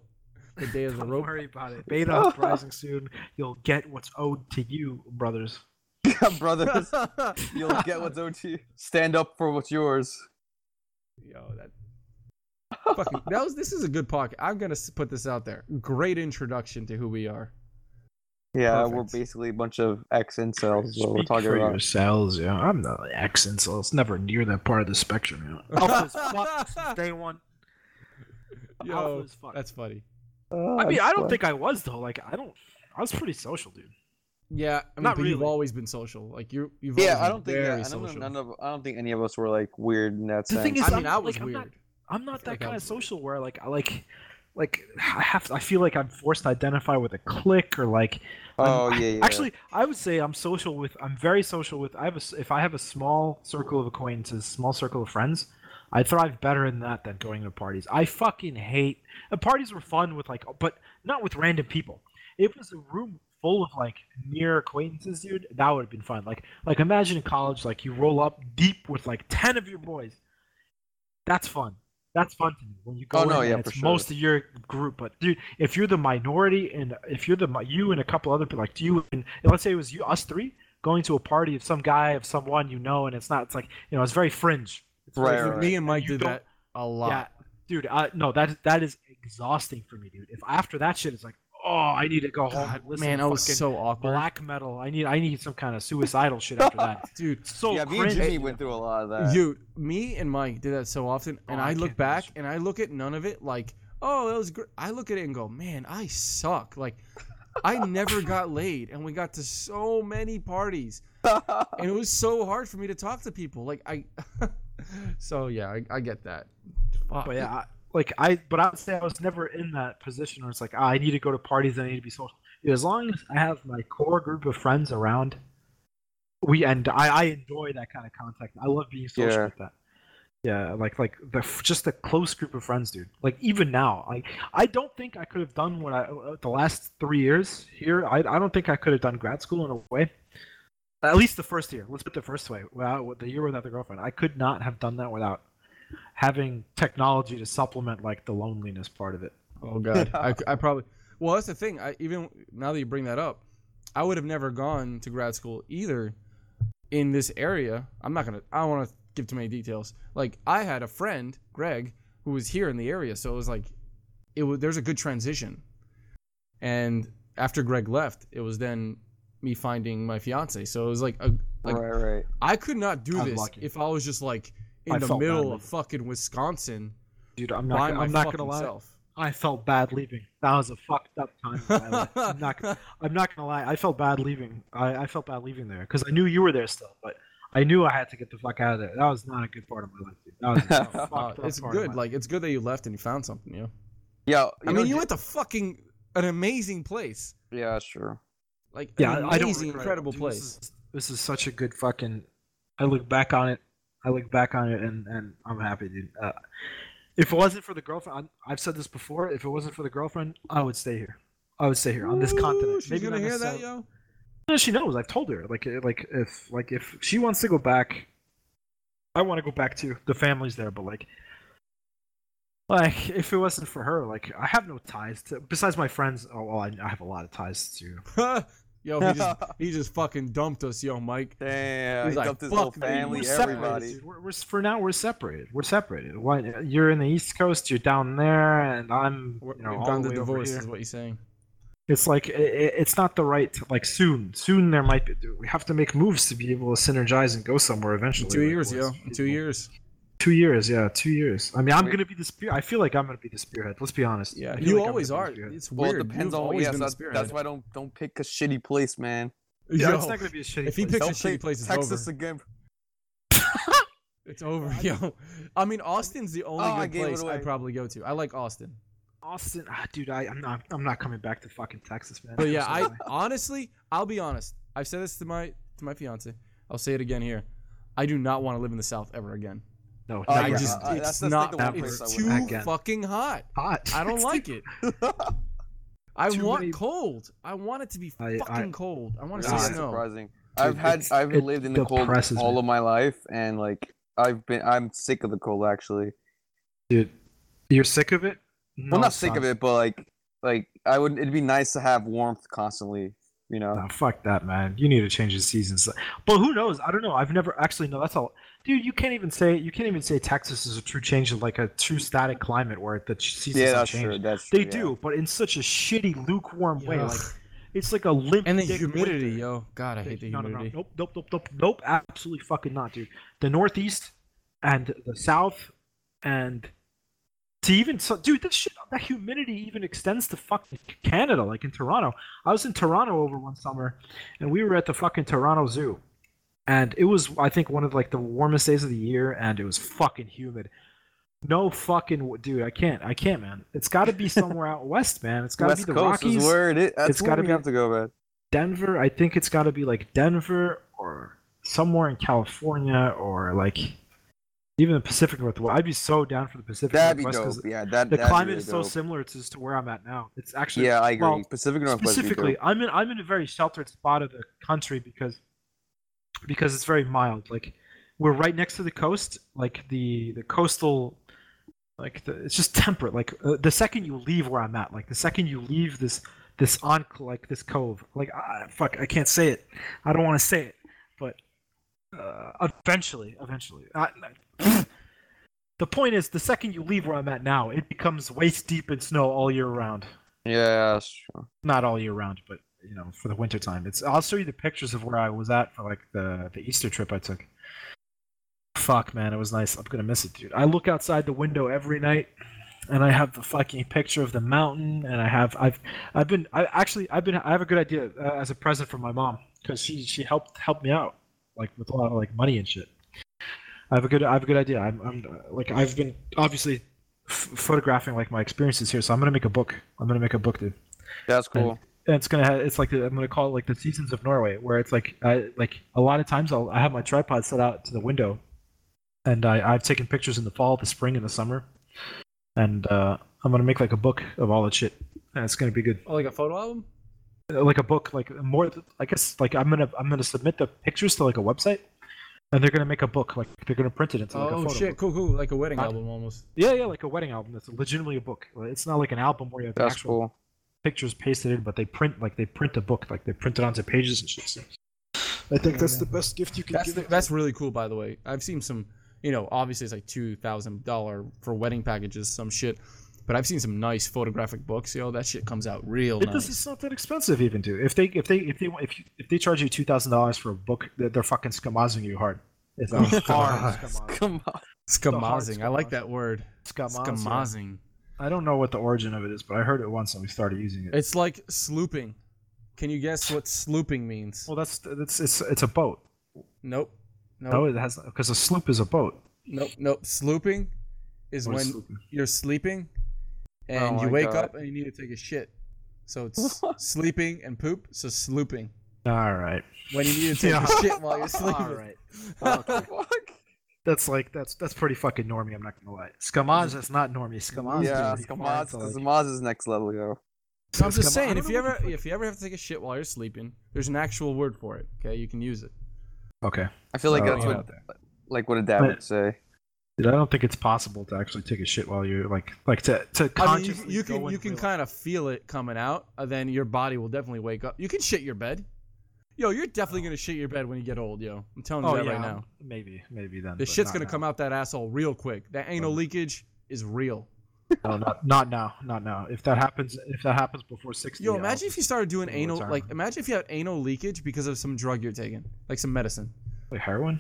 The day of the Don't rope. worry about it. Beta uprising soon. You'll get what's owed to you, brothers. brothers. You'll get what's owed to you. Stand up for what's yours. Yo, that. Fucking, that was. This is a good podcast. I'm gonna put this out there. Great introduction to who we are. Yeah, we're basically a bunch of ex incels. Is what we're talking for about. yourselves, yeah. I'm not ex incel. It's never near that part of the spectrum, you know. Alpha as fuck since day one. Yo, Alpha as fuck. that's funny. Oh, I mean, I don't fun. think I was though. Like, I don't. I was pretty social, dude. Yeah, I mean, Not but you've always been social. Like you, you've Yeah, always I been don't think. Yeah, I don't know. None of. I don't think any of us were like weird in that The sense. thing is, I mean, I'm- I was like, I'm weird. not- I'm not that like kind of social where like I like like I have to, I feel like I'm forced to identify with a clique or like oh yeah, yeah. Actually, I would say I'm social with. I'm very social with. I have a. s- If I have a small circle of acquaintances, small circle of friends, I thrive better in that than going to parties. I fucking hate. The parties were fun with like, but not with random people. It was a room full of like near acquaintances, dude, that would have been fun. Like, like imagine in college, like you roll up deep with like ten of your boys. That's fun. That's fun to me when you go Oh, in no, and yeah, it's for sure. most of your group. But dude, if you're the minority and if you're the you and a couple other people like you and let's say it was you us three going to a party of some guy of someone you know and it's not it's like you know it's very fringe. It's Right, Dude, right. Me and Mike You did don't- that a lot. Yeah, dude. Uh, no, that that is exhausting for me, dude. If after that shit, it's like, oh, I need to go home God, listen man, to I was so awkward, black metal. I need I need some kind of suicidal shit after that. dude. It's so yeah, me and. Jimmy went through a lot of that. Dude, me and Mike did that so often, and Oh, I I look back imagine. and I look at none of it like, oh, that was great. I look at it and go, man, I suck. Like, I never got laid, and we got to so many parties, and it was so hard for me to talk to people. Like, I, so yeah, I, I get that. Fuck. But yeah, I, like I, but I would say I was never in that position where it's like, ah, I need to go to parties. And I need to be social. As long as I have my core group of friends around, we and I, I enjoy that kind of contact. I love being social Yeah. with that. Yeah, like like the just a close group of friends, dude. Like even now, like I don't think I could have done what I uh, the last three years here. I I don't think I could have done grad school in a way. At least the first year. Let's put the first way. Without the year without the girlfriend, I could not have done that without having technology to supplement like the loneliness part of it. Oh god, I, I probably. Well, that's the thing. I even now that you bring that up, I would have never gone to grad school either in this area. I'm not gonna. I don't want to give too many details. Like I had a friend, Greg, who was here in the area, so it was like, it was. There's a good transition. and after Greg left, it was then me finding my fiance. So it was like a like right, right. I could not do I'm this lucky. if I was just like in I the middle badly. of fucking Wisconsin Dude, I'm by not. my I'm not fucking gonna lie. self. I felt bad leaving. That was a fucked up time. in my life. I'm not. I'm not gonna lie. I felt bad leaving. I, I felt bad leaving there because I knew you were there still, but I knew I had to get the fuck out of there. That was not a good part of my life, dude. That was a fucked Uh, up it's part of good. my Like it's good that you left and you found something. You know. Yeah, I know, mean, you went to fucking an amazing place. Yeah, sure. Like yeah, an I don't amazing, regret it. incredible Dude, place. This is, this is such a good fucking. I look back on it. I look back on it, and and I'm happy, dude. Uh, if it wasn't for the girlfriend, I, I've said this before. If it wasn't for the girlfriend, I would stay here. I would stay here on this Ooh, continent. She's Maybe gonna hear that, yo. No, she knows. I've told her. Like, like if like if she wants to go back, I want to go back too. The family's there, but like, like if it wasn't for her, like I have no ties to. Besides my friends, oh well, I, I have a lot of ties to. yo, he just he just fucking dumped us, yo, Mike. Damn, He's he like, dumped his whole "Fuck, dude, family, we're separated, everybody. We're, we're for now we're separated. We're separated. Why you're in the East Coast, you're down there, and I'm We're, you know we've all done the the way over divorce, here. is what you're saying. It's like i i- it's not the right like soon. Soon there might be. We have to make moves to be able to synergize and go somewhere eventually. In two like, years, yo. let's- In two years. Two years, yeah, two years. I mean, I'm Wait. gonna be the spear. I feel like I'm gonna be the spearhead. Let's be honest. Yeah, you like always are. be the spearhead. It's Well, weird. it depends You've on. always Yeah, been so the that's, that's why I don't don't pick a shitty place, man. Yeah, Yo, it's not gonna be a shitty. if he place. picks a Don't shitty pick place, it's Texas over. again. It's over, yo. I mean, Austin's the only Oh, good gave it place. I'd probably go to. I like Austin. Austin, ah, dude, I, I'm not. I'm not coming back to fucking Texas, man. But yeah, I honestly, I'll be honest. I've said this to my to my fiance. I'll say it again here. I do not want to live in the South ever again. No, Oh, I yeah, just uh, uh, it's that's- that's like not the one it's I too fucking hot. hot. I don't like it. I Too want many- cold. I want it to be I- fucking I- cold. I want to God. see snow. surprising. Dude, I've had I've it lived in the cold all me. of my life, and like I've been I'm sick of the cold actually. dude, you're sick of it? Well, No, not sick of it, but like like I would. It'd be nice to have warmth constantly. You know. Nah, fuck that, man. You need to change the seasons. But who knows? I don't know. I've never actually no. That's all, dude. You can't even say you can't even say Texas is a true change of like a true static climate where the ch- seasons Yeah, that's change. true. That's true. They yeah. do, but in such a shitty, lukewarm way. Like it's like a limp. And the dick humidity, winter. yo. God, I hate the no, no, no, humidity. nope, nope, nope, nope, nope. Absolutely fucking not, dude. The Northeast and the South and to even so, dude, that shit, that humidity even extends to fucking Canada, like in Toronto. I was in Toronto over one summer, and we were at the fucking Toronto Zoo, and it was, I think, one of like the warmest days of the year, and it was fucking humid. No fucking dude, I can't, I can't, man. It's got to be somewhere out west, man. It's got to be the Coast Rockies. is where it is. That's It's where gotta be- have to go, man. Denver. I think it's got to be like Denver or somewhere in California or like even the Pacific Northwest. I'd be so down for the Pacific That'd be Northwest dope. because Yeah, that. the climate really is so dope. similar to, to where I'm at now. It's actually Yeah, I agree. well, Pacific Northwest. specifically. I'm in I'm in a very sheltered spot of the country because because it's very mild. Like we're right next to the coast. Like the the coastal. Like the, it's just temperate. Like uh, the second you leave where I'm at, like the second you leave this this on like this cove, like ah, fuck, I can't say it. I don't want to say it, but uh, eventually, eventually. I, the point is, the second you leave where I'm at now, it becomes waist deep in snow all year round Yeah, that's true. not all year round, but you know, for the winter time. It's I'll show you the pictures of where I was at for like the the Easter trip I took. Fuck man, it was nice. I'm gonna miss it, dude. I look outside the window every night and I have the fucking picture of the mountain and I have I've I've been I actually I've been I have a good idea uh, as a present for my mom cuz she she helped help me out like with a lot of like money and shit. I have a good I have a good idea. I'm, I'm like I've been obviously f- photographing like my experiences here, so I'm gonna make a book. I'm gonna make a book, dude That's cool. and it's gonna have, it's like the, I'm gonna call it like the seasons of Norway, where it's like I like a lot of times I'll I have my tripod set out to the window, and I I've taken pictures in the fall, the spring, and the summer, and uh, I'm gonna make like a book of all that shit, and it's gonna be good, Oh, like a photo album? Uh, like a book, like more. I guess like I'm gonna I'm gonna submit the pictures to like a website, and they're gonna make a book, like they're gonna print it into like a Oh shit, book. cool, cool. Like a wedding Not- album almost. Yeah, yeah, like a wedding album. That's legitimately a book. It's not like an album where you have That's actual cool. Pictures pasted in, but they print like they print a book, like they print it onto pages and shit. I think that's the best gift you can That's give. the, that's really cool, by the way. I've seen some, you know, obviously it's like two thousand dollar for wedding packages, some shit. But But I've seen some nice photographic books, yo. That shit comes out real It does, nice. it's not that expensive even, dude. If they if they if they if you, if they charge you two thousand dollars for a book, they're, they're fucking skamazing you hard. It's a hard skamaz. Come on. Skamazing. I like that word. Skamaz, yeah. Skamazing. I don't know what the origin of it is, but I heard it once and we started using it. It's like slooping. Can you guess what slooping means? well, that's that's it's it's a boat. Nope. Nope. No, it has because a sloop is a boat. Nope. Nope. Slooping is What when is slooping? you're sleeping and Oh you wake God. up and you need to take a shit. So it's sleeping and poop. So slooping. All right. When you need to take Yeah. a shit while you're sleeping. All right. What the fuck? That's like that's that's pretty fucking normy. I'm not gonna lie. Skamaz is not normie. Skamaz Yeah, is pretty Skamaz, far into, like- Skamaz is next level, yo. So I'm just Skama- saying, if you ever fuck- if you ever have to take a shit while you're sleeping, there's an actual word for it. Okay, you can use it. Okay. I feel like that's yeah. what like what a dad But- would say. Dude, I don't think it's possible to actually take a shit while you're like like to to I mean, you, consciously you can you can kind of feel it coming out, and then your body will definitely wake up. You can shit your bed. Yo, you're definitely gonna shit your bed when you get old, yo. I'm telling you Oh that yeah, right now. maybe maybe then. The shit's gonna now. come out that asshole real quick. That anal Um, leakage is real. No, not not now, not now. If that happens, if that happens before sixty, Yo, I'll- imagine if you started doing anal retire. like imagine if you had anal leakage because of some drug you're taking, like some medicine. Like heroin.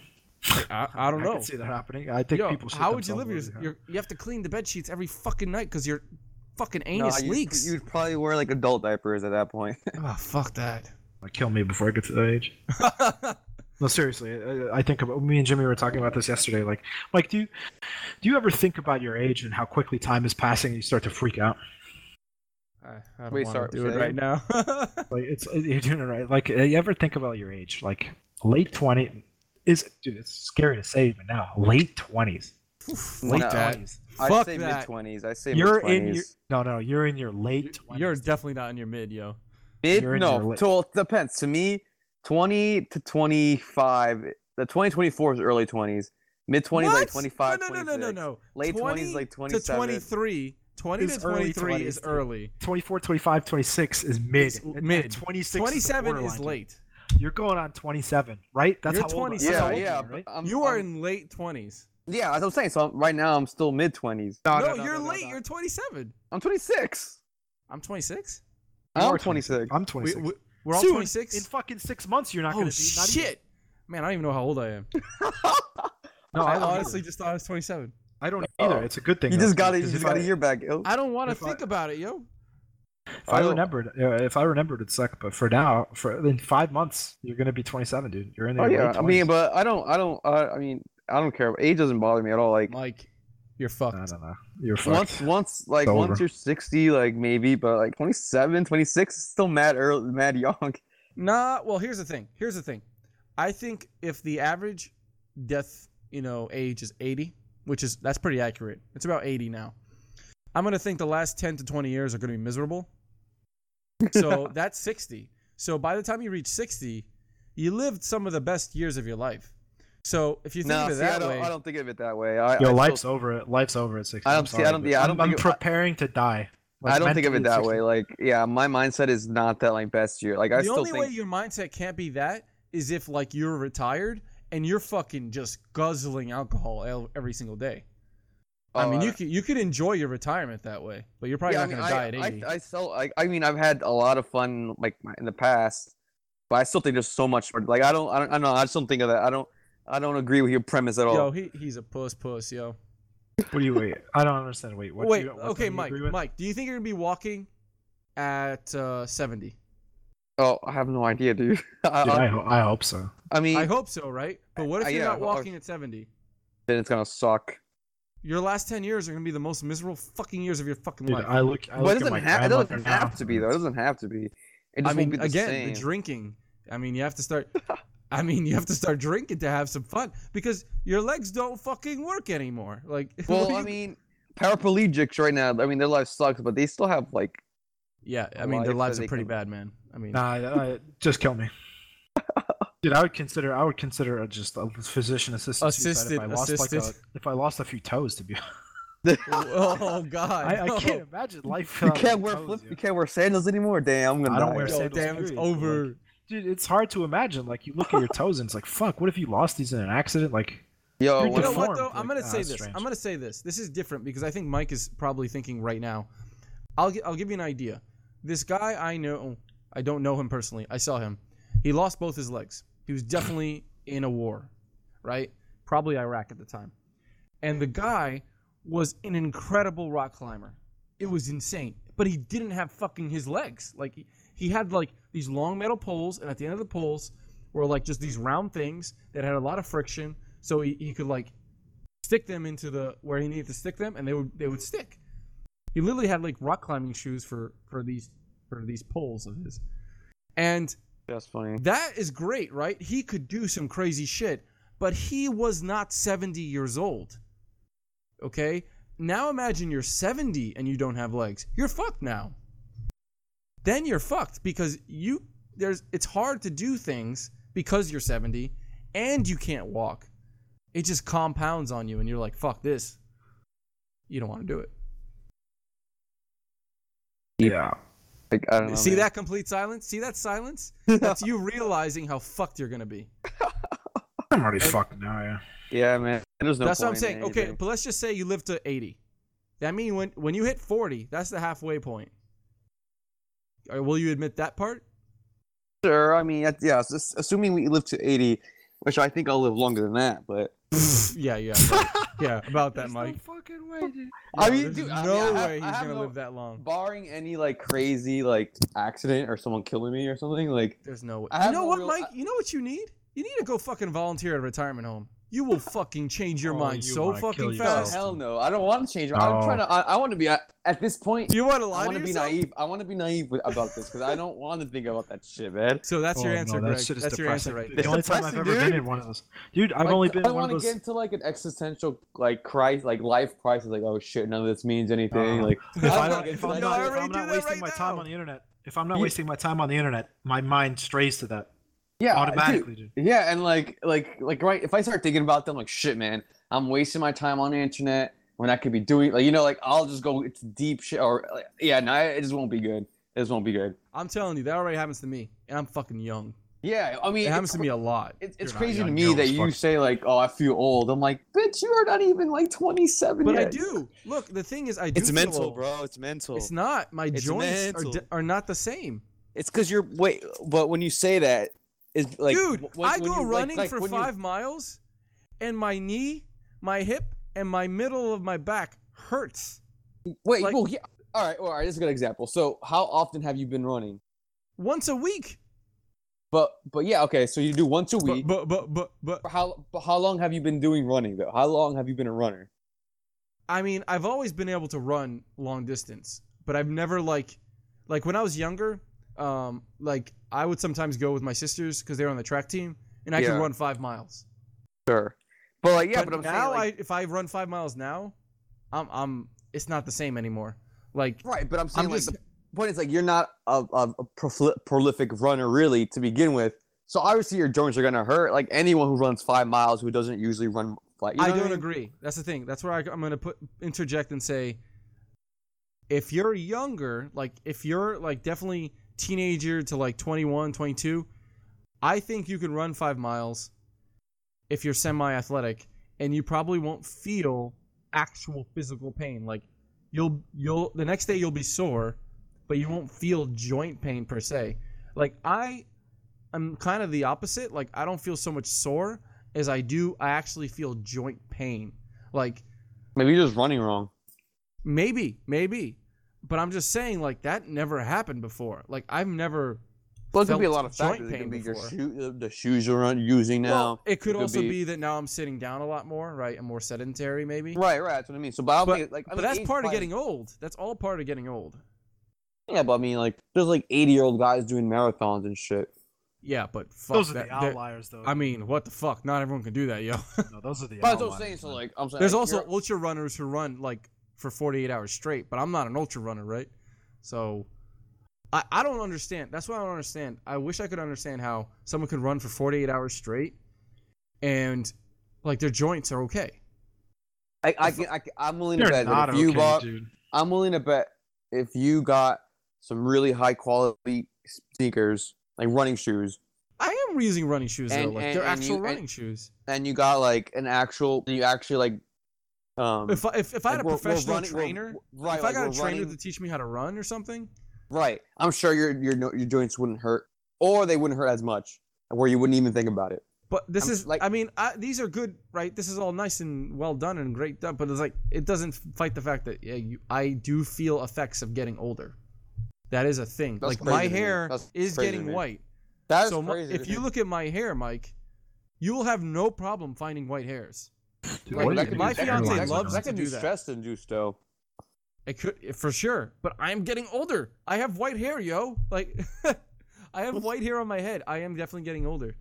I, I don't know. I can see that happening. I think Yo, people. shit how would you live your. You have to clean the bed sheets every fucking night because your fucking No, anus you'd, leaks. you'd probably wear like adult diapers at that point. Oh fuck that. Like, kill me before I get to that age. No, seriously. I, I think about me and Jimmy were talking about this yesterday. Like, Mike, do you do you ever think about your age and how quickly time is passing and you start to freak out? I, I don't Wait, want sorry, to do it right now. Like, it's you're doing it right. Like, you ever think about your age? Like, late twenty is dude. It's scary to say even now. Late twenties. Fuck No, that. twenties. I Fuck say mid twenties. I say You're mid in your twenties. no, no. You're in your late. 20s. You're definitely not in your mid, yo. Mid you're in your no, late- to, it depends. To me, twenty to twenty five. The twenty twenty four is early twenties. Mid twenties like What? 25, No, no, no, no, no, no. Late 20 20s like to 27. 23. 20 Is to early 23 is early. 24, 25, 26 is mid. It's And- and mid. 26 27 is, is late. You're going on 27, right? That's You're how old, that's 27. how Yeah, you yeah. are, right? I'm, You are I'm- in late 20s. Yeah, as I'm saying. So I'm, right now, I'm still mid twenties. No, No, no, no, you're no, no, late. no. You're 27. I'm 26. I'm 26. You I'm are 26. I'm 26. we, we're all Soon, 26. In fucking six months, you're not oh going to be. Not shit. Even, Man, I don't even know how old I am. no, I I, honestly Either. just thought I was 27. I don't either. Oh. It's a good thing. You though, just got it. You just got I- a year back. yo. I don't want to If I- think about it, yo. If I I remembered, uh, if I remembered, it'd suck. But for now, for in five months, you're going to be 27, dude. You're in there. Oh yeah, I mean, but I don't, I don't, uh, I mean, I don't care. Age doesn't bother me at all. Like Mike, you're fucked. I don't know. You're fucked. once, once, like It's once over. you're 60, like maybe, but like 27, 26 is still mad early, mad young. Nah, well, here's the thing. Here's the thing. I think if the average death, you know, age is 80, which is that's pretty accurate. It's about 80 now. I'm gonna think the last 10 to 20 years are gonna be miserable. So that's 60. So by the time you reach 60, you lived some of the best years of your life. So if you think No, of it see, I that don't, way, I don't think of it that way. I, Yo, I life's still, over. It. Life's over at 60. I don't see- I sorry, don't- yeah, I I'm, don't I'm think it- preparing to die. Like, I don't think of it that 60. way. Like, yeah, my mindset is not that like best year. Like, I the still only think way your mindset can't be that is if like you're retired and you're fucking just guzzling alcohol every single day. I mean, uh, you could you could enjoy your retirement that way, but you're probably yeah, I not mean, gonna die I, at 80. I, I still, I, I mean, I've had a lot of fun like in the past, but I still think there's so much more. Like, I don't, I don't, I don't know. I just don't think of that. I don't, I don't agree with your premise at all. Yo, he he's a puss puss, yo. What do you wait? I don't understand. Wait, what? do Wait, you, what okay, you Mike. agree with? Mike, do you think you're gonna be walking at uh, 70? Oh, I have no idea, dude. I, Dude, I, I, ho- I hope so. I mean, I hope so, right? But what if I- you're yeah, not I- walking at 70? then it's gonna suck. Your last 10 years are gonna be the most miserable fucking years of your fucking Dude, life. I look. I But look it at doesn't my have. It doesn't now. have to be though. It doesn't have to be. It just I mean, won't be the again, same. the drinking. I mean, you have to start. I mean, you have to start drinking to have some fun because your legs don't fucking work anymore. Like, well, do I mean, paraplegics right now. I mean, their life sucks, but they still have like. yeah, I mean, their lives are pretty can- bad, man. I mean, Nah, I, just kill me. Dude, I would consider. I would consider a, just a physician assistant. suicide Assisted- if I lost like a, assisted. if I lost a few toes to be. Honest. Oh god, I, I no. can't imagine life. You without can't wear toes, flip. yo. You can't wear sandals anymore. Damn, I'm gonna I don't die. wear Yo, sandals, damn, it's period, like, over. Dude, it's hard to imagine. Like you look at your toes and it's like, fuck. What if you lost these in an accident? Like, Yo, You're You know what though? I'm gonna ah, say that's this. strange. I'm gonna say this. This is different because I think Mike is probably thinking right now. I'll I'll give you an idea. This guy I know, I don't know him personally. I saw him. He lost both his legs. He was definitely in a war, right? Probably Iraq at the time. And the guy was an incredible rock climber. It was insane. But he didn't have fucking his legs. Like he, had like these long metal poles, and at the end of the poles were like just these round things that had a lot of friction. So he, he could like stick them into the where he needed to stick them, and they would they would stick. He literally had like rock climbing shoes for for these for these poles of his, and That's funny. that is great, right? He could do some crazy shit, but he was not 70 years old. Okay? Now imagine you're 70 and you don't have legs. You're fucked now. Then you're fucked because you there's it's hard to do things because you're 70 and you can't walk. It just compounds on you and you're like, "Fuck this." You don't want to do it. Yeah. Like, I don't know. See man. that complete silence? See that silence? That's you realizing how fucked you're going to be. I'm already fucked now. Yeah. Yeah, man. No that's what I'm saying. Okay, but let's just say you live to 80. That means when when you hit 40, that's the halfway point. Uh, Will you admit that part? Sure. I mean, yeah. just assuming we live to 80, which I think I'll live longer than that, but yeah, yeah, right. yeah. About that, There's Mike. No fucking way, dude. I Yeah, mean, there's dude, I no mean, way I he's have gonna no- live that long. barring any like crazy like accident or someone killing me or something, like There's no way. I You know no what, real- Mike? I- You know what you need? You need to go fucking volunteer at a retirement home. You will fucking change your Oh, mind you so fucking kill yourself. fast. hell no. I don't want to change. I'm Oh. trying to. I, I want to be at, at this point. You want to lie I want to to be naive. I want to be naive with, about this because I don't want to think about that shit, man. So that's your Oh, answer, no, Greg. that shit is That's your answer depressing. right The only time I've depressing, ever been in one of those, dude. I've Like, only I been don't want to those. get into like an existential like crisis, like life crisis. Like, oh shit, none of this means anything. Uh, like, If, I I don't don't, if I'm that No, not, I if I'm not wasting right my now. time on the internet, if I'm not wasting my time on the internet, my mind strays to that yeah, automatically, dude. dude. Yeah, and like, like, like, right. If I start thinking about them, like, shit, man, I'm wasting my time on the internet when I could be doing, like, you know, like, I'll just go into deep shit, or like, yeah, no, it just won't be good. It just won't be good. I'm telling you, that already happens to me, and I'm fucking young. Yeah, I mean, It happens to me a lot. It's, it's You're not crazy to me that you say like, "Oh, I feel old." I'm like, "Bitch, you are not even like 27 But I do. Look, the thing is, I do. It's feel mental, old. bro. It's mental. It's not. My It's joints are, mental. di- are not the same. It's because you're wait. But when you say that, is like Dude, when- I go you, running like for when you- five miles, and my knee, my hip, and my middle of my back hurts Wait, like- well, yeah. All right, all right. This is a good example. So, how often have you been running? once a week. But, but yeah, okay. So you do once a week. but but but, but For how, but how long have you been doing running though? How long have you been a runner? I mean, I've always been able to run long distance, but I've never like, like when I was younger, um, like I would sometimes go with my sisters because they're on the track team, and I Yeah. could run five miles. Sure. But like, yeah, but, but, I'm now, saying like, I if I run five miles now, I'm I'm it's not the same anymore. Like right. But I'm saying like just- the point is like you're not a, a, a proli- prolific runner really to begin with. So obviously your joints are gonna hurt. Like anyone who runs five miles who doesn't usually run like you know I don't mean? agree. That's the thing. That's where I, I'm going to put interject and say, if you're younger, like if you're like definitely teenager to like 21, 22, I think you can run five miles if you're semi-athletic, and you probably won't feel actual physical pain. Like you'll you'll the next day you'll be sore, but you won't feel joint pain per se. Like I, I'm kind of the opposite. Like I don't feel so much sore as I do. I actually feel joint pain. Like Maybe you're just running wrong. maybe, maybe, but I'm just saying like that never happened before. Like I've never. Well, it could be a lot of joint factors. It pain could be your before. shoe, uh, the shoes you're on, using now. Well, it could It could also be- be... that now I'm sitting down a lot more, right? I'm more sedentary, maybe. Right, right. That's what I mean. So, but I don't But, think, like, I but mean, that's part of plays- getting old. That's all part of getting old. Yeah, but I mean, like, there's like 80 year old guys doing marathons and shit. Yeah, but fuck Those are that. the outliers, though. I mean, what the fuck? Not everyone can do that, yo. no, those are the But outliers. what I'm saying. So, like, I'm saying There's like, also you're- ultra runners who run like for 48 hours straight, but I'm not an ultra runner, right? So I, I don't understand. That's what I don't understand. I wish I could understand how someone could run for 48 hours straight and like their joints are okay. I, I can, I can, I'm willing to They're bet not that if you okay, bought, dude. I'm willing to bet if you got some really high quality sneakers, like running shoes, I am using running shoes though. Like and- they're and actual you- running and- shoes. and you got like an actual, you actually like, um, If I, if, if I had a professional running- trainer, right? if I got a trainer running- to teach me how to run or something, right, I'm sure your your your joints wouldn't hurt, or they wouldn't hurt as much, where you wouldn't even think about it. But this I'm is like- I mean, I, these are good, right? This is all nice and well done and great done, but it's like it doesn't fight the fact that yeah, you, I do feel effects of getting older. That is a thing. Like my hair is crazy getting white. That's so my- if you look at my hair, Mike, you will have no problem finding white hairs. Dude, Like, that you could- do my fiance hairlines that, loves now? that to could do be that. stress induced though. It could for sure, but I am getting older. I have white hair, yo. Like I have white hair on my head. I am definitely getting older.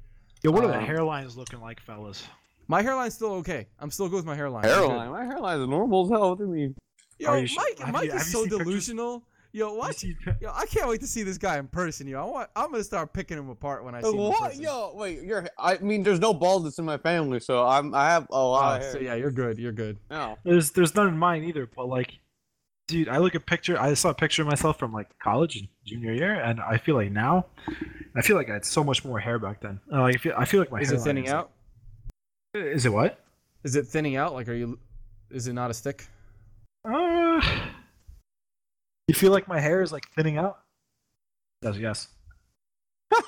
Yo, what are the Um, hairlines looking like, fellas? My hairline's still okay. I'm still good with my hairline. Hairline, my hairline is normal as hell. What do you mean? Yo, Are you sure? Mike, Have Mike you- is so delusional. pictures? Delusional. Yo, You what? see- Yo, I can't wait to see this guy in person. Yo, I want, I'm gonna start picking him apart when I see him What? person. Yo, wait, you're. I mean, there's no baldness in my family, so I'm. I have a lot Oh, of hair. so yeah, you're good. You're good. No. There's there's none in mine either, but like, dude, I look at picture. I saw a picture of myself from like college and junior year, and I feel like now, I feel like I had so much more hair back then. Uh, I feel I feel like my hair Is it thinning is, out? Like, is it what? Is it thinning out? Like, are you? Is it not a stick? Uh, you feel like my hair is like thinning out? Does yes.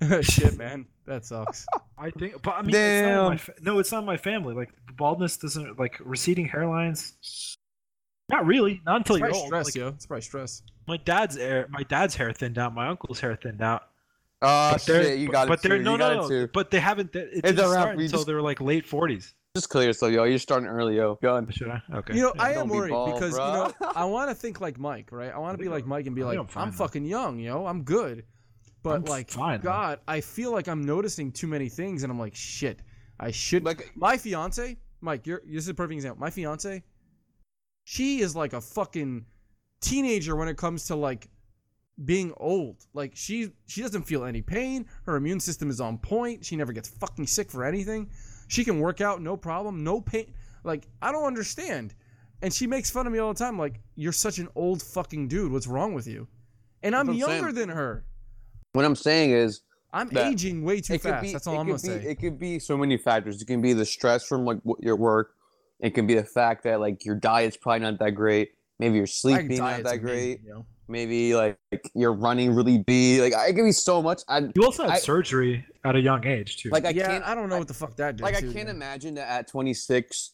Shit, man, that sucks. I think, but I mean, it's not in my Damn. fa- no, it's not my family. Like baldness doesn't like receding hairlines. Not really. Not until It's you're probably old. stress, Like, yo. It's probably stress. my dad's hair, my dad's hair thinned out. My uncle's hair thinned out. Oh But they're- shit, you but- got it but they're too. no, you no, got no. it too. But they haven't. It It's didn't a start We until just- they were like late forties. Just clear yourself, yo. You're starting early, yo. Gun. Should I? Okay. You know, Yeah. I don't am be worried bald, because you know I want to think like Mike, right? I want to be like Mike and be I like, I'm I'm, fine, though. fucking young, yo. I'm good. But I'm like, fine, though. God, I feel like I'm noticing too many things, and I'm like, shit. I should. Like, my fiance, Mike, you're this is a perfect example. My fiance, she is like a fucking teenager when it comes to like being old. Like she she doesn't feel any pain. Her immune system is on point. She never gets fucking sick for anything. She can work out no problem, no pain. Like I don't understand. And she makes fun of me all the time like you're such an old fucking dude. What's wrong with you? And I'm I'm younger saying. than her. what I'm saying is, I'm aging way too fast. be. That's all it I'm could gonna be, say. It could be so many factors. It can be the stress from like what- your work. It can be the fact that like your diet's probably not that great. Maybe your sleep My being not diet's that amazing, great. yo. Maybe like, like you're running really big. Like I give you so much. I You also had I- surgery at a young age too. like I yeah, can't. I don't know what the fuck that did. like I can't man. imagine that at 26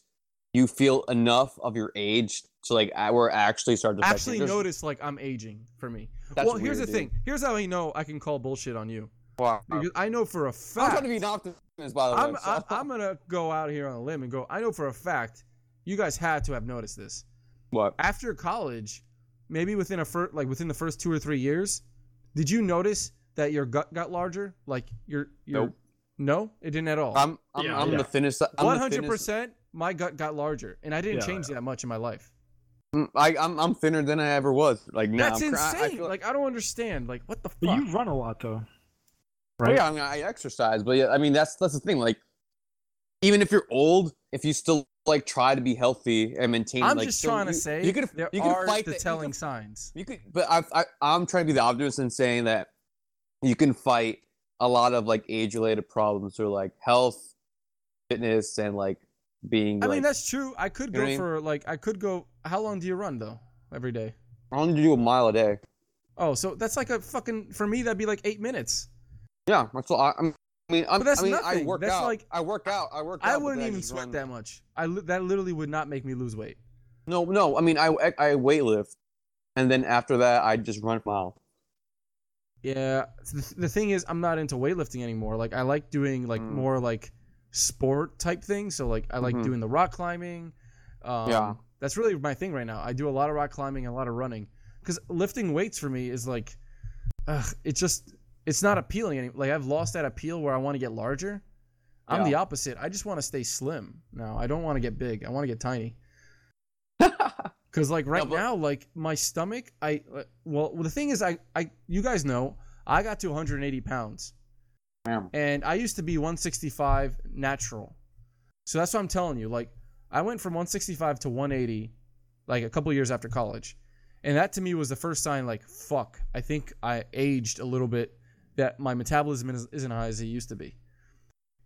you feel enough of your age to like a- where actually start to actually There's- notice like I'm aging for me. That's well, here's the dude. thing. Here's how I know I can call bullshit on you. Wow. Because I know for a I'm fact. trying to be an optimist, by the way. I'm, so- I, I'm gonna go out here on a limb and go. I know for a fact you guys had to have noticed this what? after college, maybe within a first, like within the first two or three years. Did you notice that your gut got larger? Like your your Nope. no, it didn't at all. I'm I'm, Yeah, I'm yeah. the thinnest. One hundred percent, my gut got larger, and I didn't Yeah, change that much in my life. Mm, I, I'm I'm thinner than I ever was. Like now, That's I'm cr- I- I insane. like I don't understand. Like what the fuck? but you run a lot though, Oh, right? yeah, I mean, I exercise, but yeah, I mean, that's that's the thing. Like, even if you're old, if you still like try to be healthy and maintain, I'm like, just still- trying to say you could there you could are fight the the- you telling could- signs. You could, but I, I I'm trying to be the optimist in saying that you can fight a lot of like age-related problems or like health, fitness, and like being. I like, mean, that's true. I could go mean? for like I could go. How long do you run though? Every day. I only do a mile a day. Oh, so that's like a fucking for me. That'd be like eight minutes. Yeah, that's all. I, I'm, I mean, I'm, But that's I mean, I nothing. work That's out. like- I work out. I work out. I wouldn't even sweat run. that much. I li- that literally would not make me lose weight. No, no. I mean, I I weightlift, and then after that, I just run a mile. Yeah. The, the thing is, I'm not into weightlifting anymore. Like I like doing like Mm. more like sport type things. So like I like Mhm. doing the rock climbing. Um, Yeah. That's really my thing right now. I do a lot of rock climbing, and a lot of running, because lifting weights for me is like, ugh, it just it's not appealing anymore. Like I've lost that appeal where I want to get larger. I'm Yeah. the opposite. I just want to stay slim now. I don't want to get big. I want to get tiny. Cause like right but- now, like my stomach, I uh, well, the thing is, I, I, you guys know, I got to 180 pounds, Damn. and I used to be 165 natural. So that's what I'm telling you. Like, I went from 165 to 180, like a couple years after college, and that to me was the first sign. Like, fuck, I think I aged a little bit that my metabolism is, isn't high as it used to be.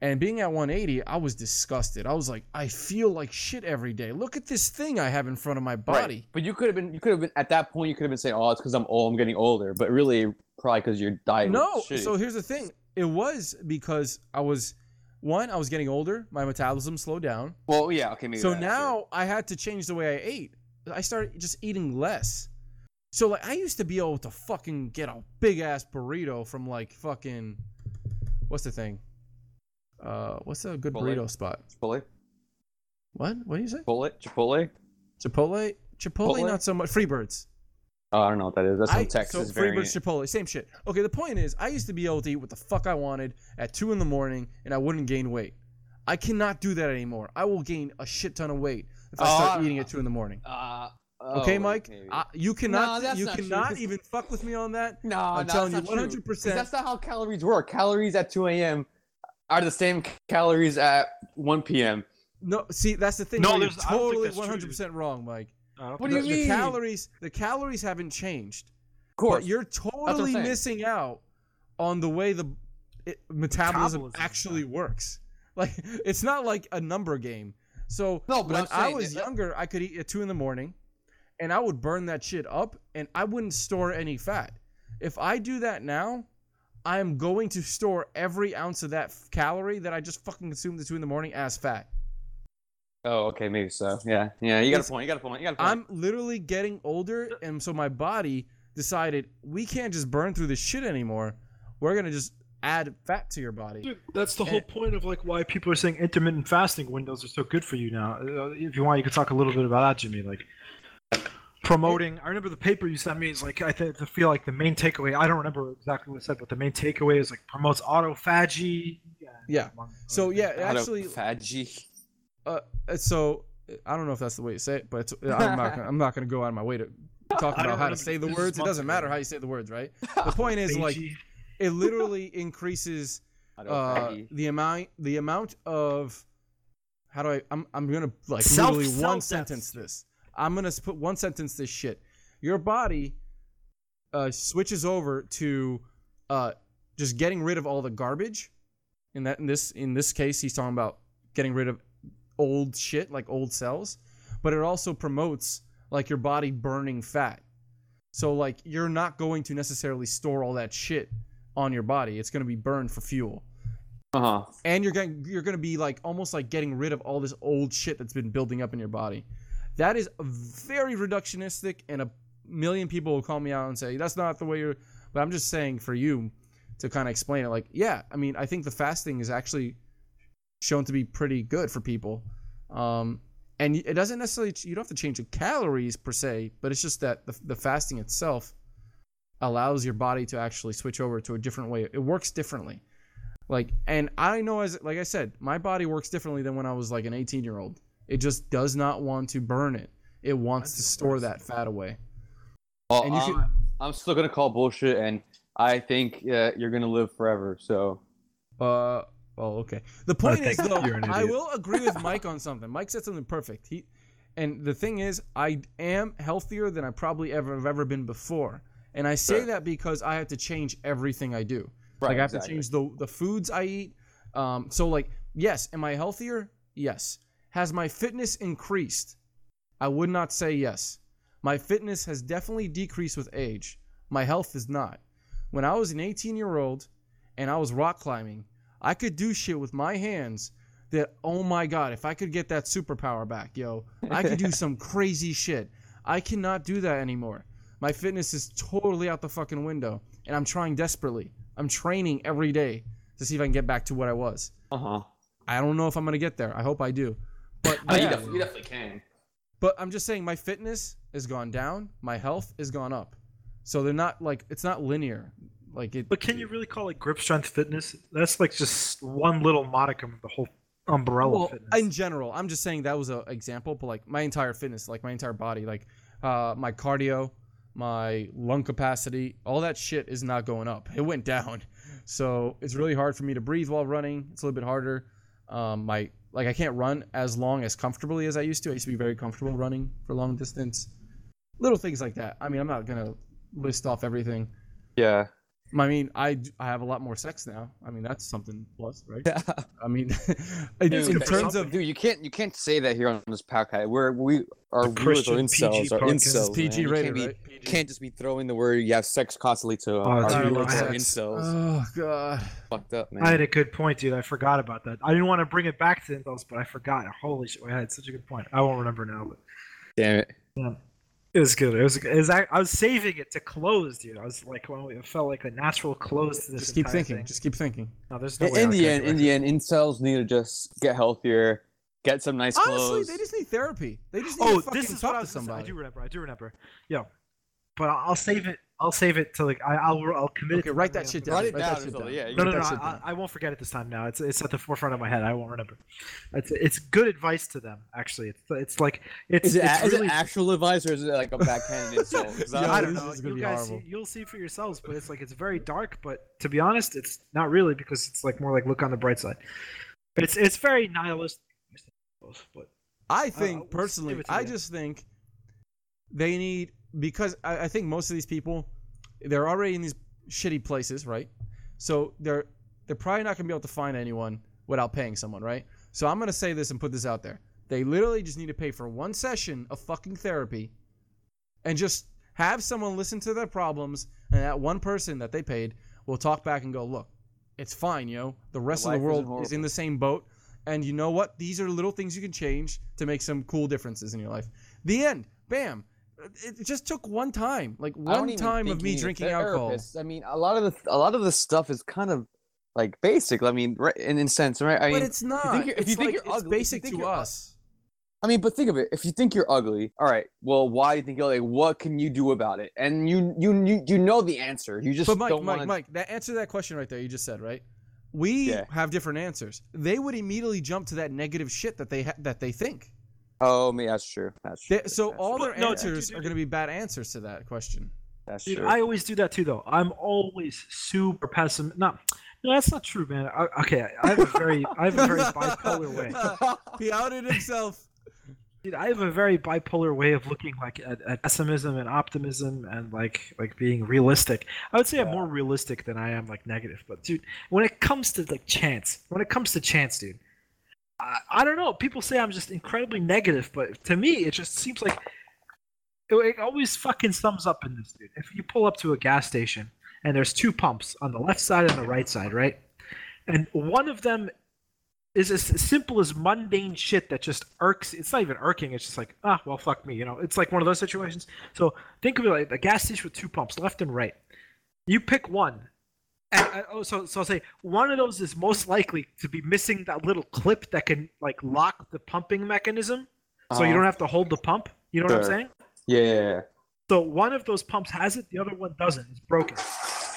And being at 180, I was disgusted. I was like, I feel like shit every day. Look at this thing I have in front of my body. Right. But you could have been, you could have been at that point. You could have been saying, "Oh, it's because I'm old. I'm getting older." But really, probably because your diet. No, so here's the thing. It was because I was one, I was getting older, my metabolism slowed down. well, yeah, okay, maybe. so that, now sure. I had to change the way I ate. I started just eating less. So like I used to be able to fucking get a big ass burrito from like fucking what's the thing? Uh what's a good Chipotle? burrito spot? Chipotle, What? What do you say? Chipotle, Chipotle. Chipotle? Chipotle, Chipotle? not so much. Freebirds. Oh, I don't know what that is. That's some I, Texas so variant. Freebirds, Chipotle, same shit. Okay, the point is, I used to be able to eat what the fuck I wanted at two in the morning, and I wouldn't gain weight. I cannot do that anymore. I will gain a shit ton of weight if I start Oh, eating at two in the morning. Uh, Oh, okay, oh, Mike. I, you cannot, that's you cannot true, even fuck with me on that. no, I'm no, telling that's you, not 100%. 'Cause That's not how calories work. Calories at 2 a.m. are the same calories at 1 p.m. No, see, that's the thing. No, No, you're there's- I don't think totally 100 percent wrong, Mike. What do you the, that's- the mean? calories, the calories haven't changed, Of course. but you're totally missing out on the way the it, metabolism Metabolism, actually yeah. works. Like, it's not like a number game. So No, but when I'm I saying was younger, I could eat at two in the morning, and I would burn that shit up, and I wouldn't store any fat. If I do that now, I am going to store every ounce of that f- calorie that I just fucking consumed at two in the morning as fat. Oh, okay, maybe so. Yeah, yeah. You got It's- a point. You got a point. You got a point. I'm literally getting older, and so my body decided we can't just burn through this shit anymore. We're gonna just add fat to your body. Dude, that's the And- whole point of like why people are saying intermittent fasting windows are so good for you now. Uh, If you want, you could talk a little bit about that, Jimmy. Like promoting. I remember the paper you sent me is like I th- I feel like the main takeaway. I don't remember exactly what it said, but the main takeaway is like promotes autophagy. Yeah. Yeah. So yeah, things. actually, Autophagy. uh, so I don't know if that's the way to say it, but it's, I'm not gonna, I'm not gonna go out of my way to talk about how to say the words. It doesn't matter how you say the words, right? The point is like it literally increases uh, the amount the amount of how do I I'm I'm gonna like literally one sentence this. I'm gonna put one sentence this shit. Your body uh, switches over to uh, just getting rid of all the garbage. In that in this in this case, he's talking about getting rid of old shit like old cells, but it also promotes like your body burning fat. So like you're not going to necessarily store all that shit on your body. It's going to be burned for fuel. Uh huh. And you're going you're going to be like almost like getting rid of all this old shit that's been building up in your body. That is very reductionistic and a million people will call me out and say that's not the way you're but I'm just saying for you to kind of explain it like yeah, I mean I think the fasting is actually shown to be pretty good for people. Um and it doesn't necessarily you don't have to change the calories per se, but it's just that the, the fasting itself allows your body to actually switch over to a different way. It works differently. Like, and I know as like I said, my body works differently than when I was like an 18 year old. It just does not want to burn it. It wants to store worst. that fat away. Well, And you I'm, should- I'm still gonna call bullshit, and I think uh, you're gonna live forever. So Uh, oh, okay. The point is though, I will agree with Mike on something. Mike said something perfect. He, and the thing is, I am healthier than I probably ever have ever been before. And I say Sure. that because I have to change everything I do. right, like I have exactly. to change the the foods I eat. Um, so like, yes, am I healthier? Yes. Has my fitness increased? I would not say yes. My fitness has definitely decreased with age. My health is not. When I was an 18 year old and I was rock climbing, I could do shit with my hands that oh my god, if I could get that superpower back, yo, I could do some crazy shit. I cannot do that anymore. My fitness is totally out the fucking window, and I'm trying desperately. I'm training every day to see if I can get back to what I was. Uh huh. I don't know if I'm gonna get there. I hope I do. But Oh, you, definitely, you definitely can. but I'm just saying my fitness has gone down, my health has gone up. So they're not like it's not linear. Like it But can you really call it grip strength fitness? That's like just one little modicum of the whole umbrella well, fitness. in general, I'm just saying that was an example, but like my entire fitness, like my entire body, like uh, my cardio, my lung capacity, all that shit is not going up. It went down. So it's really hard for me to breathe while running. It's a little bit harder. Um, my like I can't run as long as comfortably as I used to. I used to be very comfortable running for long distance. Little things like that. I mean, I'm not gonna list off everything. Yeah. I mean, I, I have a lot more sex now. I mean, that's something plus, right? Yeah. I mean, in, Dude, in terms of dude, you can't you can't say that here on this podcast. We're we our The viewers are Christian incels, PG are incels. PG man. You rated, can't be, right? PG. can't just be throwing the word you have sex constantly to uh, Oh, our dude, viewers I are incels. Oh god. Fucked up, man. I had a good point, dude. I forgot about that. I didn't want to bring it back to incels, but I forgot. Holy shit, I had such a good point. I won't remember now, but Damn it. It was good. It was. It was I, I was saving it to close, dude. I was like, well, it felt like a natural close to this. Just keep thinking. thing. Just keep thinking. No, there's no In, way in I'll the end, in the end, incels need to just get healthier, get some nice Honestly, clothes. they just need therapy. They just need Oh, to fucking this is talk what I to was. gonna say. somebody. I do remember. I do remember. Yo, but I'll I'll save it. I'll save it to like I, I'll I'll commit. Okay, it to write that shit down. Write it Write that down. shit down. Yeah, you No, no, no. I. I won't forget it this time. Now it's it's at the forefront of my head. I won't remember. It's it's good advice to them. Actually, it's it's like it's Is it, it's a- is really. it actual advice or is it like a backhanded insult? 'Cause Yeah, I I don't know. You guys, see, you'll see for yourselves, but it's like it's very dark. But to be honest, it's not really because it's like more like look on the bright side. But it's it's very nihilistic. But I think uh, give personally, I just think they need because I, I think most of these people they're already in these shitty places, right? So they're they're probably not gonna be able to find anyone without paying someone, right? So I'm gonna say this and put this out there. They literally just need to pay for one session of fucking therapy and just have someone listen to their problems and that one person that they paid will talk back and go, look, it's fine, yo. The rest of the world is in the same boat. And you know what? These are little things you can change to make some cool differences in your life. The end. Bam. It just took one time, like one time of me drinking alcohol. I mean, a lot of the a lot of the stuff is kind of like basic. I mean, right, in in sense, right? I but mean, it's not. think you're- if you think like- you're it's ugly- if you basic think to us. I mean, but think of it. If you think you're ugly, all right. Well, why do you think you're like? What can you do about it? And you you you, you know the answer. You just But Mike, don't Mike, want Mike, that answer that question right there you just said, right? We Yeah. have different answers. They would immediately jump to that negative shit that they ha- that they think. Oh, me. That's true. That's true. They- so that's all true. their No, dude, answers dude, are going to be bad answers to that question. that's dude, true. I always do that too, though. I'm always super pessimistic. No, no, that's not true, man. I, okay, I have a very I have a very bipolar way. he outed himself. Dude, I have a very bipolar way of looking like at, at pessimism and optimism and like like being realistic. I would say I'm more realistic than I am like negative. But dude, when it comes to like chance, when it comes to chance, dude, I, I don't know. People say I'm just incredibly negative, but to me, it just seems like it, it always fucking sums up in this, dude. If you pull up to a gas station and there's two pumps on the left side and the right side, right, and one of them is as simple as mundane shit that just irks. It's not even irking. It's just like ah, well, fuck me. You know, it's like one of those situations. So think of it like a gas station with two pumps, left and right. You pick one, and uh, oh, so so I'll say one of those is most likely to be missing that little clip that can like lock the pumping mechanism, so you Uh-huh. don't have to hold the pump. You know what I'm Sure. saying? yeah, yeah, yeah. So one of those pumps has it, the other one doesn't. It's broken.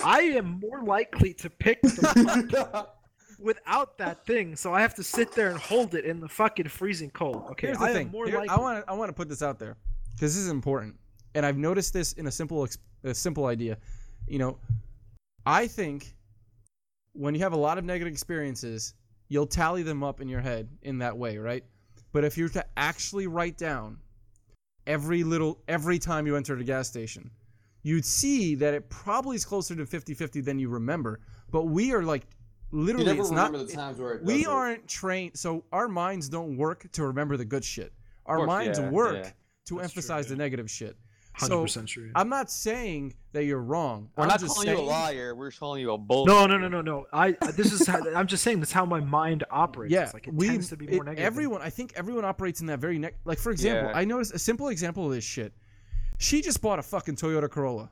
I am more likely to pick the pump without that thing, so I have to sit there and hold it in the fucking freezing cold. Okay, Here's the I thing. am more Here- likely. I want to I want to put this out there because this is important, and I've noticed this in a simple ex- a simple idea. You know, I think when you have a lot of negative experiences, you'll tally them up in your head in that way, right? But if you were to actually write down every little every time you entered a gas station, you'd see that it probably is closer to 50-50 than you remember. But we are like literally it's not the it we aren't trained so our minds don't work to remember the good shit our course, minds yeah, work yeah. to That's true, emphasize the yeah. negative shit Hundred so percent true. i'm not saying that you're wrong We're I'm not just calling you a liar. We're calling you a bull. No, no, no, no, no. I this is how, I'm just saying that's how my mind operates. yeah It's like it we tends to be it- negative. everyone i think everyone operates in that very ne- like for example Yeah. i noticed a simple example of this shit she just bought a fucking toyota corolla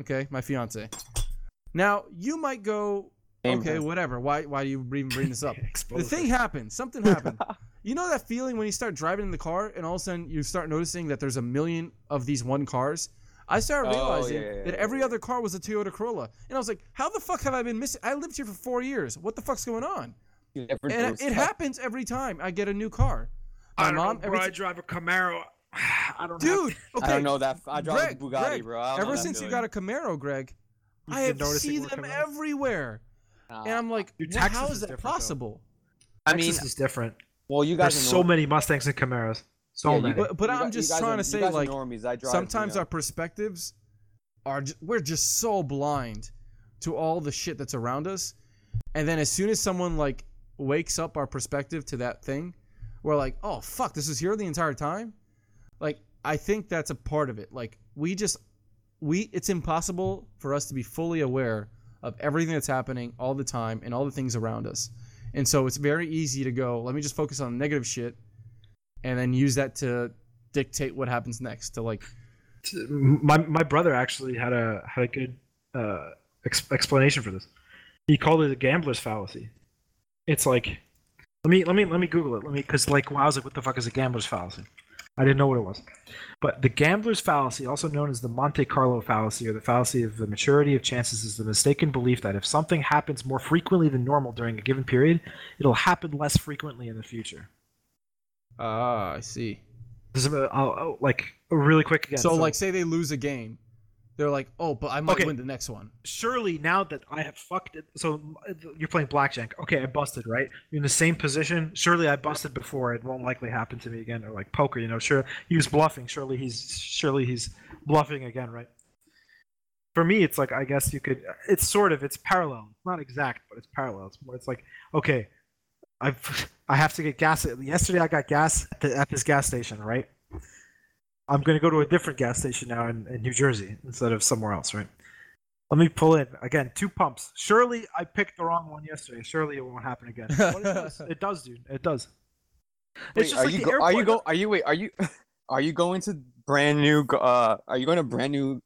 okay my fiance now you might go okay whatever why why do you even bring this up the thing happened. Something happened. you know that feeling when you start driving in the car and all of a sudden you start noticing that there's a million of these one cars? I started Oh, realizing yeah, yeah, that every other car was a Toyota Corolla. And I was like, how the fuck have I been missing? I lived here for four years. What the fuck's going on? And noticed it that. happens every time I get a new car. My I don't mom, know, every bro. I ti- drive a Camaro. I don't. dude, okay. I don't know that. I drive Greg, a Bugatti, Greg, bro. I don't ever that since you got a Camaro, Greg, You've I have noticing seen them Camaros? everywhere. Nah. And I'm like, Dude, "Well, how is is that different, though. possible? I mean, Texas is different. Well, you guys There's so many Mustangs and Camaros. So yeah, many. But- but I'm gu- you just trying are- to say, you guys are like, normies. I drive, sometimes you know. our perspectives are just, we're just so blind to all the shit that's around us. And then as soon as someone like wakes up our perspective to that thing, we're like, "Oh fuck, this is here the entire time?" Like I think that's a part of it. Like we just we it's impossible for us to be fully aware of everything that's happening all the time and all the things around us. And so it's very easy to go, let me just focus on negative shit and then use that to dictate what happens next to like my my brother actually had a had a good uh, ex- explanation for this. He called it a gambler's fallacy. It's like, let me let me let me Google it. Let me because like when I was like, what the fuck is a gambler's fallacy? I didn't know what it was. But the gambler's fallacy, also known as the Monte Carlo fallacy or the fallacy of the maturity of chances, is the mistaken belief that if something happens more frequently than normal during a given period, it'll happen less frequently in the future. ah, I see. This is, uh, I'll- I'll- like really quick again. so, like say they lose a game. They're like, "Oh, but I might Okay. win the next one." surely now that I have fucked it, so you're playing blackjack. Okay, I busted, right? You're in the same position. Surely I busted before. It won't likely happen to me again. Or like poker, you know. Sure, he was bluffing. Surely he's surely he's bluffing again, right? For me, it's like I guess you could. It's sort of. It's parallel. It's not exact, but it's parallel. It's more. It's like okay, I've I have to get gas. Yesterday I got gas at, the, at this gas station, right? I'm going to go to a different gas station now in, in New Jersey instead of somewhere else, right? Let me pull in again. Two pumps. Surely I picked the wrong one yesterday. Surely it won't happen again. But it does. It does, dude. It does. Wait, are like you the go, are you go are you wait are you are you going to brand new uh are you going to brand new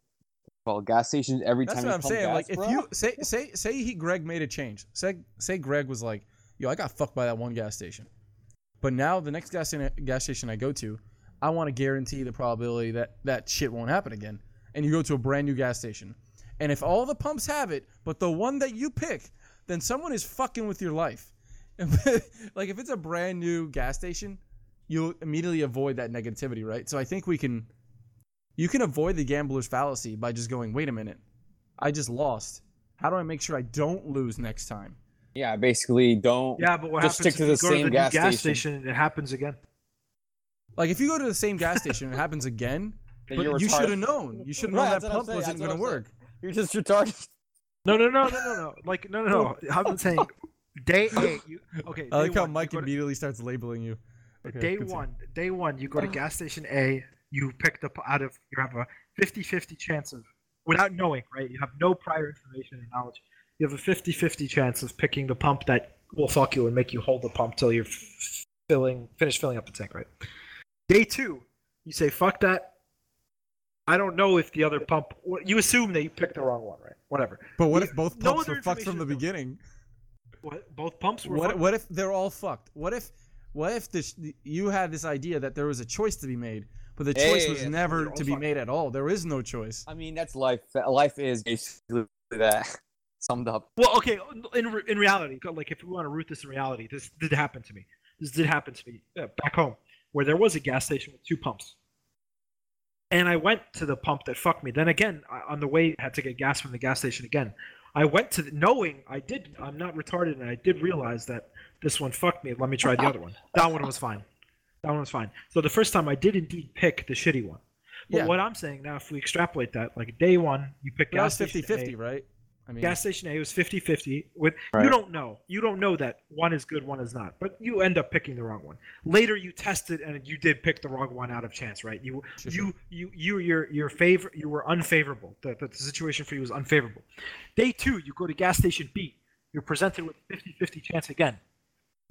well gas stations every That's time what you I'm pump saying. gas, like if you say say say he Greg made a change. Say say Greg was like, "Yo, I got fucked by that one gas station." But now the next gas gas station I go to, I want to guarantee the probability that that shit won't happen again. And you go to a brand new gas station. And if all the pumps have it, but the one that you pick, then someone is fucking with your life. like if it's a brand new gas station, you'll immediately avoid that negativity, right? So I think we can you can avoid the gambler's fallacy by just going, "Wait a minute. I just lost. How do I make sure I don't lose next time?" yeah basically don't Yeah, but what Just happens stick to if you the same to the gas gas station. station? and It happens again. Like if you go to the same gas station and it happens again, but you're you should have known. You should have known that's that pump wasn't going to work. you're just retarded No, no, no, no, no, no. Like no, no, no. I'm saying day eight. You, okay. I like day how one, Mike you to- immediately starts labeling you. Okay, day continue. one day one you go to gas station a you picked up out of you have a 50-50 chance of without knowing right you have no prior information or knowledge you have a 50-50 chance of picking the pump that will fuck you and make you hold the pump till you're filling finish filling up the tank right day two you say fuck that i don't know if the other pump you assume that you picked the wrong one right whatever But what You- if both pumps other were fucked from the beginning? what, both pumps were What fucked? what if they're all fucked? What if what if this you had this idea that there was a choice to be made, but the choice Hey, was it's- never to be fucked. made at all. There is no choice. i mean that's life life is basically that summed up Well, okay. In in reality, like if we want to root this in reality, this did happen to me. This did happen to me uh, back home, where there was a gas station with two pumps, and I went to the pump that fucked me. Then again, I, on the way, had to get gas from the gas station again. I went to the, knowing I did. I'm not retarded, and I did realize that this one fucked me. Let me try the other one. That one was fine. That one was fine. So the first time I did indeed pick the shitty one. But Yeah. what I'm saying now, if we extrapolate that, like day one, you pick But that gas was station 50-50, right? I mean, Gas station A was 50-50. With Right. you don't know. You don't know that one is good, one is not. But you end up picking the wrong one. Later you tested and you did pick the wrong one out of chance, right? You Sure, you you you your your favor you were unfavorable. The, the, the situation for you was unfavorable. Day 2, you go to gas station B. You're presented with 50-50 chance again.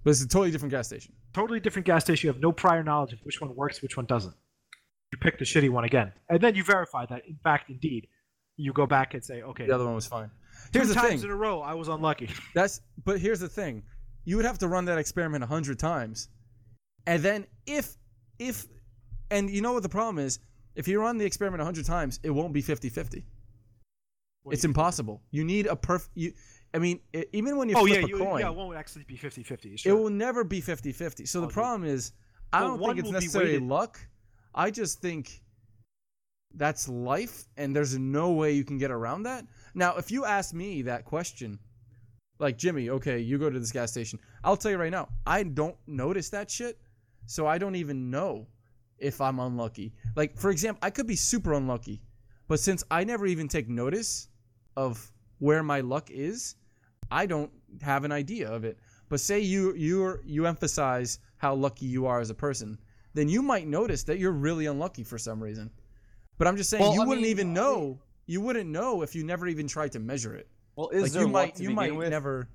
but it's a totally different gas station. Totally different gas station. You have no prior knowledge of which one works, which one doesn't. You pick the shitty one again. And then you verify that in fact indeed you go back and say, okay, The other one was fine. Two Here's the times thing. in a row I was unlucky. That's but here's the thing. You would have to run that experiment a hundred times. And then if if and you know what the problem is? If you run the experiment a hundred times, it won't be 50-50. What It's you impossible. You need a perf you I mean, i even when you Oh flip yeah, a you, coin, yeah, it won't actually be 50-50. it will never be 50-50. So Oh, the dude. problem is I Well, don't think it's necessarily luck. I just think that's life and there's no way you can get around that. Now, if you ask me that question, like Jimmy, okay, you go to this gas station. I'll tell you right now, I don't notice that shit. So I don't even know if I'm unlucky. Like for example, I could be super unlucky, but since I never even take notice of where my luck is, I don't have an idea of it. But say you you you emphasize how lucky you are as a person, then you might notice that you're really unlucky for some reason. But I'm just saying Well, you I wouldn't mean, even know. Mean- you wouldn't know if you never even tried to measure it. Well, is like there you luck might to you begin might with? never.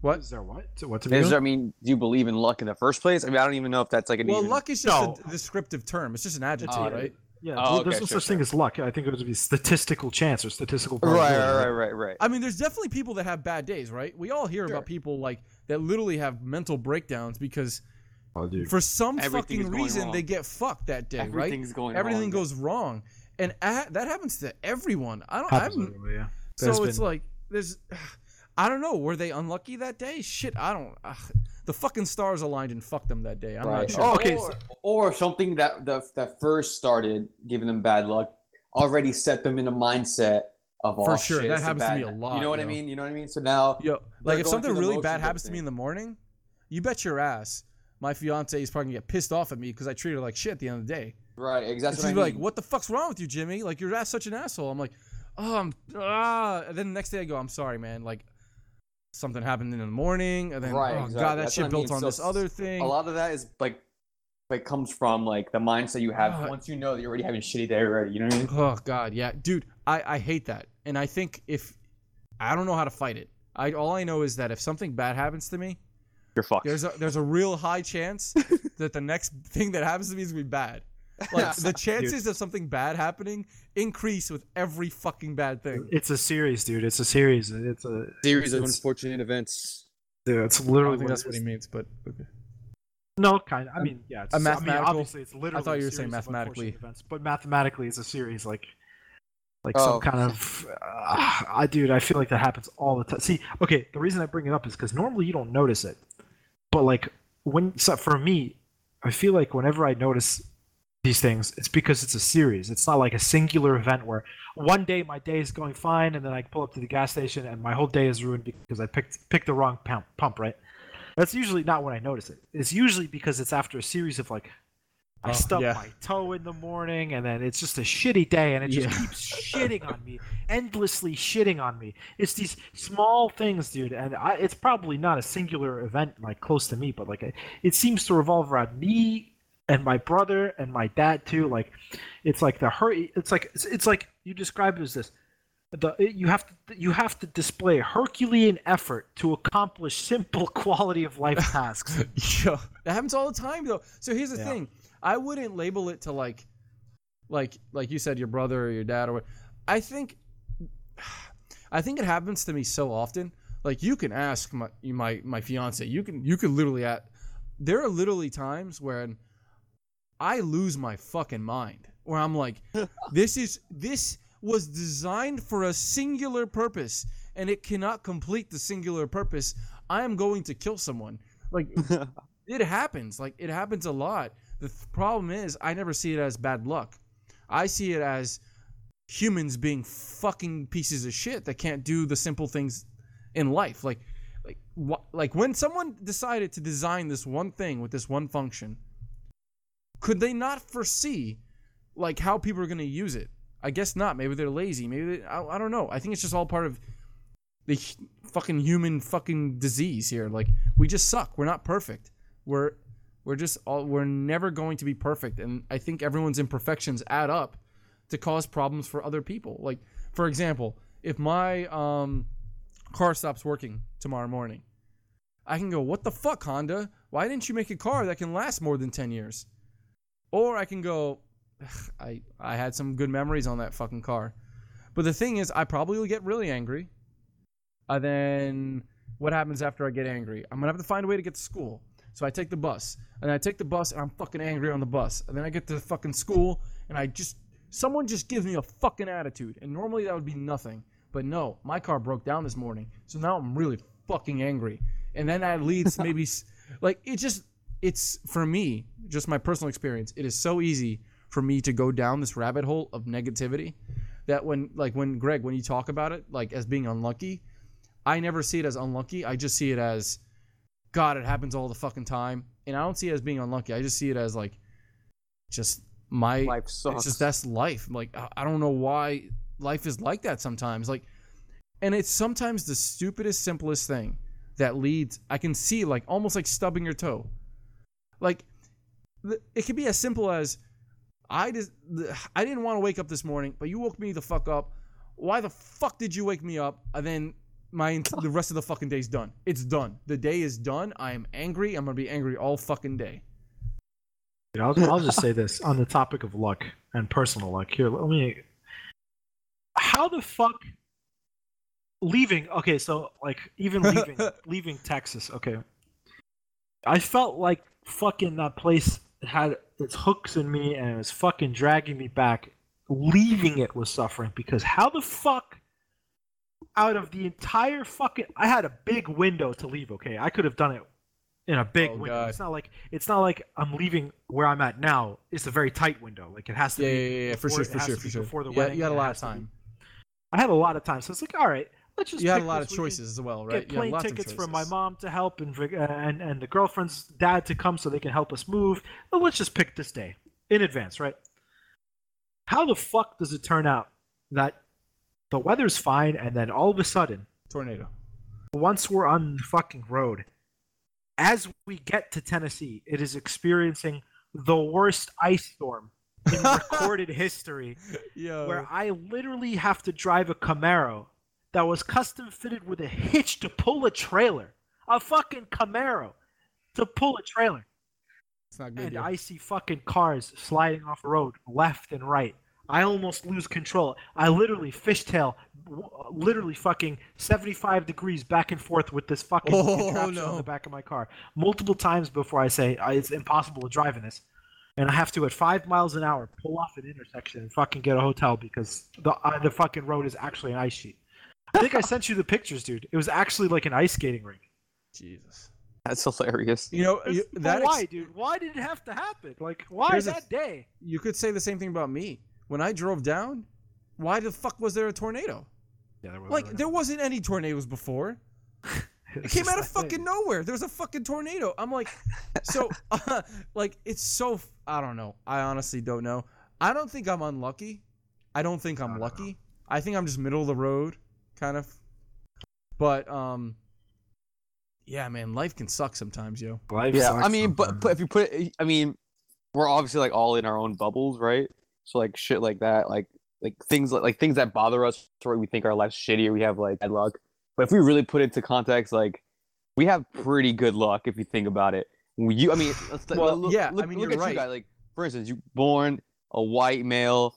What? Is there what? What to Is there, I mean, do you believe in luck in the first place? I mean, I don't even know if that's like an Well, even. luck is just No. a descriptive term. It's just an adjective, Oh, right? Yeah, Oh, well, there's no sure, such thing as luck. I think it would be statistical chance or statistical Right, probability. right, right, right, right. I mean, there's definitely people that have bad days, right? We all hear Sure. about people like that literally have mental breakdowns because Oh, for some Everything fucking reason wrong. they get fucked that day, right? Everything's going Everything wrong. goes wrong, and a- that happens to everyone. I don't. Happens I'm, yeah. so There's it's been- like there's. I don't know. Were they unlucky that day? Shit, I don't. ugh. the fucking stars aligned and fucked them that day. I'm right. not sure. Oh, okay, Or, or something that, that that first started giving them bad luck already set them in a mindset of For oh, sure, shit, that happens to bad me a lot, You know what I mean? You know what I mean? So now, Yo, like if something really bad of happens to me in the morning, you bet your ass my fiance is probably gonna get pissed off at me because I treat her like shit at the end of the day. Right? And Exactly. she's what I like, "What the fuck's wrong with you, Jimmy? Like you're such an asshole." I'm like, "Oh, I'm ah." And then the next day I go, "I'm sorry, man. Like something happened in the morning, and then Right, oh exactly. god, that That's shit what I built mean. on So this other thing." A lot of that is like, like comes from like the mindset you have Uh, once you know that you're already having a shitty day already. You know what I mean? Oh god, yeah, dude, I I hate that, and I think if I don't know how to fight it. I all I know is that if something bad happens to me, You're fucked. there's a there's a real high chance that the next thing that happens to me is gonna be bad. Like the chances of something bad happening increase with every fucking bad thing. It's a series, dude. It's a series. It's a series of unfortunate events. dude, it's I literally don't think what that's it what is. he means, but okay. No, kind of. I mean, yeah. It's, a I mean, obviously, it's literally. I thought you were saying mathematically. Events, but mathematically, it's a series like, like Oh. some kind of. Uh, I dude, I feel like that happens all the time. See, okay, the reason I bring it up is because normally you don't notice it, but like when so for me, I feel like whenever I notice these things, it's because it's a series. It's not like a singular event where one day my day is going fine, and then I pull up to the gas station and my whole day is ruined because I picked picked the wrong pump. Pump, right? That's usually not when I notice it. It's usually because it's after a series of like I Oh, stub yeah. my toe in the morning, and then it's just a shitty day, and it just Yeah. keeps shitting on me, endlessly shitting on me. It's these small things, dude, and I, it's probably not a singular event like close to me, but like it, it seems to revolve around me and my brother and my dad too. Like it's like the hurt. It's like it's, it's like you describe it as this. The, you have to you have to display Herculean effort to accomplish simple quality of life tasks. Yo, that happens all the time though. So here's the Yeah. thing. I wouldn't label it to like like like you said your brother or your dad or what. I think I think it happens to me so often. Like you can ask my my my fiance. You can you can literally at there are literally times when I lose my fucking mind where I'm like this is this was designed for a singular purpose and it cannot complete the singular purpose. I am going to kill someone. Like it happens. Like it happens a lot. The th- problem is I never see it as bad luck. I see it as humans being fucking pieces of shit that can't do the simple things in life. Like like wh- like when someone decided to design this one thing with this one function, could they not foresee like how people are going to use it? I guess not. Maybe they're lazy. Maybe they, I, I don't know. I think it's just all part of the h- fucking human fucking disease here. Like we just suck. We're not perfect. We're we're just all we're never going to be perfect. And I think everyone's imperfections add up to cause problems for other people. Like for example, if my um car stops working tomorrow morning, I can go, "What the fuck, Honda? Why didn't you make a car that can last more than 10 years?" Or I can go, I I had some good memories on that fucking car. But the thing is, I probably will get really angry. And then what happens after I get angry? I'm gonna have to find a way to get to school. So I take the bus, and I take the bus, and I'm fucking angry on the bus. And then I get to fucking school, and I just someone just gives me a fucking attitude. And normally that would be nothing, but no, my car broke down this morning, so now I'm really fucking angry. And then that leads to maybe like it just it's for me, just my personal experience. It is so easy for me to go down this rabbit hole of negativity that when like when Greg when you talk about it like as being unlucky, I never see it as unlucky. I just see it as God, it happens all the fucking time. And I don't see it as being unlucky. I just see it as like just my Life sucks. it's just that's life. Like I- I don't know why life is like that sometimes. Like, and it's sometimes the stupidest, simplest thing that leads. I can see like almost like stubbing your toe. Like, it could be as simple as I just I didn't want to wake up this morning, but you woke me the fuck up. Why the fuck did you wake me up? And then my the rest of the fucking day's done. It's done. The day is done. I am angry. I'm gonna be angry all fucking day. Dude, I'll, I'll just say this on the topic of luck and personal luck. Here, let me. How the fuck leaving? Okay, so like even leaving leaving Texas. Okay, I felt like fucking that place had its hooks in me and it was fucking dragging me back. Leaving it was suffering because how the fuck out of the entire fucking I had a big window to leave. Okay, I could have done it in a big Oh, window. God. It's not like it's not like I'm leaving where I'm at now. It's a very tight window. Like it has to Yeah, be. yeah, yeah, yeah, for sure, for sure, for sure. Before the Yeah, wedding, you had a lot of be- time. I had a lot of time, so it's like, all right, let's just. You had a lot of choices as well, right? Get plane tickets for my mom to help and uh, and and the girlfriend's dad to come so they can help us move. But let's just pick this day in advance, right? How the fuck does it turn out that the weather's fine and then all of a sudden Tornado. once we're on the fucking road, as we get to Tennessee, it is experiencing the worst ice storm in recorded history, Yo. where I literally have to drive a Camaro that was custom fitted with a hitch to pull a trailer, a fucking Camaro to pull a trailer, it's not good. and yo. I see fucking cars sliding off the road left and right. I almost lose control. I literally fishtail, literally fucking 75 degrees back and forth with this fucking Oh, contraption no. on the back of my car multiple times before I say it's impossible to drive in this. And I have to, at five miles an hour, pull off an intersection and fucking get a hotel because the uh, the fucking road is actually an ice sheet. I think I sent you the pictures, dude. It was actually like an ice skating rink. Jesus. That's hilarious. You know you, But that why, ex- dude? Why did it have to happen? Like, why Here's the that day? you could say the same thing about me. When I drove down, why the fuck was there a tornado? Yeah, there was Like there wasn't any tornadoes before. It came out of fucking nowhere. There was a fucking tornado. I'm like, so, uh, like, it's so. f- I don't know. I honestly don't know. I don't think I'm unlucky. I don't think I'm No, no, no. lucky. I think I'm just middle of the road, kind of. But um, yeah, man, life can suck sometimes, yo. Life Yeah, sucks I mean, but, but if you put it, I mean, we're obviously like all in our own bubbles, right? So like shit like that, like like things like, like things that bother us, or we think our life's shitty, or we have like bad luck. But if we really put it into context, like we have pretty good luck if you think about it. You, I mean, let's, Well, look, yeah, I mean, look you're at right. you guys. Like for instance, you born a white male,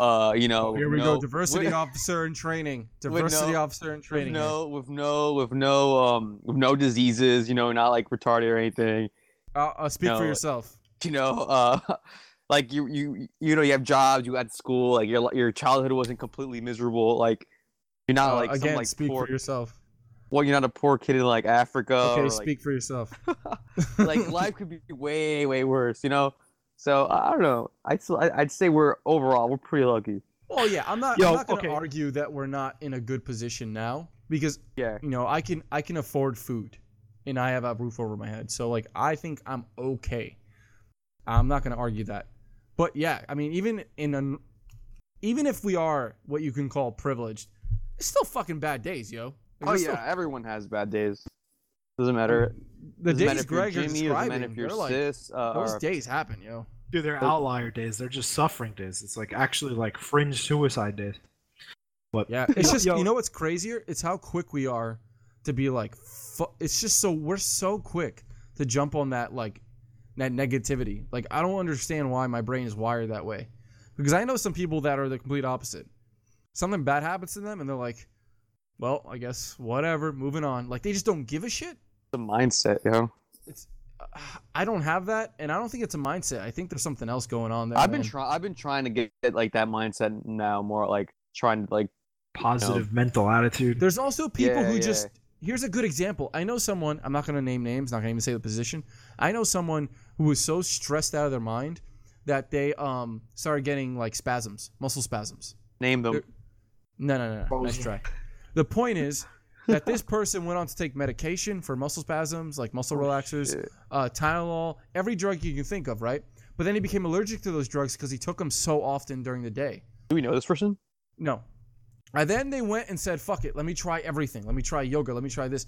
uh, you know, Here we no- go. Diversity with- officer in training. Diversity no- officer in training. here. no, with no, with no, um, with no diseases. You know, not like retarded or anything. Uh, uh, speak for No, yourself. you know, uh, like you you you know you have jobs, you got school, like your your childhood wasn't completely miserable. Like you're not Uh, like again, some like speak poor, for yourself. well, you're not a poor kid in like Africa. Okay, or, like, speak for yourself. like life could be way way worse, you know. So I I don't know. I'd still, I- I'd say we're overall we're pretty lucky. Well, yeah, I'm not. Yo, I'm not going to okay. argue that we're not in a good position now because Yeah. you know I can I can afford food, and I have a roof over my head. So like I think I'm okay. I'm not going to argue that, but yeah, I mean even in an even if we are what you can call privileged, it's still fucking bad days, yo. Like, Oh yeah, still- everyone has bad days. Doesn't matter. the doesn't days if you're Greg are Jimmy, doesn't describing, if you're they're like cis. Uh, those or- days happen, yo. Dude, they're outlier days. They're just suffering days. It's like actually like fringe suicide days. But Yeah, it's just Yo- you know what's crazier? It's how quick we are to be like. Fu- it's just so we're so quick to jump on that like that negativity. Like I don't understand why my brain is wired that way, because I know some people that are the complete opposite. Something bad happens to them, and they're like, "Well, I guess whatever, moving on." Like they just don't give a shit. The mindset, you know. It's uh, I don't have that, and I don't think it's a mindset. I think there's something else going on there. I've been trying. I've been trying to get like that mindset now. More like trying to like positive mental attitude. There's also people Yeah, who yeah. just here's a good example. I know someone, I'm not going to name names, not going to even say the position. I know someone who was so stressed out of their mind that they um started getting like spasms, muscle spasms. name them. There- No, no, no, no. Nice try. The point is that this person went on to take medication for muscle spasms, like muscle relaxers, uh, Tylenol, every drug you can think of, right? But then he became allergic to those drugs because he took them so often during the day. Do we know this person? No. And then they went and said, fuck it, let me try everything. Let me try yoga. Let me try this.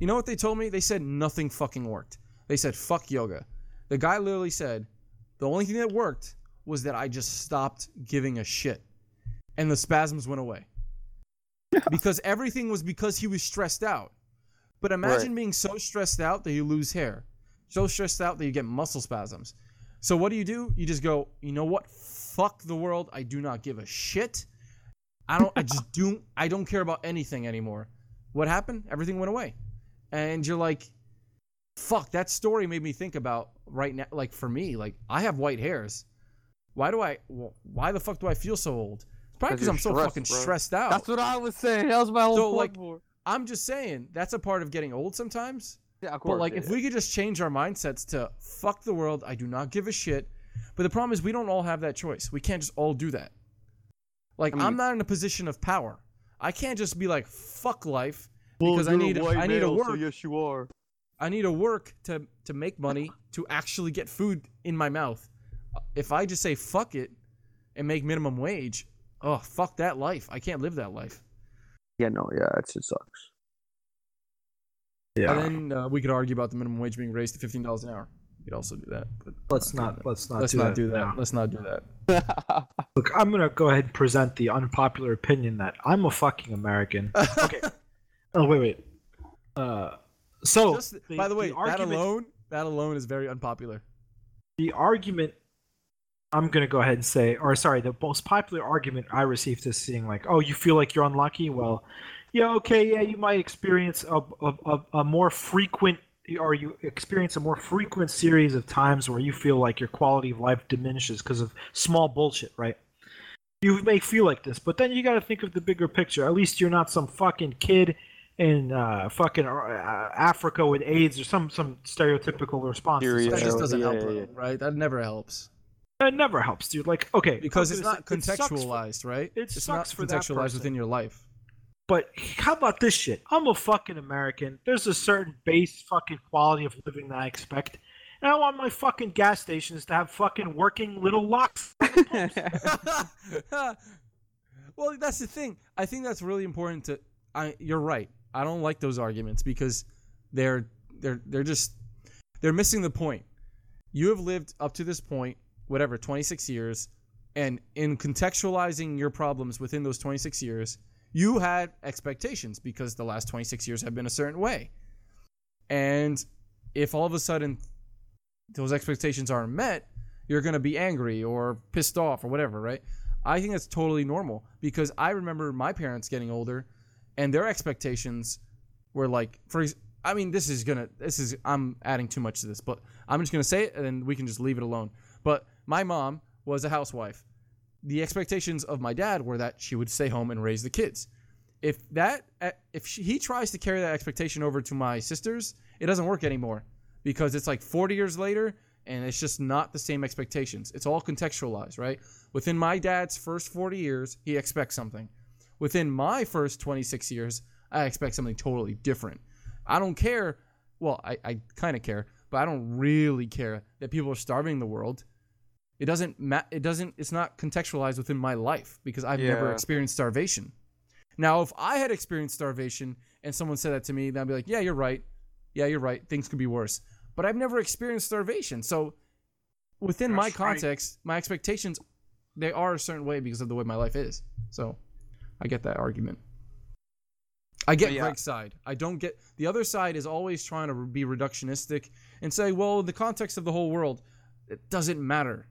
You know what they told me? They said nothing fucking worked. They said, fuck yoga. The guy literally said, the only thing that worked was that I just stopped giving a shit. And the spasms went away. Because everything was because he was stressed out. But imagine Right. being so stressed out that you lose hair, so stressed out that you get muscle spasms. So what do you do? You just go, you know what? Fuck the world. I do not give a shit. I don't. I just do. I don't care about anything anymore. What happened? Everything went away, and you're like, fuck. That story made me think about right now. Like for me, like I have white hairs. Why do I? Why the fuck do I feel so old? It's probably 'Cause because I'm so stressed, fucking bro. stressed out. That's what I was saying. That was my whole So, point. like, for- I'm just saying that's a part of getting old sometimes. yeah, of course. But like, yeah, if yeah. we could just change our mindsets to fuck the world, I do not give a shit. But the problem is, we don't all have that choice. We can't just all do that. Like, I mean- I'm not in a position of power. I can't just be like, fuck life, because I need I need to work. yes, you are. I need to work to to make money to actually get food in my mouth. If I just say fuck it and make minimum wage, oh fuck that life. I can't live that life. Yeah, no, yeah, it just sucks. Yeah. And then uh, we could argue about the minimum wage being raised to fifteen dollars an hour. We could also do that. But let's not let's not let's do not that do that. now. Let's not do that. Look, I'm gonna go ahead and present the unpopular opinion that I'm a fucking American. Okay. oh wait, wait. Uh, so Just, by the way, that argument, alone, that alone is very unpopular. the argument I'm gonna go ahead and say, or sorry, the most popular argument I received is saying like, "Oh, you feel like you're unlucky." Well, yeah, okay, yeah, you might experience a a, a, a more frequent, or you experience a more frequent series of times where you feel like your quality of life diminishes because of small bullshit, right? You may feel like this, but then you got to think of the bigger picture. At least you're not some fucking kid in uh, fucking uh, Africa with AIDS or some some stereotypical response. That just doesn't yeah, help, yeah, yeah. right? That never helps It never helps, dude. Like, okay, because it's gonna not say- it sucks for- contextualized, right? it it's not for contextualized person. within your life. But how about this shit? I'm a fucking American. There's a certain base fucking quality of living that I expect. And I want my fucking gas stations to have fucking working little locks. well, that's the thing. I think that's really important to. I you're right. I don't like those arguments because they're they're they're just they're missing the point. You have lived up to this point, whatever, 26 years, and in contextualizing your problems within those 26 years, you had expectations because the last 26 years have been a certain way. And if all of a sudden those expectations aren't met, you're going to be angry or pissed off or whatever, right? I think that's totally normal because I remember my parents getting older and their expectations were like for I mean this is going to this is I'm adding too much to this, but I'm just going to say it and we can just leave it alone. But my mom was a housewife. The expectations of my dad were that she would stay home and raise the kids. If that eh, if she, he tries to carry that expectation over to my sisters, it doesn't work anymore because it's like 40 years later and it's just not the same expectations. It's all contextualized, right? Within my dad's first 40 years, he expects something. Within my first 26 years, I expect something totally different. I don't care. Well, I, I kind of care, but I don't really care that people are starving the world. It doesn't ma- it doesn't it's not contextualized within my life because I've never experienced starvation. Now, if I had experienced starvation and someone said that to me, then I'd be like, "Yeah, you're right. Yeah, you're right. Things could be worse." But I've never experienced starvation. So, within my That's right. context, my expectations they are a certain way because of the way my life is. So, I get that argument. I get yeah. Greg's side. I don't get the other side is always trying to be reductionistic and say, "Well, in the context of the whole world, it doesn't matter."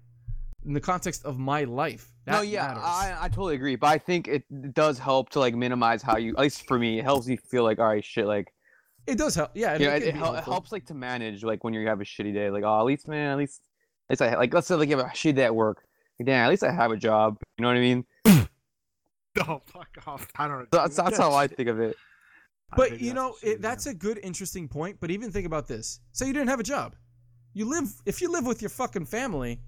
In the context of my life, that no, yeah, matters. I, I totally agree. But I think it does help to like minimize how you, at least for me, it helps you feel like, all right, shit, like, it does help. Yeah, you know, it, it, can it, be hel- it helps like to manage like when you have a shitty day. Like, oh, at least, man, at least, at least I like, let's say like you have a shitty day at work. Like, damn, at least I have a job. You know what I mean? No, oh, fuck off. I don't know. That's, that's how I think of it. But you know, what she that's a good, interesting point. But even think about this: say you didn't have a job, you live. If you live with your fucking family,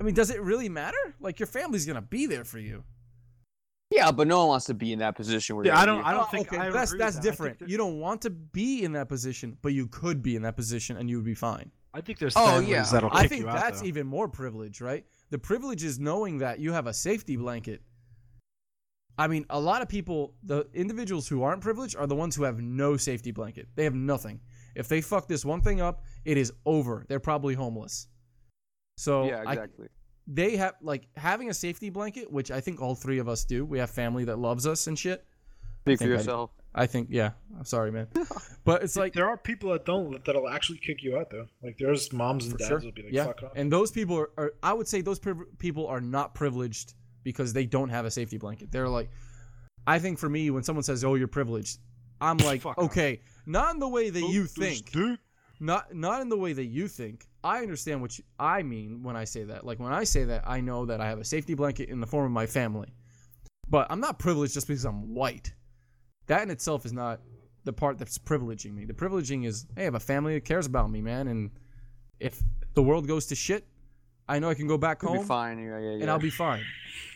I mean, does it really matter? Like your family's gonna be there for you. Yeah, but no one wants to be in that position where Yeah, they're I don't. I don't Oh, think okay, I that's agree that's that. Different. there- You don't want to be in that position, but you could be in that position and you would be fine. I think there's Oh, yeah. that'll kick I think you out, that's though. even more privilege, right? The privilege is knowing that you have a safety blanket. I mean, a lot of people, the individuals who aren't privileged are the ones who have no safety blanket. They have nothing. If they fuck this one thing up, it is over. They're probably homeless. So yeah, I- exactly. they have like having a safety blanket, which I think all three of us do. We have family that loves us and shit. Speak for think I- yourself. I think, yeah. I'm sorry, man, but it's like there are people that don't that'll actually kick you out though. Like there's moms and dads sure. will be like, yeah, "Fuck off." and those people are, are I would say those priv- people are not privileged because they don't have a safety blanket. They're like, I think for me, when someone says, "Oh, you're privileged," I'm like, Fuck off. okay, not in the way that you think, dick. Not not in the way that you think. I understand what you, I mean when I say that. Like when I say that, I know that I have a safety blanket in the form of my family, but I'm not privileged just because I'm white. That in itself is not the part that's privileging me. The privileging is, hey, I have a family that cares about me, man, and if the world goes to shit, I know I can go back You'll home be fine. Yeah, yeah, yeah. and I'll be fine.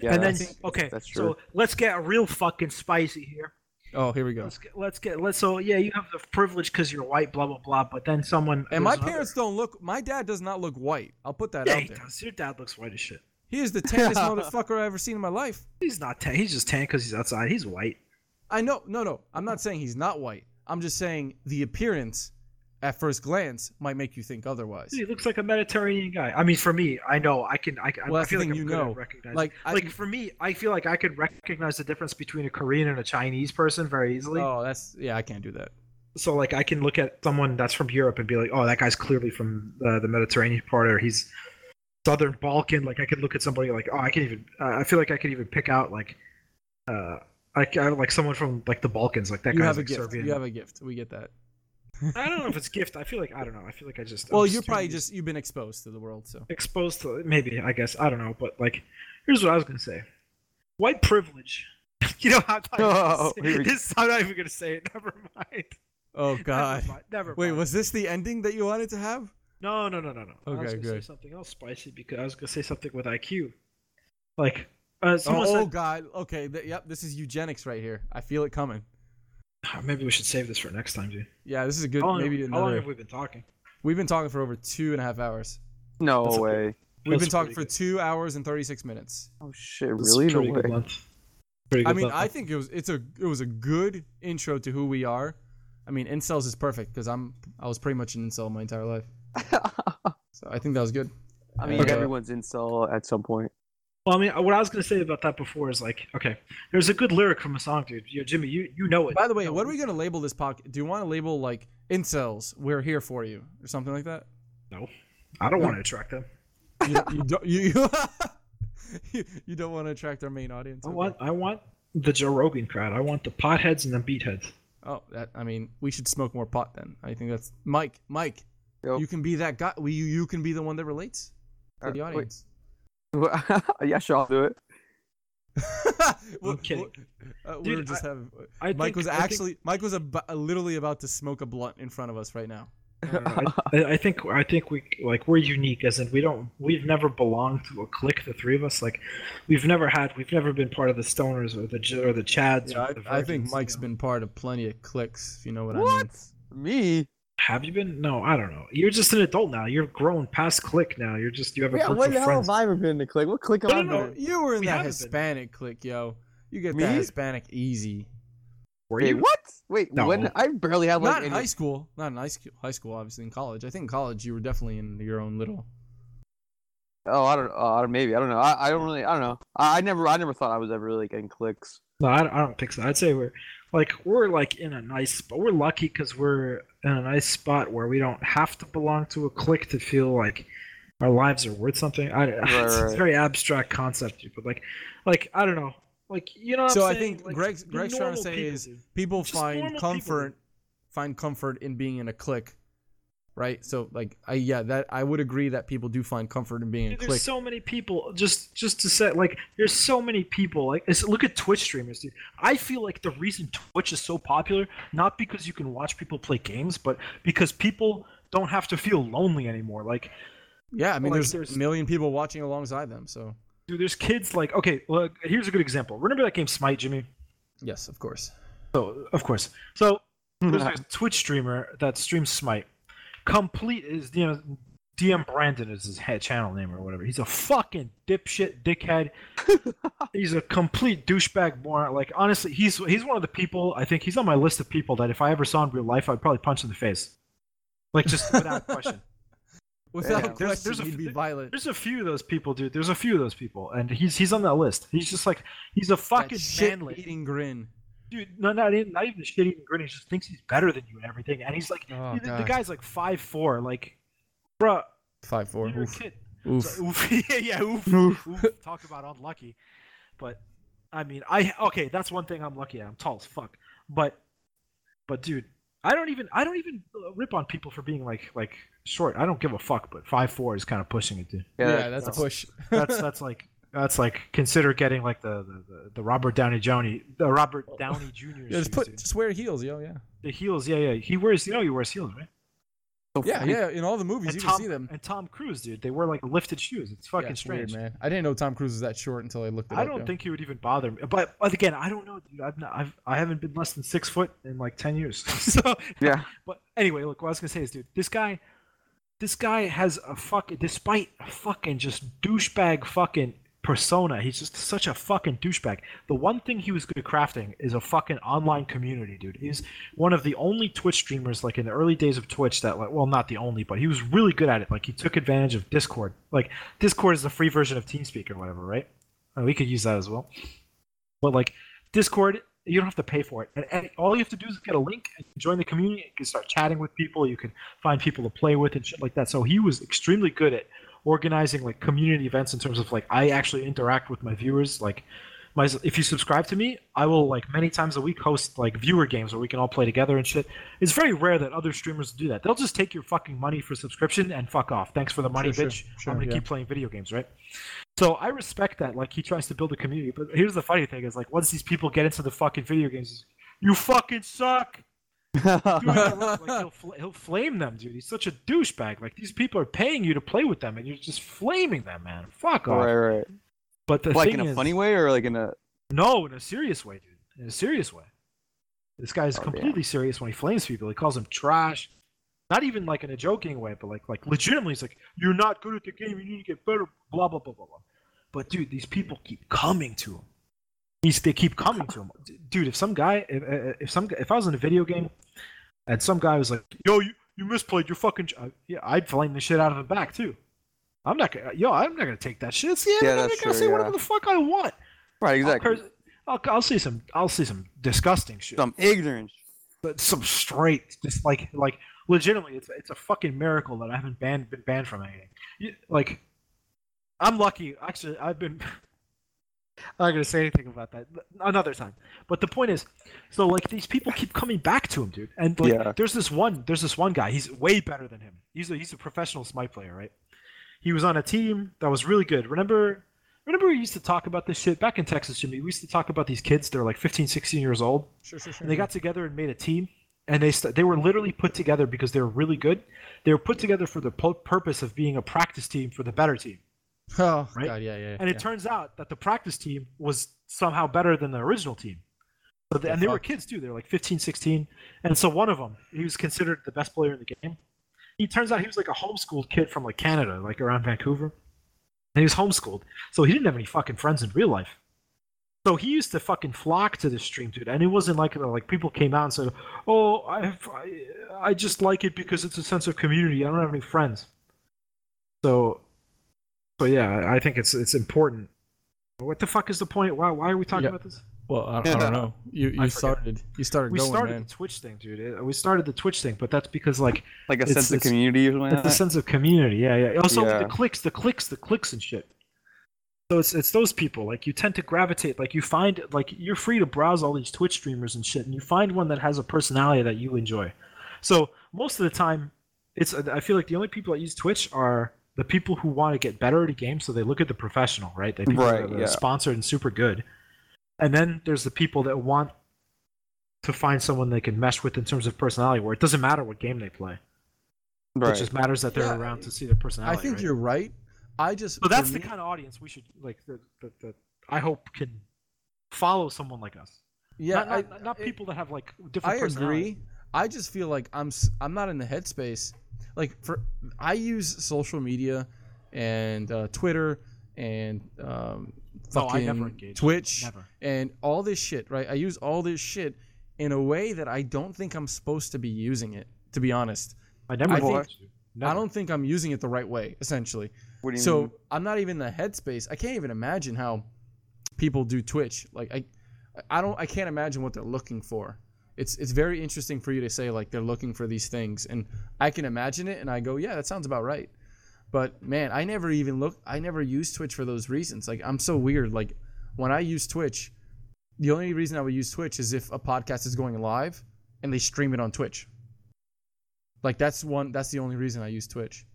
Yeah, and then that's- okay, that's true. so let's get real fucking spicy here. Oh, here we go. Let's get let's get let's so yeah, you have the privilege because you're white, blah blah blah. But then someone And my parents don't look. My dad does not look white. I'll put that yeah, out he there. does. Your dad looks white as shit. He is the tannest motherfucker I've ever seen in my life. He's not tan. He's just tan because he's outside. He's white. I know. No, no. I'm not saying he's not white. I'm just saying the appearance, at first glance, might make you think otherwise. He looks like a Mediterranean guy. I mean, for me, I know I can. I, Well, I feel like I'm you know. Like, I- like for me, I feel like I could recognize the difference between a Korean and a Chinese person very easily. Oh, that's yeah. I can't do that. So like I can look at someone that's from Europe and be like, oh, that guy's clearly from uh, the Mediterranean part, or he's Southern Balkan. Like I could look at somebody like, oh, I can even. Uh, I feel like I could even pick out like, uh, like I, like someone from like the Balkans. Like that you guy's like gift. Serbian. You have a gift. We get that. I don't know if it's gift. I feel like I don't know. I feel like I just. Well, I'm you're probably just you've been exposed to the world, so exposed to maybe. I guess I don't know, but like, here's what I was gonna say. White privilege. you know, I'm not, Oh, even here gonna we this, I'm not even gonna say it. Never mind. oh god. Never mind. Never Wait, mind. was this the ending that you wanted to have? No, no, no, no, no. I was Okay, gonna say good. something else spicy because I was gonna say something with IQ. Like, uh, Oh, someone oh god. Okay. Th- yep. This is eugenics right here. I feel it coming. "Ah, maybe we should save this for next time, dude. Yeah, this is a good. How long, maybe how long another. have we been talking? We've been talking for over two and a half hours. no That's a- way. We've That's been talking for pretty two hours and thirty six minutes. Oh shit! That's a Really? No good way. month. Pretty I mean, month. I think it was it's a it was a good intro to who we are. I mean, incels is perfect because I'm I was pretty much an incel my entire life, so I think that was good. I mean, Okay. everyone's incel at some point. Well, I mean, what I was gonna say about that before is like, okay, there's a good lyric from a song, dude. Yo, Jimmy, you you know it. By the way, what are we gonna label this podcast? Do you want to label like incels? We're here for you or something like that. No, I don't want to attract them. You, you don't you, you you don't want to attract our main audience. I okay. want I want the Joe Rogan crowd. I want the potheads and the beatheads. Oh, that I mean, we should smoke more pot then. I think that's Mike. Mike, Yo. you can be that guy. We, you you can be the one that relates to Uh, the wait. Audience. yeah, sure, I'll do it. Well, kidding. well, uh, we Dude, were just having. I Mike think- was I think- actually Mike was ab- literally about to smoke a blunt in front of us right now. No, no, no. I, I think I think we like we're unique as in we don't we've never belonged to a clique the three of us like we've never had we've never been part of the stoners or the or the chads Yeah, or the I, I think virgins, Mike's you know. been part of plenty of cliques. If you know what, I mean. What? Me? Have you been no I don't know you're just an adult now you're grown past click now you're just you have a Yeah, group when of the hell have I ever been in the clique? What click have No, I no, been no. You were in We that haven't been. Hispanic clique, yo. You get Me? that Hispanic easy. were Wait, you what? Wait, No. when? I barely have like Not in any- high school. Not in high school. High school, obviously. In college, I think in college you were definitely in your own little. Oh, I don't. Uh, maybe I don't know. I, I don't really. I don't know. I, I never. I never thought I was ever really getting clicks. no I, don't- I don't think so I'd say we're like we're like in a nice but we're lucky because we're in a nice spot where we don't have to belong to a clique to feel like our lives are worth something I, it's, it's a very abstract concept but like like I don't know like you know what So I'm I saying? think Like, Greg's Greg's trying to say people, is dude. people Just normal find people. comfort find comfort in being in a clique, right? So like I yeah that I would agree that people do find comfort in being a Dude, clique. there's so many people just just to say like there's so many people like look at twitch streamers dude i feel like the reason twitch is so popular not because you can watch people play games but because people don't have to feel lonely anymore like yeah, I mean like, there's, there's- a million people watching alongside them. So dude there's kids like okay look here's a good example remember that game smite jimmy yes, of course. so of course so there's a twitch streamer that streams smite complete is you know DM Brandon is his head channel name or whatever. He's a fucking dipshit, dickhead. he's a complete douchebag moron. Like honestly, he's he's one of the people. I think he's on my list of people that if I ever saw in real life, I'd probably punch in the face. Like just without question. Without There's- question, there's a- he'd be violent. There's a few of those people, dude. There's a few of those people, and he's he's on that list. He's just like he's a fucking shit eating grin. Dude. No, not even not even the shit eating grin. He just thinks he's better than you and everything. And he's like, Oh, the, the guy's like five four, like, bruh, Five four. you're a Oof. kid. Oof. So, oof. yeah, yeah, oof, oof. Talk about unlucky. But I mean, I okay, that's one thing I'm lucky at. I'm tall as fuck. But but dude, I don't even I don't even rip on people for being like like short. I don't give a fuck. But five four is kind of pushing it, dude. Yeah, that's, that's- a push. That's that's like that's like consider getting like the the, the, the Robert Downey Johnny the Robert oh. Downey Jr. Yeah, just put, just wear heels, yo. Yeah. the heels. Yeah, yeah. He wears you know he wears heels, right? So Yeah, funny. yeah. In all the movies, And you Tom, can see them. and Tom Cruise, dude. They wear like lifted shoes. It's fucking Yeah, it's strange. weird, man. I didn't know Tom Cruise was that short until I looked it I up. don't yo. think he would even bother me. But, but again, I don't know, dude. I've not, I've I haven't been less than six foot in like ten years. so Yeah. But anyway, look, what I was gonna say is, dude, this guy, this guy has a fucking, despite fucking just douchebag fucking persona, he's just such a fucking douchebag. The one thing he was good at crafting is a fucking online community, dude. He's one of the only Twitch streamers, like in the early days of Twitch, that like, well, not the only, but he was really good at it. Like he took advantage of Discord. Like Discord is the free version of TeamSpeak or whatever, right? Uh, we could use that as well. But like Discord, you don't have to pay for it. And, and all you have to do is get a link and join the community. You can start chatting with people. You can find people to play with and shit like that. So he was extremely good at organizing like community events in terms of like I actually interact with my viewers. Like my if you subscribe to me, I will like many times a week host like viewer games where we can all play together and shit. It's very rare that other streamers do that. They'll just take your fucking money for subscription and fuck off. Thanks for the money, Sure, bitch. sure, sure, I'm gonna yeah. keep playing video games, right? So I respect that. Like he tries to build a community, but here's the funny thing: is like once these people get into the fucking video games, you fucking suck. Doing the work, like, he'll, fl- he'll flame them, dude. He's such a douchebag. Like these people are paying you to play with them, and you're just flaming them, man. Fuck off. right, right. But the Like thing in a is, funny way or like in a no, in a serious way, dude. In a serious way. This guy is Oh, damn. completely serious when he flames people. He calls them trash. Not even like in a joking way, but like like legitimately, he's like, "You're not good at the game. You need to get better." Blah blah blah blah blah. But dude, these people keep coming to him. He's they keep coming to him. Dude, if some guy, if, if some, if I was in a video game, and some guy was like, "Yo, you you misplayed. You're fucking," uh, yeah, I'd flame the shit out of him back too. I'm not gonna, yo, I'm not gonna take that shit. See, Yeah, I'm not gonna say yeah. whatever the fuck I want. right, I'll exactly. curse- I'll, I'll see some. I'll see some disgusting shit. Some ignorance. but some straight, just like like legitimately, it's it's a fucking miracle that I haven't banned been banned from anything. You, like, I'm lucky. Actually, I've been. I'm not gonna say anything about that another time. But the point is, so like these people keep coming back to him, dude. And like, Yeah. there's this one, there's this one guy. He's way better than him. He's a he's a professional smite player, right? He was on a team that was really good. Remember, remember we used to talk about this shit back in Texas, Jimmy. We used to talk about these kids. They're like 15, 16 years old. Sure, sure, sure. And they got together and made a team, and they st- they were literally put together because they were really good. They were put together for the po- purpose of being a practice team for the better team. Oh, right? God, yeah, yeah. And it yeah. turns out that the practice team was somehow better than the original team. So the, and they were kids too. They were like 15, 16. And so one of them, he was considered the best player in the game. He turns out he was like a homeschooled kid from like Canada, like around Vancouver. And he was homeschooled. So he didn't have any fucking friends in real life. So he used to fucking flock to this stream, dude. And it wasn't like uh, like people came out and said, "Oh, I I, I just like it because it's a sense of community. I don't have any friends." So, so yeah, I think it's it's important. What the fuck is the point? Why why are we talking Yeah. about this? Well, I, I don't know. You I you forget. started you started We going, started man. the Twitch thing, dude. It- we started the Twitch thing, but that's because like Like a It's- sense of community or it's like the sense of community. Yeah, yeah. Oh, also Yeah. the clicks, the clicks, the clicks and shit. So it's it's those people like you tend to gravitate like you find like you're free to browse all these Twitch streamers and shit, and you find one that has a personality that you enjoy. So most of the time, it's I feel like the only people that use Twitch are the people who want to get better at a game, so they look at the professional, right? They people Right, that are yeah. sponsored and super good, and then there's the people that want to find someone they can mesh with in terms of personality, where it doesn't matter what game they play. It just matters that they're Yeah, around to see their personality. I think right? you're right. I just So that's for the kind of audience we should like that. that, that I hope can follow someone like us. yeah. not, not, I, not it- people that have like different. I agree. I just feel like I'm I'm not in the headspace. Like for I use social media and uh, Twitter and um, Oh, I fucking never. Twitch Never. and all this shit, right? I use all this shit in a way that I don't think I'm supposed to be using it. To be honest, I never I think- you. I don't think I'm using it the right way. Essentially, What do you so mean? I'm not even in the headspace. I can't even imagine how people do Twitch. Like I, I don't. I can't imagine what they're looking for. It's it's very interesting for you to say like they're looking for these things, and I can imagine it, and I go, yeah, that sounds about right. But man, I never even look. I never use Twitch for those reasons. Like I'm so weird. Like when I use Twitch, the only reason I would use Twitch is if a podcast is going live and they stream it on Twitch. Like that's one. That's the only reason I use Twitch.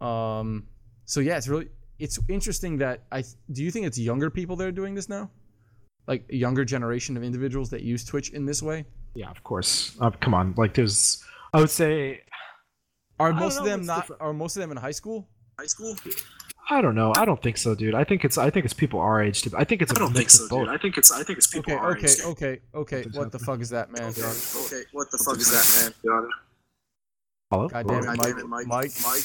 Um. So yeah, it's really it's interesting that I do you think it's younger people that are doing this now, like a younger generation of individuals that use Twitch in this way. Yeah, of course. Uh, come on, like there's. I would say Are most of them not? different. Are most of them in high school? High school. I don't know. I don't think so, dude. I think it's I think it's people our age. To, I think it's a I don't think so, of both. dude. I think it's I think it's people Okay, our okay, age. okay, okay. Something's What the fuck is that, man? Okay, what the fuck is that, man? Hello. God damn it, Mike. Mike. Mike. Mike.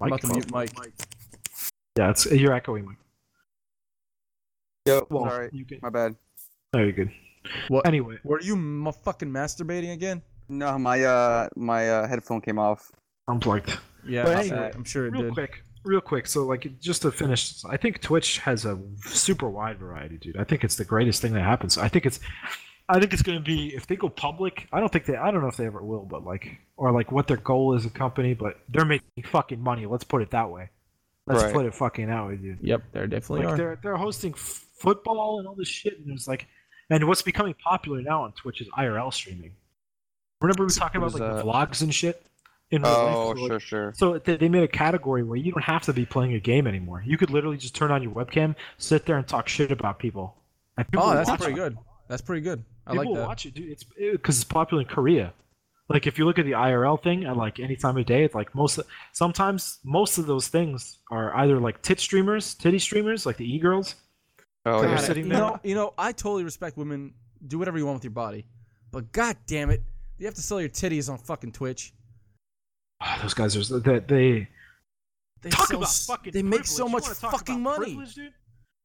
I'm about to Mike? mute Mike. Yeah, it's you're echoing. Mike. Yo, Well, sorry, you can. my bad. No, you're good. Well, Anyway, Were you m- fucking masturbating again? No, my uh my uh headphone came off. unplugged. Yeah, But I'm, anyway, sure, I'm sure it real did. quick, real quick. So, like, just to finish, I think Twitch has a super wide variety, dude. I think it's the greatest thing that happens. I think it's, I think it's going to be if they go public. I don't think they. I don't know if they ever will, but like, or like what their goal is, a company, but they're making fucking money. Let's put it that way. Let's Right. put it fucking that way, dude. Yep, there definitely Like are. they're they're hosting f- football and all this shit, and there's like, and what's becoming popular now on Twitch is IRL streaming. Remember we were talking about like There's, vlogs and shit. In real life? Oh, So, like, sure, sure. so they, they made a category where you don't have to be playing a game anymore. You could literally just turn on your webcam, sit there, and talk shit about people. And people Oh, that's pretty it. good. That's pretty good. I People like will that. watch it, dude. It's because it's popular in Korea. Like if you look at the IRL thing at like any time of day, it's like most. Of, sometimes most of those things are either like tit streamers, titty streamers, like the e girls. Oh, They're yeah. sitting you know, you know, I totally respect women. Do whatever you want with your body, but god damn it, you have to sell your titties on fucking Twitch. Ah, those guys are they. they They talk sell about s- fucking. They make so privilege. You much fucking money.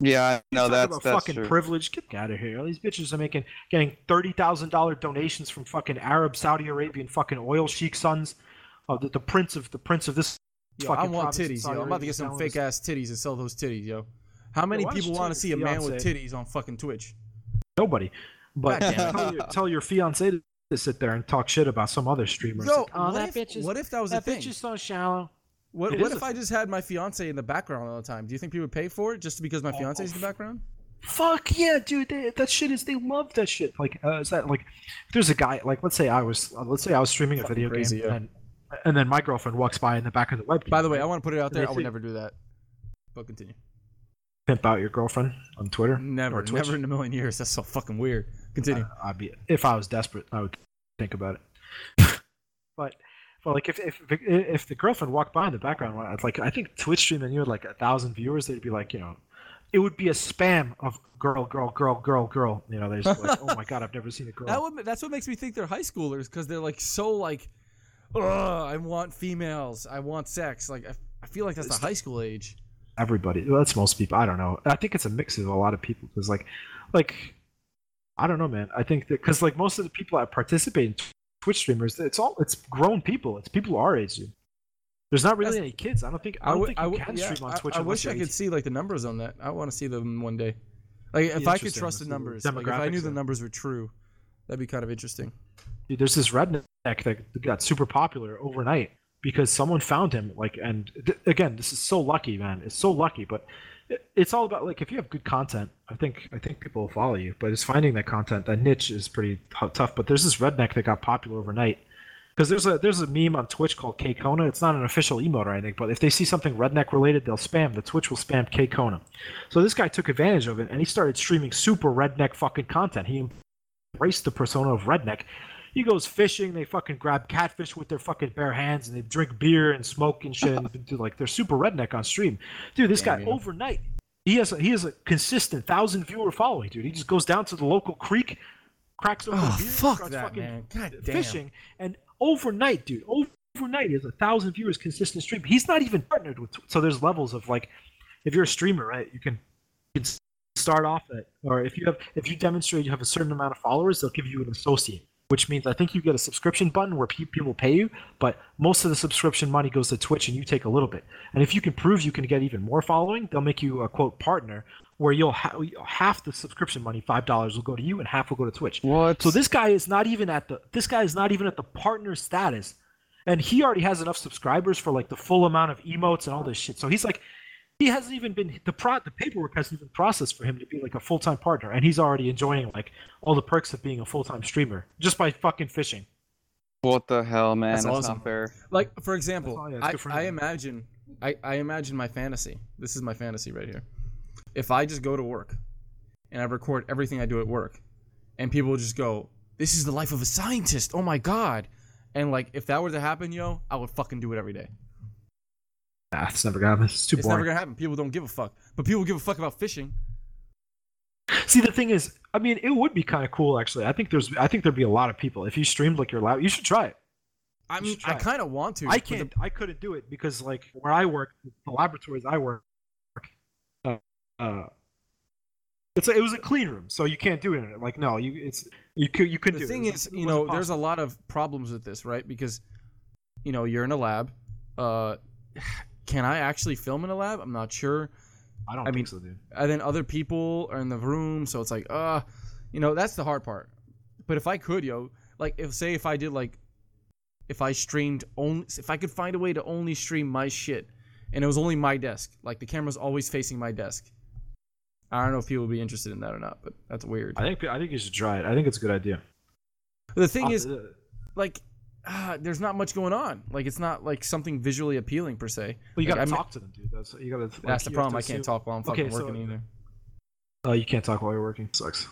Yeah, no, Talk that's about that's fucking true. privilege. Get out of here. All these bitches are making getting thirty thousand dollar donations from fucking Arab, Saudi Arabian fucking oil sheik sons. Oh, the, the prince of the prince of this. Yo, I want titties, yo. I'm about to get some fake ass titties and sell those titties, yo. How many why people want to see a man with titties on fucking Twitch? Nobody. But God damn it. tell, your, tell your fiance to to sit there and talk shit about some other streamer. Yo, Like, oh, what, that if, bitch is what if that was that a thing? bitch is so shallow. What, It what is if a I just had my fiance in the background all the time? Do you think people would pay for it just because my Oh, fiance is in the background? Fuck yeah, dude! They, that shit is. They love that shit. Like, uh, is that like? If there's a guy like, let's say I was, uh, let's say I was streaming a video crazy, game, yeah. and and then my girlfriend walks by in the back of the webcam. By the way, I want to put it out there. I would think- never do that. But continue. Pimp out your girlfriend on Twitter. Never, never in a million years. That's so fucking weird. Continue. Uh, I'd be if I was desperate, I would think about it. but but like if if if the girlfriend walked by in the background, I'd like I think Twitch stream and you had like a thousand viewers, they'd be like, you know, it would be a spam of girl, girl, girl, girl, girl. You know, they're just like, oh my god, I've never seen a girl. That would, that's what makes me think they're high schoolers because they're like so like, ugh, I want females. I want sex. Like I, I feel like that's the high school age. Everybody, well, that's most people. I don't know. I think it's a mix of a lot of people because like, like, I don't know, man. I think that because like most of the people that participate in Twitch streamers, it's all it's grown people. It's people our age. Dude. There's not really That's- any kids. I don't think. I I don't think I you can yeah, stream on Twitch. I, unless wish I could 18. see like the numbers on that. I want to see them one day. Like if I could trust the numbers, like if I knew the numbers were true, that'd be kind of interesting. Dude, there's this redneck that got super popular overnight because someone found him. Like, and th- again, this is so lucky, man. It's so lucky, but it- it's all about like if you have good content, I think I think people will follow you. But it's finding that content, that niche is pretty t- tough. But there's this redneck that got popular overnight because there's a there's a meme on Twitch called KKona. It's not an official emote or anything, but if they see something redneck related, they'll spam. The Twitch will spam KKona. So this guy took advantage of it and he started streaming super redneck fucking content. He embraced the persona of redneck. He goes fishing. They fucking grab catfish with their fucking bare hands, and they drink beer and smoke and shit. and do, like they're super redneck on stream, dude. This Damn, guy yeah. overnight, he has a, he has a consistent thousand viewer following, dude. He just goes down to the local creek, cracks open Oh a beer, fuck starts that fucking man! God damn. fishing, and overnight, dude, overnight he has a thousand viewers consistent stream. He's not even partnered with. So there's levels of like, if you're a streamer, right? You can you can start off at, or if you have if you demonstrate you have a certain amount of followers, they'll give you an associate, which means I think you get a subscription button where pe- people pay you, but most of the subscription money goes to Twitch and you take a little bit. And if you can prove you can get even more following, they'll make you a quote partner where you'll ha- half the subscription money, five dollars, will go to you and half will go to Twitch. What? So this guy is not even at the this guy is not even at the partner status, and he already has enough subscribers for like the full amount of emotes and all this shit. So he's like, he hasn't even been the pro the paperwork hasn't even processed for him to be like a full time partner, and he's already enjoying like all the perks of being a full time streamer just by fucking fishing. What the hell, man? That's That's, awesome. not fair. Like for example, all- yeah, I, I imagine I, I imagine my fantasy. This is my fantasy right here. If I just go to work and I record everything I do at work, and people just go, "This is the life of a scientist." Oh my god! And like, if that were to happen, yo, I would fucking do it every day. Nah, it's never gonna happen. It's too It's boring. never gonna happen. People don't give a fuck, but people give a fuck about fishing. See, the thing is, I mean, it would be kind of cool actually. I think there's, I think there'd be a lot of people if you streamed like your lab. You should try it. I mean, I kind of want to. I can't. I couldn't do it because like where I work, the laboratories I work, uh, uh it's a, it was a clean room, so you can't do it in it. Like no, you it's you could you could the do thing it. is, you know, there's a lot of problems with this, right? Because, you know, you're in a lab. Uh, can I actually film in a lab? I'm not sure. I don't I think mean, so, dude. And then other people are in the room, so it's like, uh, you know, that's the hard part. But if I could, yo, like, if say if I did like, if I streamed only, if I could find a way to only stream my shit, and it was only my desk, like the camera's always facing my desk. I don't know if people would be interested in that or not, but that's weird. I think I think you should try it. I think it's a good idea. The thing Uh, is, uh, like ah, there's not much going on. Like it's not like something visually appealing per se. well, you like, gotta I'm- talk to them, dude. That's you gotta. like, That's the problem. I can't talk while I'm fucking Okay, so- working either. Oh, you can't talk while you're working. Sucks.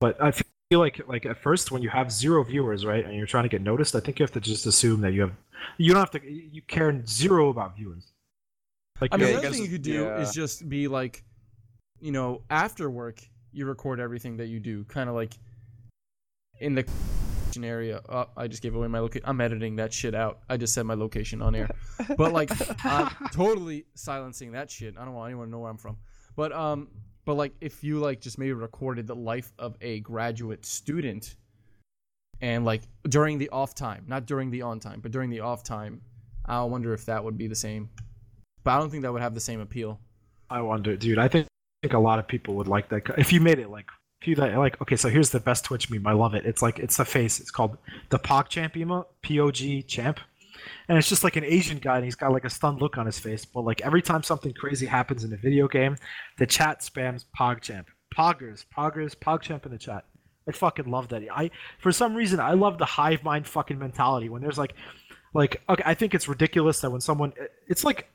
But I feel like like at first when you have zero viewers, right, and you're trying to get noticed, I think you have to just assume that you have you don't have to you care zero about viewers. Like I mean, Yeah, the other thing you could do yeah. is just be like, you know, after work, you record everything that you do, kind of like in the area. Oh, I just gave away my location. I'm editing that shit out. I just said my location on air, but like, I'm totally silencing that shit. I don't want anyone to know where I'm from. But um, but like, if you like just maybe recorded the life of a graduate student, and like during the off time, not during the on time, but during the off time, I wonder if that would be the same. But I don't think that would have the same appeal. I wonder, dude. I think, I think a lot of people would like that. If you made it like, like, like, okay, so here's the best Twitch meme. I love it. It's like it's a face. It's called the PogChamp emote, P O G Champ, and it's just like an Asian guy, and he's got like a stunned look on his face. But like every time something crazy happens in a video game, the chat spams PogChamp, Poggers, Poggers, PogChamp in the chat. I fucking love that. I for some reason I love the hive mind fucking mentality when there's like, like okay, I think it's ridiculous that when someone, it's like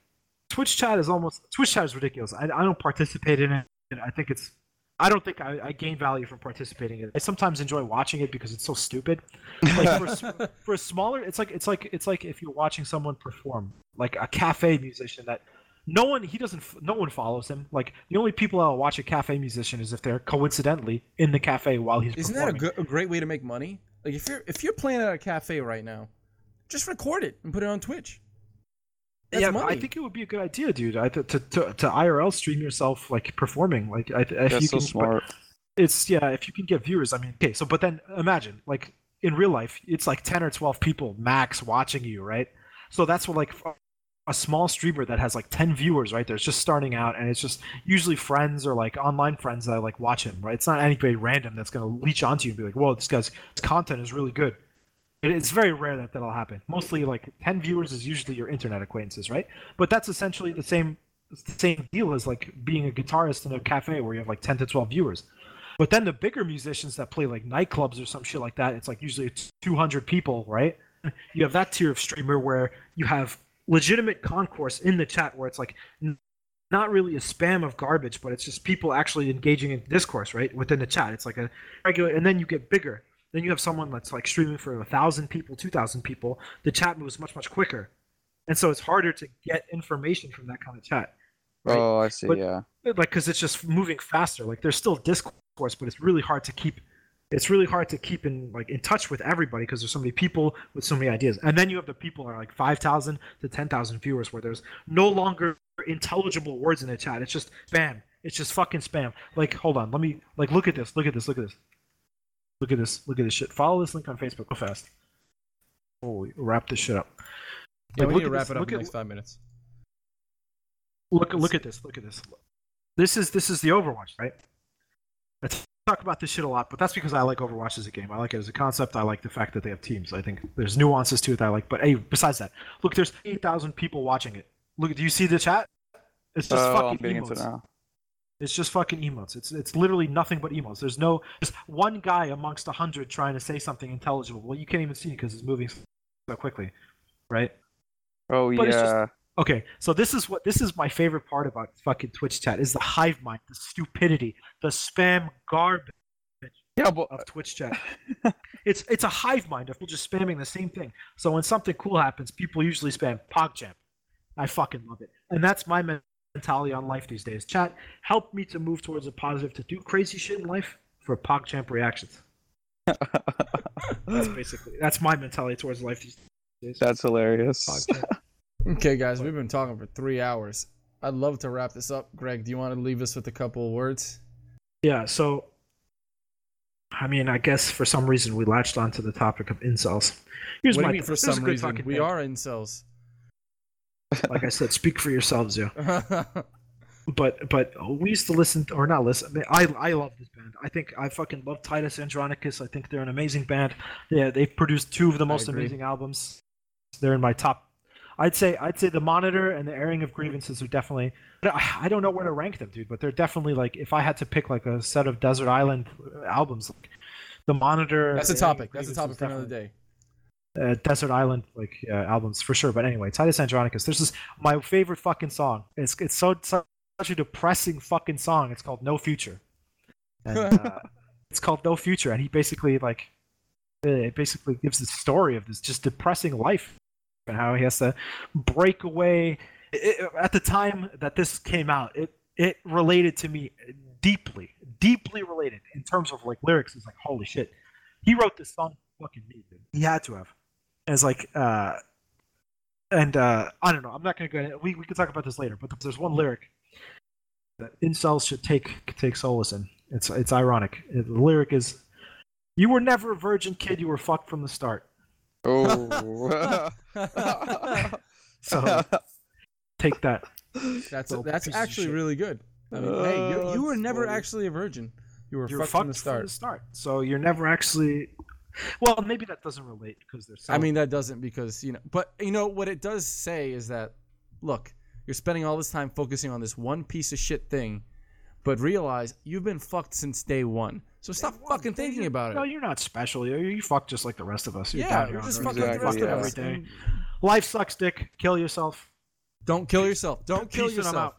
Twitch chat is almost Twitch chat is ridiculous. I, I don't participate in it. I think it's I don't think I, I gain value from participating in it. I sometimes enjoy watching it because it's so stupid. Like for, a s- for a smaller, it's like it's like it's like if you're watching someone perform, like a cafe musician that no one he doesn't no one follows him. Like the only people that'll watch a cafe musician is if they're coincidentally in the cafe while he's Isn't that performing. good, a great way to make money? Like if you're if you're playing at a cafe right now, just record it and put it on Twitch. That's yeah, money. I think it would be a good idea, dude. I, to, to to to IRL stream yourself like performing. Like I, if That's you so can, smart. it's yeah if you can get viewers i mean okay so but then imagine like in real life it's like 10 or 12 people max watching you right so that's what like a small streamer that has like 10 viewers right there it's just starting out and it's just usually friends or like online friends that like watch him right it's not anybody random that's going to leech onto you and be like whoa this guy's content is really good it, it's very rare that that'll happen mostly like 10 viewers is usually your internet acquaintances right but that's essentially the same the same deal as like being a guitarist in a cafe where you have like 10 to 12 viewers but then the bigger musicians that play like nightclubs or some shit like that, it's like usually it's 200 people, right? You have that tier of streamer where you have legitimate concourse in the chat where it's like not really a spam of garbage, but it's just people actually engaging in discourse, right? Within the chat. It's like a regular, and then you get bigger. Then you have someone that's like streaming for a thousand people, two thousand people. The chat moves much, much quicker. And so it's harder to get information from that kind of chat right? Oh, I see. But- yeah. like because it's just moving faster like there's still discourse but it's really hard to keep it's really hard to keep in like in touch with everybody because there's so many people with so many ideas. And then you have the people that are like 5,000 to 10,000 viewers where there's no longer intelligible words in the chat. It's just spam. It's just fucking spam. Like, hold on, let me like look at this. Look at this. Look at this. Look at this. Look at this shit. Follow this link on Facebook. Go fast. Holy, wrap this shit up. Yeah, Like, we look need to wrap this- it up look in the next five minutes. Look look at this. Look at this. This is this is the Overwatch, right? I talk about this shit a lot, but that's because I like Overwatch as a game. I like it as a concept. I like the fact that they have teams. I think there's nuances to it that I like. But hey, besides that, look, there's 8,000 people watching it. Look, do you see the chat? It's just Oh, I'm fucking getting into it now. It's just fucking emotes. It's it's literally nothing but emotes. There's no just one guy amongst a hundred trying to say something intelligible. Well, you can't even see it because it's moving so quickly, right? Oh But it's just- yeah. Okay, so this is what this is my favorite part about fucking Twitch chat is the hive mind, the stupidity, the spam garbage Yeah, but of Twitch chat. it's it's a hive mind of people just spamming the same thing. So when something cool happens, people usually spam PogChamp. I fucking love it, and that's my mentality on life these days. Chat help me to move towards a positive, to do crazy shit in life for PogChamp reactions. That's basically that's my mentality towards life these days. that's hilarious. Okay, guys, we've been talking for three hours. I'd love to wrap this up. Greg, do you want to leave us with a couple of words? Yeah, so I mean, I guess for some reason we latched onto the topic of incels. Here's what do my you mean for this is a some reason? We band. are incels. Like I said, speak for yourselves, yeah. But but we used to listen or not listen. I, I love this band. I think I fucking love Titus Andronicus. I think they're an amazing band. Yeah, they've produced two of the most amazing albums. They're in my top. I'd say I'd say the Monitor and the Airing of Grievances are definitely. I, I don't know where to rank them, dude. But they're definitely like if I had to pick like a set of Desert Island albums, like the Monitor. That's a topic. That's a topic for another day. Uh, Desert Island like uh, albums for sure. But anyway, Titus Andronicus. This is my favorite fucking song. It's it's so such a depressing fucking song. It's called No Future. And, uh, it's called No Future, and he basically like uh, it basically gives the story of this just depressing life and how he has to break away. It- at the time that this came out, it it related to me deeply, deeply related in terms of like lyrics. It's like holy shit, he wrote this song fucking me, dude. He had to have. As like uh and uh I don't know, I'm not gonna go into we we could talk about this later, but there's one lyric that incels should take take solace in. It's it's ironic. The lyric is You were never a virgin kid, you were fucked from the start. Oh. So take that. that's Little that's actually really good. I mean, hey, you, you were never funny. actually a virgin. You were You're fucked, fucked from the start. start. So you're never actually well, maybe that doesn't relate because there's I mean, that doesn't because you know, but you know what it does say is that look, you're spending all this time focusing on this one piece of shit thing, but realize you've been fucked since day one. So stop fucking thinking about it. No, you're not special. You you fuck just like the rest of us. You're Yeah, down here we're just fucking like the rest Exactly, of yeah. us. every day. Life sucks, dick. Kill yourself. Don't kill yourself. Don't kill Peace and yourself.